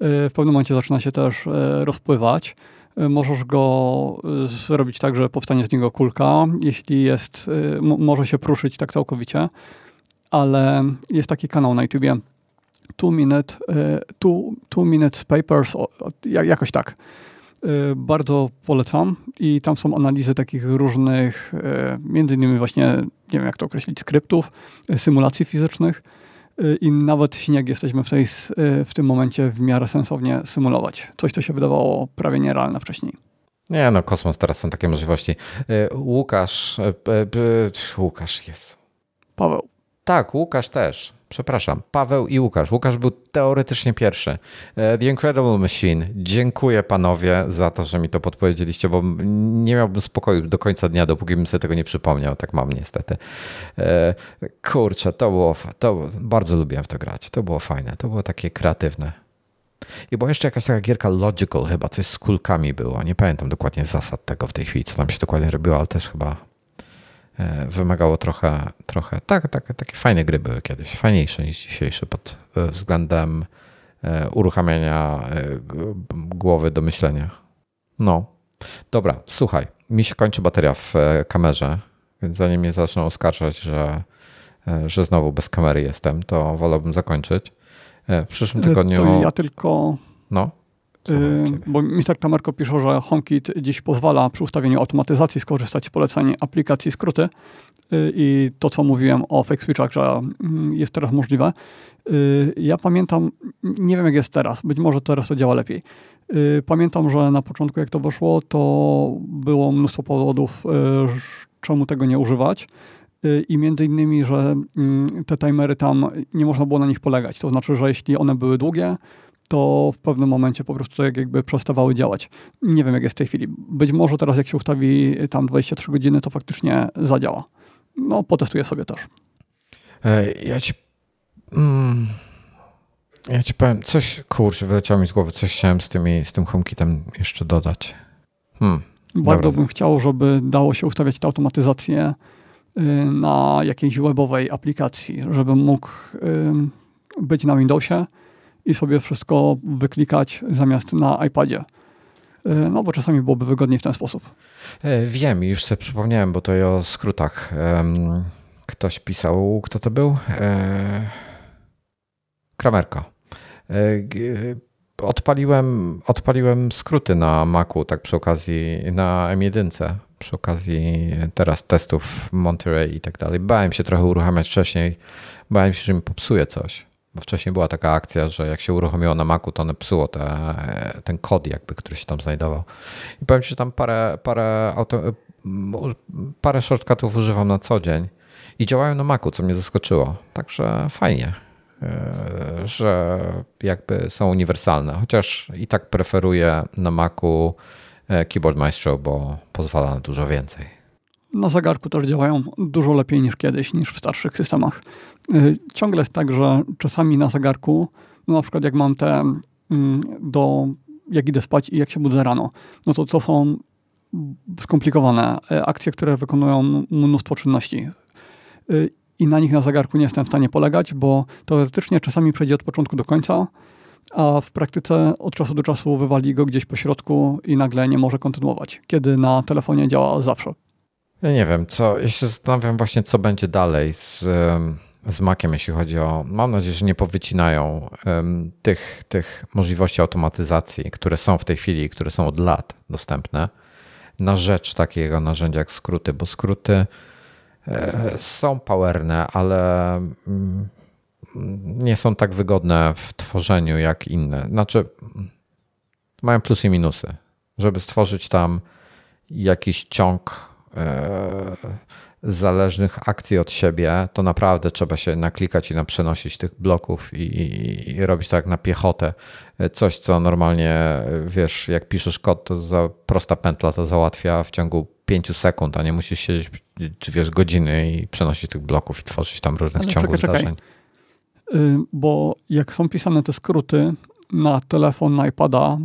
w pewnym momencie zaczyna się też y, rozpływać możesz go y, zrobić tak, że powstanie z niego kulka, jeśli jest, y, może się pruszyć tak całkowicie, ale jest taki kanał na YouTubie, Two Minute, two, two Minutes Papers, jakoś tak. Bardzo polecam i tam są analizy takich różnych, między innymi właśnie, nie wiem jak to określić, skryptów, symulacji fizycznych, i nawet śnieg jesteśmy w, tej, w tym momencie w miarę sensownie symulować. Coś, co się wydawało prawie nierealne wcześniej. Nie, no kosmos, teraz są takie możliwości. E, Łukasz, Łukasz jest. Paweł. Tak, Łukasz też. Przepraszam, Paweł i Łukasz. Łukasz był teoretycznie pierwszy. E, The Incredible Machine. Dziękuję panowie za to, że mi to podpowiedzieliście, bo nie miałbym spokoju do końca dnia, dopóki bym sobie tego nie przypomniał. Tak mam niestety. E, kurczę, to było, to bardzo lubiłem w to grać. To było fajne, to było takie kreatywne. I była jeszcze jakaś taka gierka Logical chyba, coś z kulkami było. Nie pamiętam dokładnie zasad tego w tej chwili, co tam się dokładnie robiło, ale też chyba wymagało trochę, trochę tak, tak, takie fajne gry były kiedyś, fajniejsze niż dzisiejsze pod e, względem e, uruchamiania głowy do myślenia. No, dobra, słuchaj, mi się kończy bateria w kamerze, więc zanim mnie zaczną oskarżać, że, że znowu bez kamery jestem, to wolałbym zakończyć. W przyszłym tygodniu. To ja tylko. No. Bo Mr. Kamerko pisze, że HomeKit dziś pozwala przy ustawieniu automatyzacji skorzystać z poleceń aplikacji skróty y, i to, co mówiłem o fake switchach, że mm, jest teraz możliwe. Y, ja pamiętam, nie wiem jak jest teraz, być może teraz to działa lepiej. Y, pamiętam, że na początku jak to wyszło, to było mnóstwo powodów, czemu tego nie używać i między innymi, że mm, te timery tam nie można było na nich polegać. To znaczy, że jeśli one były długie, to w pewnym momencie po prostu tak jakby przestawały działać. Nie wiem, jak jest w tej chwili. Być może teraz, jak się ustawi tam 23 godziny, to faktycznie zadziała. No, potestuję sobie też. Ja ci. Mm, ja ci powiem, coś, kurczę, wyleciało mi z głowy, coś chciałem z, tymi, z tym HomeKitem jeszcze dodać. Hmm, Bardzo dobra. bym chciał, żeby dało się ustawiać tę automatyzację y, na jakiejś webowej aplikacji, żebym mógł być na Windowsie, i sobie wszystko wyklikać zamiast na iPadzie. E, no bo czasami byłoby wygodniej w ten sposób. E, wiem, już sobie przypomniałem, bo to o skrótach. Ktoś pisał, kto to był? E, Kramerko. Odpaliłem, odpaliłem skróty na Macu, tak przy okazji, na M1, przy okazji teraz testów Monterey i tak dalej. Bałem się trochę uruchamiać wcześniej, bałem się, że mi popsuje coś. Bo wcześniej była taka akcja, że jak się uruchomiło na Macu, to one psuło te, ten kod jakby, który się tam znajdował. I powiem Ci, że tam parę, parę, auto, parę shortcutów używam na co dzień i działają na Macu, co mnie zaskoczyło. Także fajnie, e, że jakby są uniwersalne. Chociaż i tak preferuję na Macu e, Keyboard Maestro, bo pozwala na dużo więcej. Na zegarku też działają dużo lepiej niż kiedyś, niż w starszych systemach. Y, ciągle jest tak, że czasami na zegarku, no na przykład jak mam te mm, do, jak idę spać i jak się budzę rano, no to to są skomplikowane y, akcje, które wykonują mnóstwo czynności. Y, I na nich na zegarku nie jestem w stanie polegać, bo teoretycznie czasami przejdzie od początku do końca, a w praktyce od czasu do czasu wywali go gdzieś po środku i nagle nie może kontynuować, kiedy na telefonie działa zawsze. Ja nie wiem, co, ja się zastanawiam właśnie, co będzie dalej z, z Maciem, jeśli chodzi o, mam nadzieję, że nie powycinają um, tych, tych możliwości automatyzacji, które są w tej chwili, które są od lat dostępne, na rzecz takiego narzędzia jak skróty, bo skróty e, są powerne, ale mm, nie są tak wygodne w tworzeniu jak inne. Znaczy, mają plusy i minusy. Żeby stworzyć tam jakiś ciąg zależnych akcji od siebie, to naprawdę trzeba się naklikać i naprzynosić tych bloków i, i, i, robić tak na piechotę. Coś, co normalnie, wiesz, jak piszesz kod, to za prosta pętla to załatwia w ciągu 5 sekund, a nie musisz siedzieć, czy wiesz, godziny i przenosić tych bloków i tworzyć tam różnych Ale ciągów czekaj, zdarzeń. Czekaj. Y, bo jak są pisane te skróty na telefon, na iPada,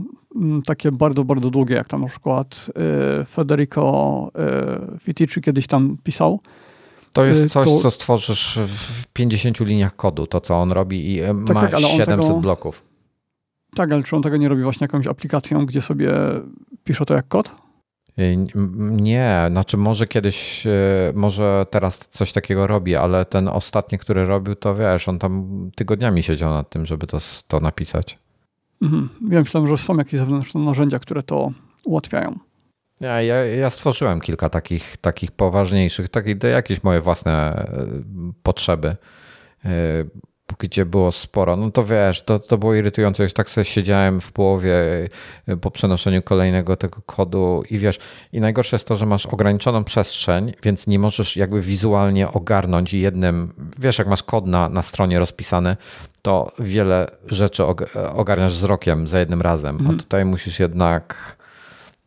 takie bardzo, bardzo długie, jak tam na przykład y, Federico y, Fitici kiedyś tam pisał. To jest coś, to... co stworzysz w 50 liniach kodu, to co on robi i tak, ma tak, 700 tego... bloków. Tak, ale czy on tego nie robi właśnie jakąś aplikacją, gdzie sobie pisze to jak kod? Y, nie, znaczy może kiedyś, y, może teraz coś takiego robi, ale ten ostatni, który robił, to wiesz, on tam tygodniami siedział nad tym, żeby to, to napisać. Mhm. Ja myślałem, że są jakieś zewnętrzne narzędzia, które to ułatwiają. Ja, ja, ja stworzyłem kilka takich, takich poważniejszych, takich jakieś moje własne y, potrzeby gdzie było sporo, no to wiesz, to, to było irytujące. Już tak sobie siedziałem w połowie y, po przenoszeniu kolejnego tego kodu i wiesz, i najgorsze jest to, że masz ograniczoną przestrzeń, więc nie możesz jakby wizualnie ogarnąć jednym, wiesz, jak masz kod na, na stronie rozpisany, to wiele rzeczy ogarniasz wzrokiem za jednym razem, mhm. a tutaj musisz jednak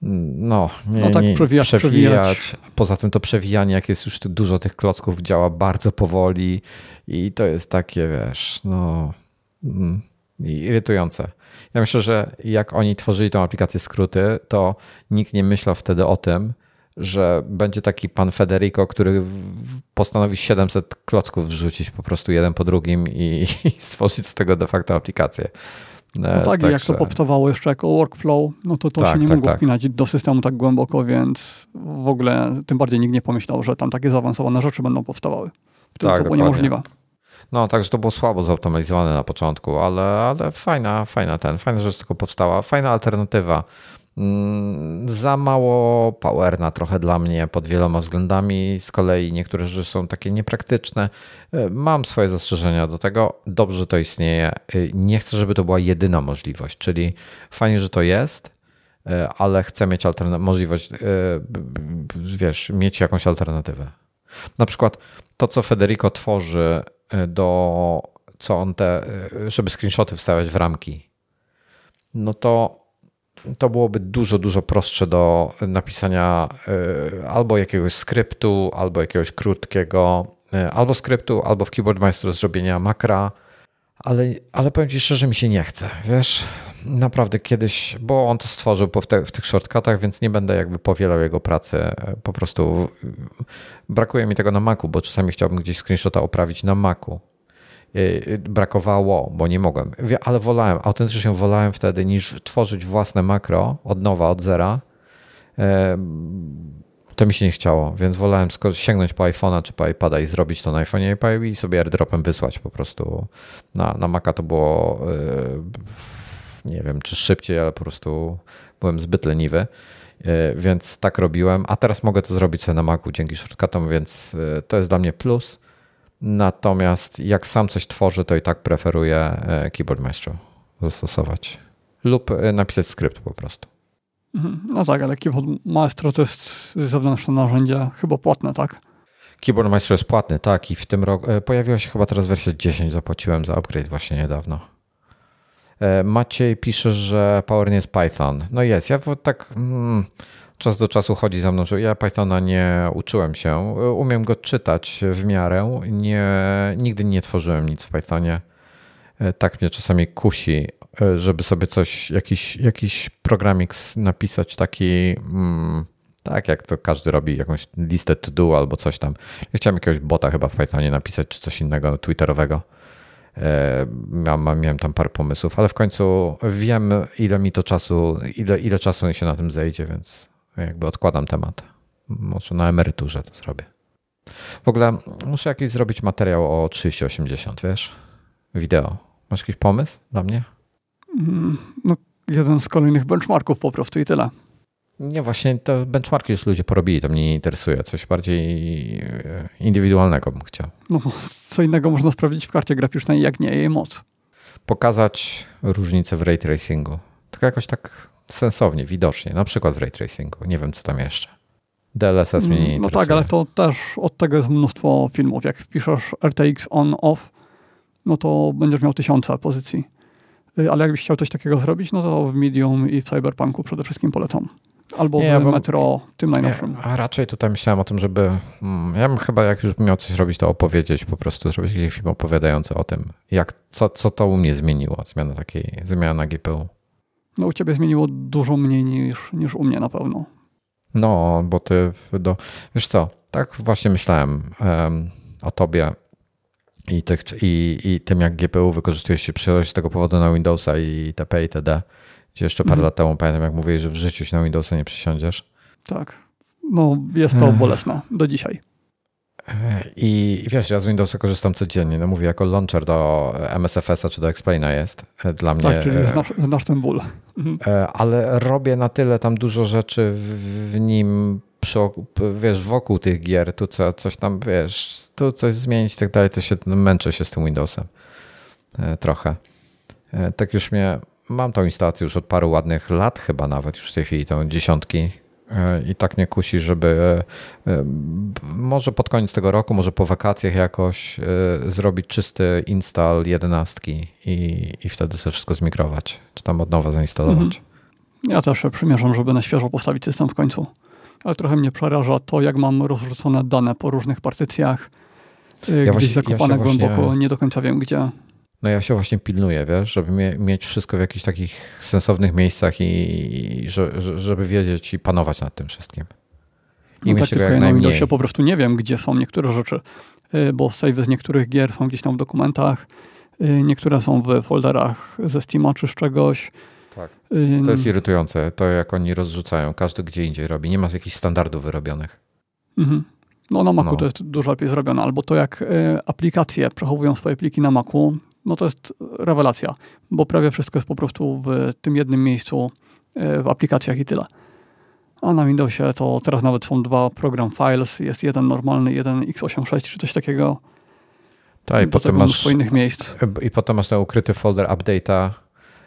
no, nie, no tak, nie, przewijać, przewijać. Poza tym to przewijanie, jak jest już dużo tych klocków, działa bardzo powoli i to jest takie, wiesz, no mm, irytujące. Ja myślę, że jak oni tworzyli tą aplikację skróty, to nikt nie myślał wtedy o tym, że będzie taki pan Federico, który postanowi 700 klocków wrzucić po prostu jeden po drugim i, i stworzyć z tego de facto aplikację. No tak, Także... jak to powstawało jeszcze jako workflow, no to to tak, się nie tak, mogło tak. wpinać do systemu tak głęboko, więc w ogóle tym bardziej nikt nie pomyślał, że tam takie zaawansowane rzeczy będą powstawały. Wtedy tak, to było niemożliwe. No, także to było słabo zautomatyzowane na początku, ale, ale fajna, fajna ten, fajna rzecz tylko powstała, fajna alternatywa. Mm, za mało powerna trochę dla mnie pod wieloma względami. Z kolei niektóre rzeczy są takie niepraktyczne. E, mam swoje zastrzeżenia do tego. Dobrze, że to istnieje. E, nie chcę, żeby to była jedyna możliwość, czyli fajnie, że to jest, e, ale chcę mieć alternatywę, możliwość, wiesz, mieć jakąś alternatywę. Na przykład to, co Federico tworzy do, co on te, żeby screenshoty wstawiać w ramki, no to to byłoby dużo, dużo prostsze do napisania e, albo jakiegoś skryptu, albo jakiegoś krótkiego, e, albo skryptu, albo w Keyboard Maestro zrobienia makra, ale, ale powiem Ci szczerze, mi się nie chce, wiesz, naprawdę kiedyś, bo on to stworzył w, te, w tych shortcutach, więc nie będę jakby powielał jego pracy, e, po prostu brakuje mi tego na Macu, bo czasami chciałbym gdzieś screenshota oprawić na Macu, y, brakowało, bo nie mogłem. Ale wolałem, autentycznie wolałem wtedy niż tworzyć własne makro od nowa, od zera. To mi się nie chciało, więc wolałem sięgnąć po iPhone'a czy po iPada i zrobić to na iPhone'ie i sobie airdropem wysłać po prostu. Na, na Maca to było y, nie wiem, czy szybciej, ale po prostu byłem zbyt leniwy więc tak robiłem, a teraz mogę to zrobić sobie na Macu dzięki shortcutom, więc to jest dla mnie plus. Natomiast jak sam coś tworzę, to i tak preferuję e, Keyboard Maestro zastosować. Lub e, napisać skrypt po prostu. Mhm. No tak, ale Keyboard Maestro to jest zewnętrzne narzędzie, chyba płatne, tak? Keyboard Maestro jest płatny, tak. I w tym roku e, pojawiła się chyba teraz wersja 10, zapłaciłem za upgrade właśnie niedawno. Maciej pisze, że Power nie jest Python. No jest, ja tak mm, czas do czasu chodzi za mną, że ja Pythona nie uczyłem się. Umiem go czytać w miarę. Nie, nigdy nie tworzyłem nic w Pythonie. Tak mnie czasami kusi, żeby sobie coś, jakiś, jakiś programik napisać taki... Mm, tak, jak to każdy robi, jakąś listę to do albo coś tam. Ja chciałem jakiegoś bota chyba w Pythonie napisać, czy coś innego twitterowego. E, miałem, miałem tam parę pomysłów, ale w końcu wiem, ile mi to czasu, ile, ile czasu się na tym zejdzie, więc jakby odkładam temat. Może na emeryturze to zrobię. W ogóle muszę jakiś zrobić materiał o 3080, wiesz? Wideo. Masz jakiś pomysł dla mnie? Mm, no, jeden z kolejnych benchmarków po prostu i tyle. Nie, właśnie te benchmarki już ludzie porobili, to mnie nie interesuje. Coś bardziej e, indywidualnego bym chciał. No, co innego można sprawdzić w karcie graficznej, jak nie jej moc. Pokazać różnice w ray tracingu. Tylko jakoś tak sensownie, widocznie. Na przykład w ray tracingu. Nie wiem, co tam jeszcze. DLSS mnie nie interesuje. No tak, ale to też od tego jest mnóstwo filmów. Jak wpiszesz RTX on, off, no to będziesz miał tysiące pozycji. Y, ale jakbyś chciał coś takiego zrobić, no to w Medium i w Cyberpunku przede wszystkim polecam. Albo nie, w bo, Metro, tym najnowszym. a raczej tutaj myślałem o tym, żeby. Hmm, ja bym chyba, jak już miał coś robić, to opowiedzieć, po prostu zrobić jakiś film opowiadający o tym, jak, co, co to u mnie zmieniło, zmiana takiej, zmiana GPU. No u ciebie zmieniło dużo mniej niż, niż u mnie na pewno. No, bo ty do. Wiesz co, tak właśnie myślałem um, o tobie i, tych, i, i tym, jak GPU wykorzystuje się przyjemność z tego powodu na Windowsa i TP i TD. Gdzie jeszcze parę mhm. lat temu pamiętam, jak mówiłeś, że w życiu się na Windowsa nie przysiądziesz. Tak. No, jest to bolesne do dzisiaj. I wiesz, ja z Windowsa korzystam codziennie. No mówię, jako launcher do MSFS-a czy do Explaina jest e, dla mnie. Tak, czyli e, znasz, znasz ten ból. Mhm. E, ale robię na tyle tam dużo rzeczy w, w nim, przy, wiesz, wokół tych gier, tu co, coś tam, wiesz, tu coś zmienić i tak dalej, to się męczę się z tym Windowsem trochę. Tak już mnie Mam tą instalację już od paru ładnych lat, chyba nawet już w tej chwili tą dziesiątki. E, I tak mnie kusi, żeby e, e, może pod koniec tego roku, może po wakacjach jakoś zrobić czysty install jedenastki i, i wtedy sobie wszystko zmigrować, czy tam od nowa zainstalować. Mhm. Ja też przymierzam, żeby na świeżo postawić system w końcu. Ale trochę mnie przeraża to, jak mam rozrzucone dane po różnych partycjach. Ja gdzieś właśnie, zakopane ja głęboko, właśnie... nie do końca wiem gdzie. No ja się właśnie pilnuję, wiesz, żeby mieć wszystko w jakichś takich sensownych miejscach i, i żeby wiedzieć i panować nad tym wszystkim. I no tak, tylko jak najmniej. Ja po prostu nie wiem, gdzie są niektóre rzeczy, y, bo save z niektórych gier są gdzieś tam w dokumentach, y, niektóre są w folderach ze Steama czy z czegoś. Tak. To jest irytujące, to jak oni rozrzucają, każdy gdzie indziej robi. Nie ma jakichś standardów wyrobionych. Mhm. No na Macu no. to jest dużo lepiej zrobione, albo to jak y, aplikacje przechowują swoje pliki na Macu, no to jest rewelacja, bo prawie wszystko jest po prostu w tym jednym miejscu e, w aplikacjach i tyle. A na Windowsie to teraz nawet są dwa program files, jest jeden normalny, jeden x86 czy coś takiego. Tak, i potem masz innych miejsc. I potem masz ten ukryty folder update'a,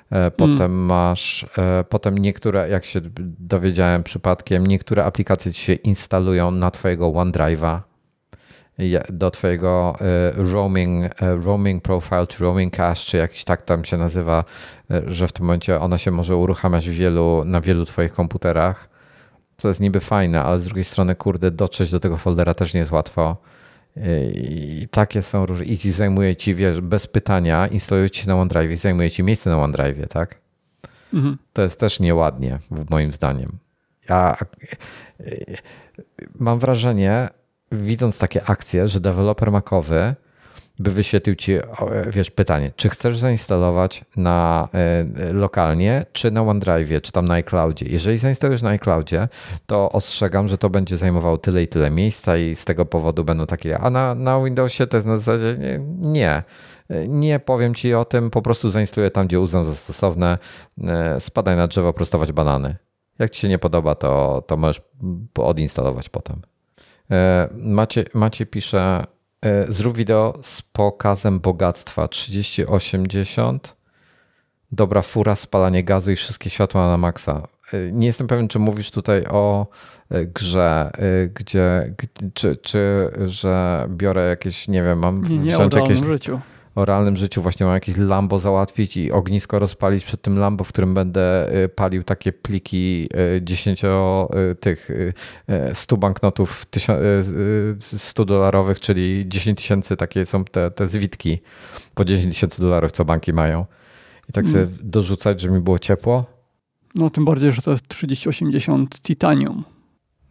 e, potem hmm. masz, e, potem niektóre, jak się dowiedziałem przypadkiem, niektóre aplikacje ci się instalują na twojego OneDrive'a do twojego e, roaming, e, roaming profile, czy roaming cache, czy jakiś tak tam się nazywa, e, że w tym momencie ona się może uruchamiać wielu, na wielu twoich komputerach, co jest niby fajne, ale z drugiej strony, kurde, dotrzeć do tego foldera też nie jest łatwo. I takie są różne. I ci zajmuje ci, wiesz, bez pytania, instaluje ci na OneDrive i zajmuje ci miejsce na OneDrive, tak? Mhm. To jest też nieładnie, moim zdaniem. Ja mam wrażenie, widząc takie akcje, że deweloper makowy by wyświetlił ci, wiesz, pytanie, czy chcesz zainstalować na y, lokalnie, czy na OneDrive, czy tam na iCloudzie. Jeżeli zainstalujesz na iCloudzie, to ostrzegam, że to będzie zajmowało tyle i tyle miejsca i z tego powodu będą takie, a na, na Windowsie to jest na zasadzie nie, nie. Nie powiem ci o tym, po prostu zainstaluję tam, gdzie uznam za stosowne. Spadaj na drzewo, prostować banany. Jak ci się nie podoba, to, to możesz odinstalować potem. E, Macie, Macie pisze, e, zrób wideo z pokazem bogactwa 3080, dobra fura, spalanie gazu i wszystkie światła na maksa. E, nie jestem pewien, czy mówisz tutaj o grze, gdzie, czy, czy że biorę jakieś, nie wiem, mam nie, nie, wziąć jakieś... życiu. O realnym życiu. Właśnie mam jakieś Lambo załatwić i ognisko rozpalić przed tym Lambo, w którym będę y, palił takie pliki 10 tych 100 banknotów 100 dolarowych, czyli 10 tysięcy, takie są te, te zwitki po 10 tysięcy dolarów, co banki mają. I tak sobie mm. dorzucać, żeby mi było ciepło. No tym bardziej, że to jest 3080 titanium.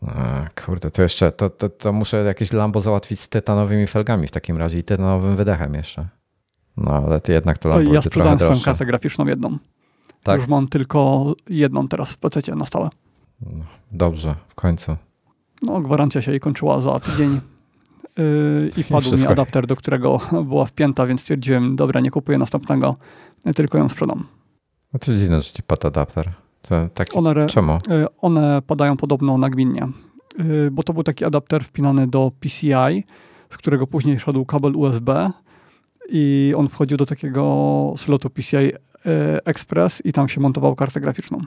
A, kurde, to jeszcze, to, to, to muszę jakieś Lambo załatwić z tytanowymi felgami w takim razie i tytanowym wydechem jeszcze. No ale ty jednak to Lambo Ja sprzedałem swoją kartę graficzną jedną. Tak? Już mam tylko jedną teraz w PC na stałe. No, dobrze, w końcu. No, gwarancja się jej kończyła za tydzień. Yy, I padł mi adapter, do którego była wpięta, więc stwierdziłem, dobra, nie kupuję następnego, tylko ją sprzedam. A to dziwne, że ci padł adapter. To taki, one, czemu? Y, one padają podobno nagminnie, y, bo to był taki adapter wpinany do PCI, z którego później szedł kabel USB i on wchodził do takiego slotu PCI y, Express i tam się montował kartę graficzną.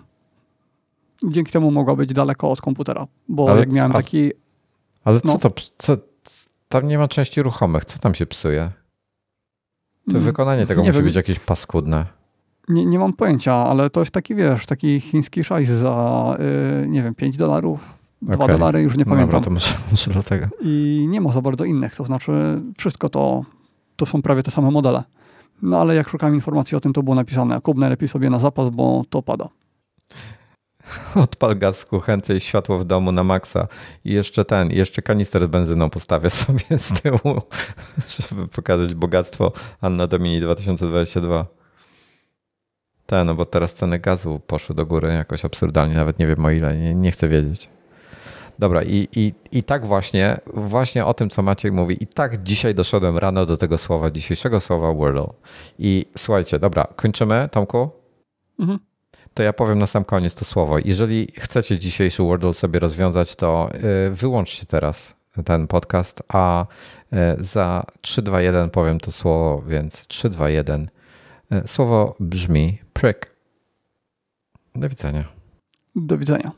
Dzięki temu mogła być daleko od komputera, bo ale jak miałem co, taki... Ale no, co to, co, tam nie ma części ruchomych, co tam się psuje? To mm, wykonanie tego musi wiem. być jakieś paskudne. Nie, nie mam pojęcia, ale to jest taki, wiesz, taki chiński szajs za, yy, nie wiem, 5 dolarów, okay. 2 dolary, już nie pamiętam. Dobra, to może, może dlatego. I nie ma za bardzo innych, to znaczy wszystko to, to są prawie te same modele. No ale jak szukałem informacji o tym, to było napisane, kup najlepiej sobie na zapas, bo to pada. Odpal gaz w kuchence i światło w domu na maksa. I jeszcze ten, jeszcze kanister z benzyną postawię sobie z tyłu, żeby pokazać bogactwo Anna Domini 2022. Tak, no bo teraz ceny gazu poszły do góry jakoś absurdalnie, nawet nie wiem o ile, nie, nie chcę wiedzieć. Dobra, i, i, i tak właśnie, właśnie o tym, co Maciek mówi, i tak dzisiaj doszedłem rano do tego słowa, dzisiejszego słowa Wordle. I słuchajcie, dobra, kończymy, Tomku? Mhm. To ja powiem na sam koniec to słowo. Jeżeli chcecie dzisiejszy Wordle sobie rozwiązać, to y, wyłączcie teraz ten podcast, a y, za 3, 2, 1 powiem to słowo, więc 3, 2, 1 E, słowo brzmi prick. Do widzenia. Do widzenia.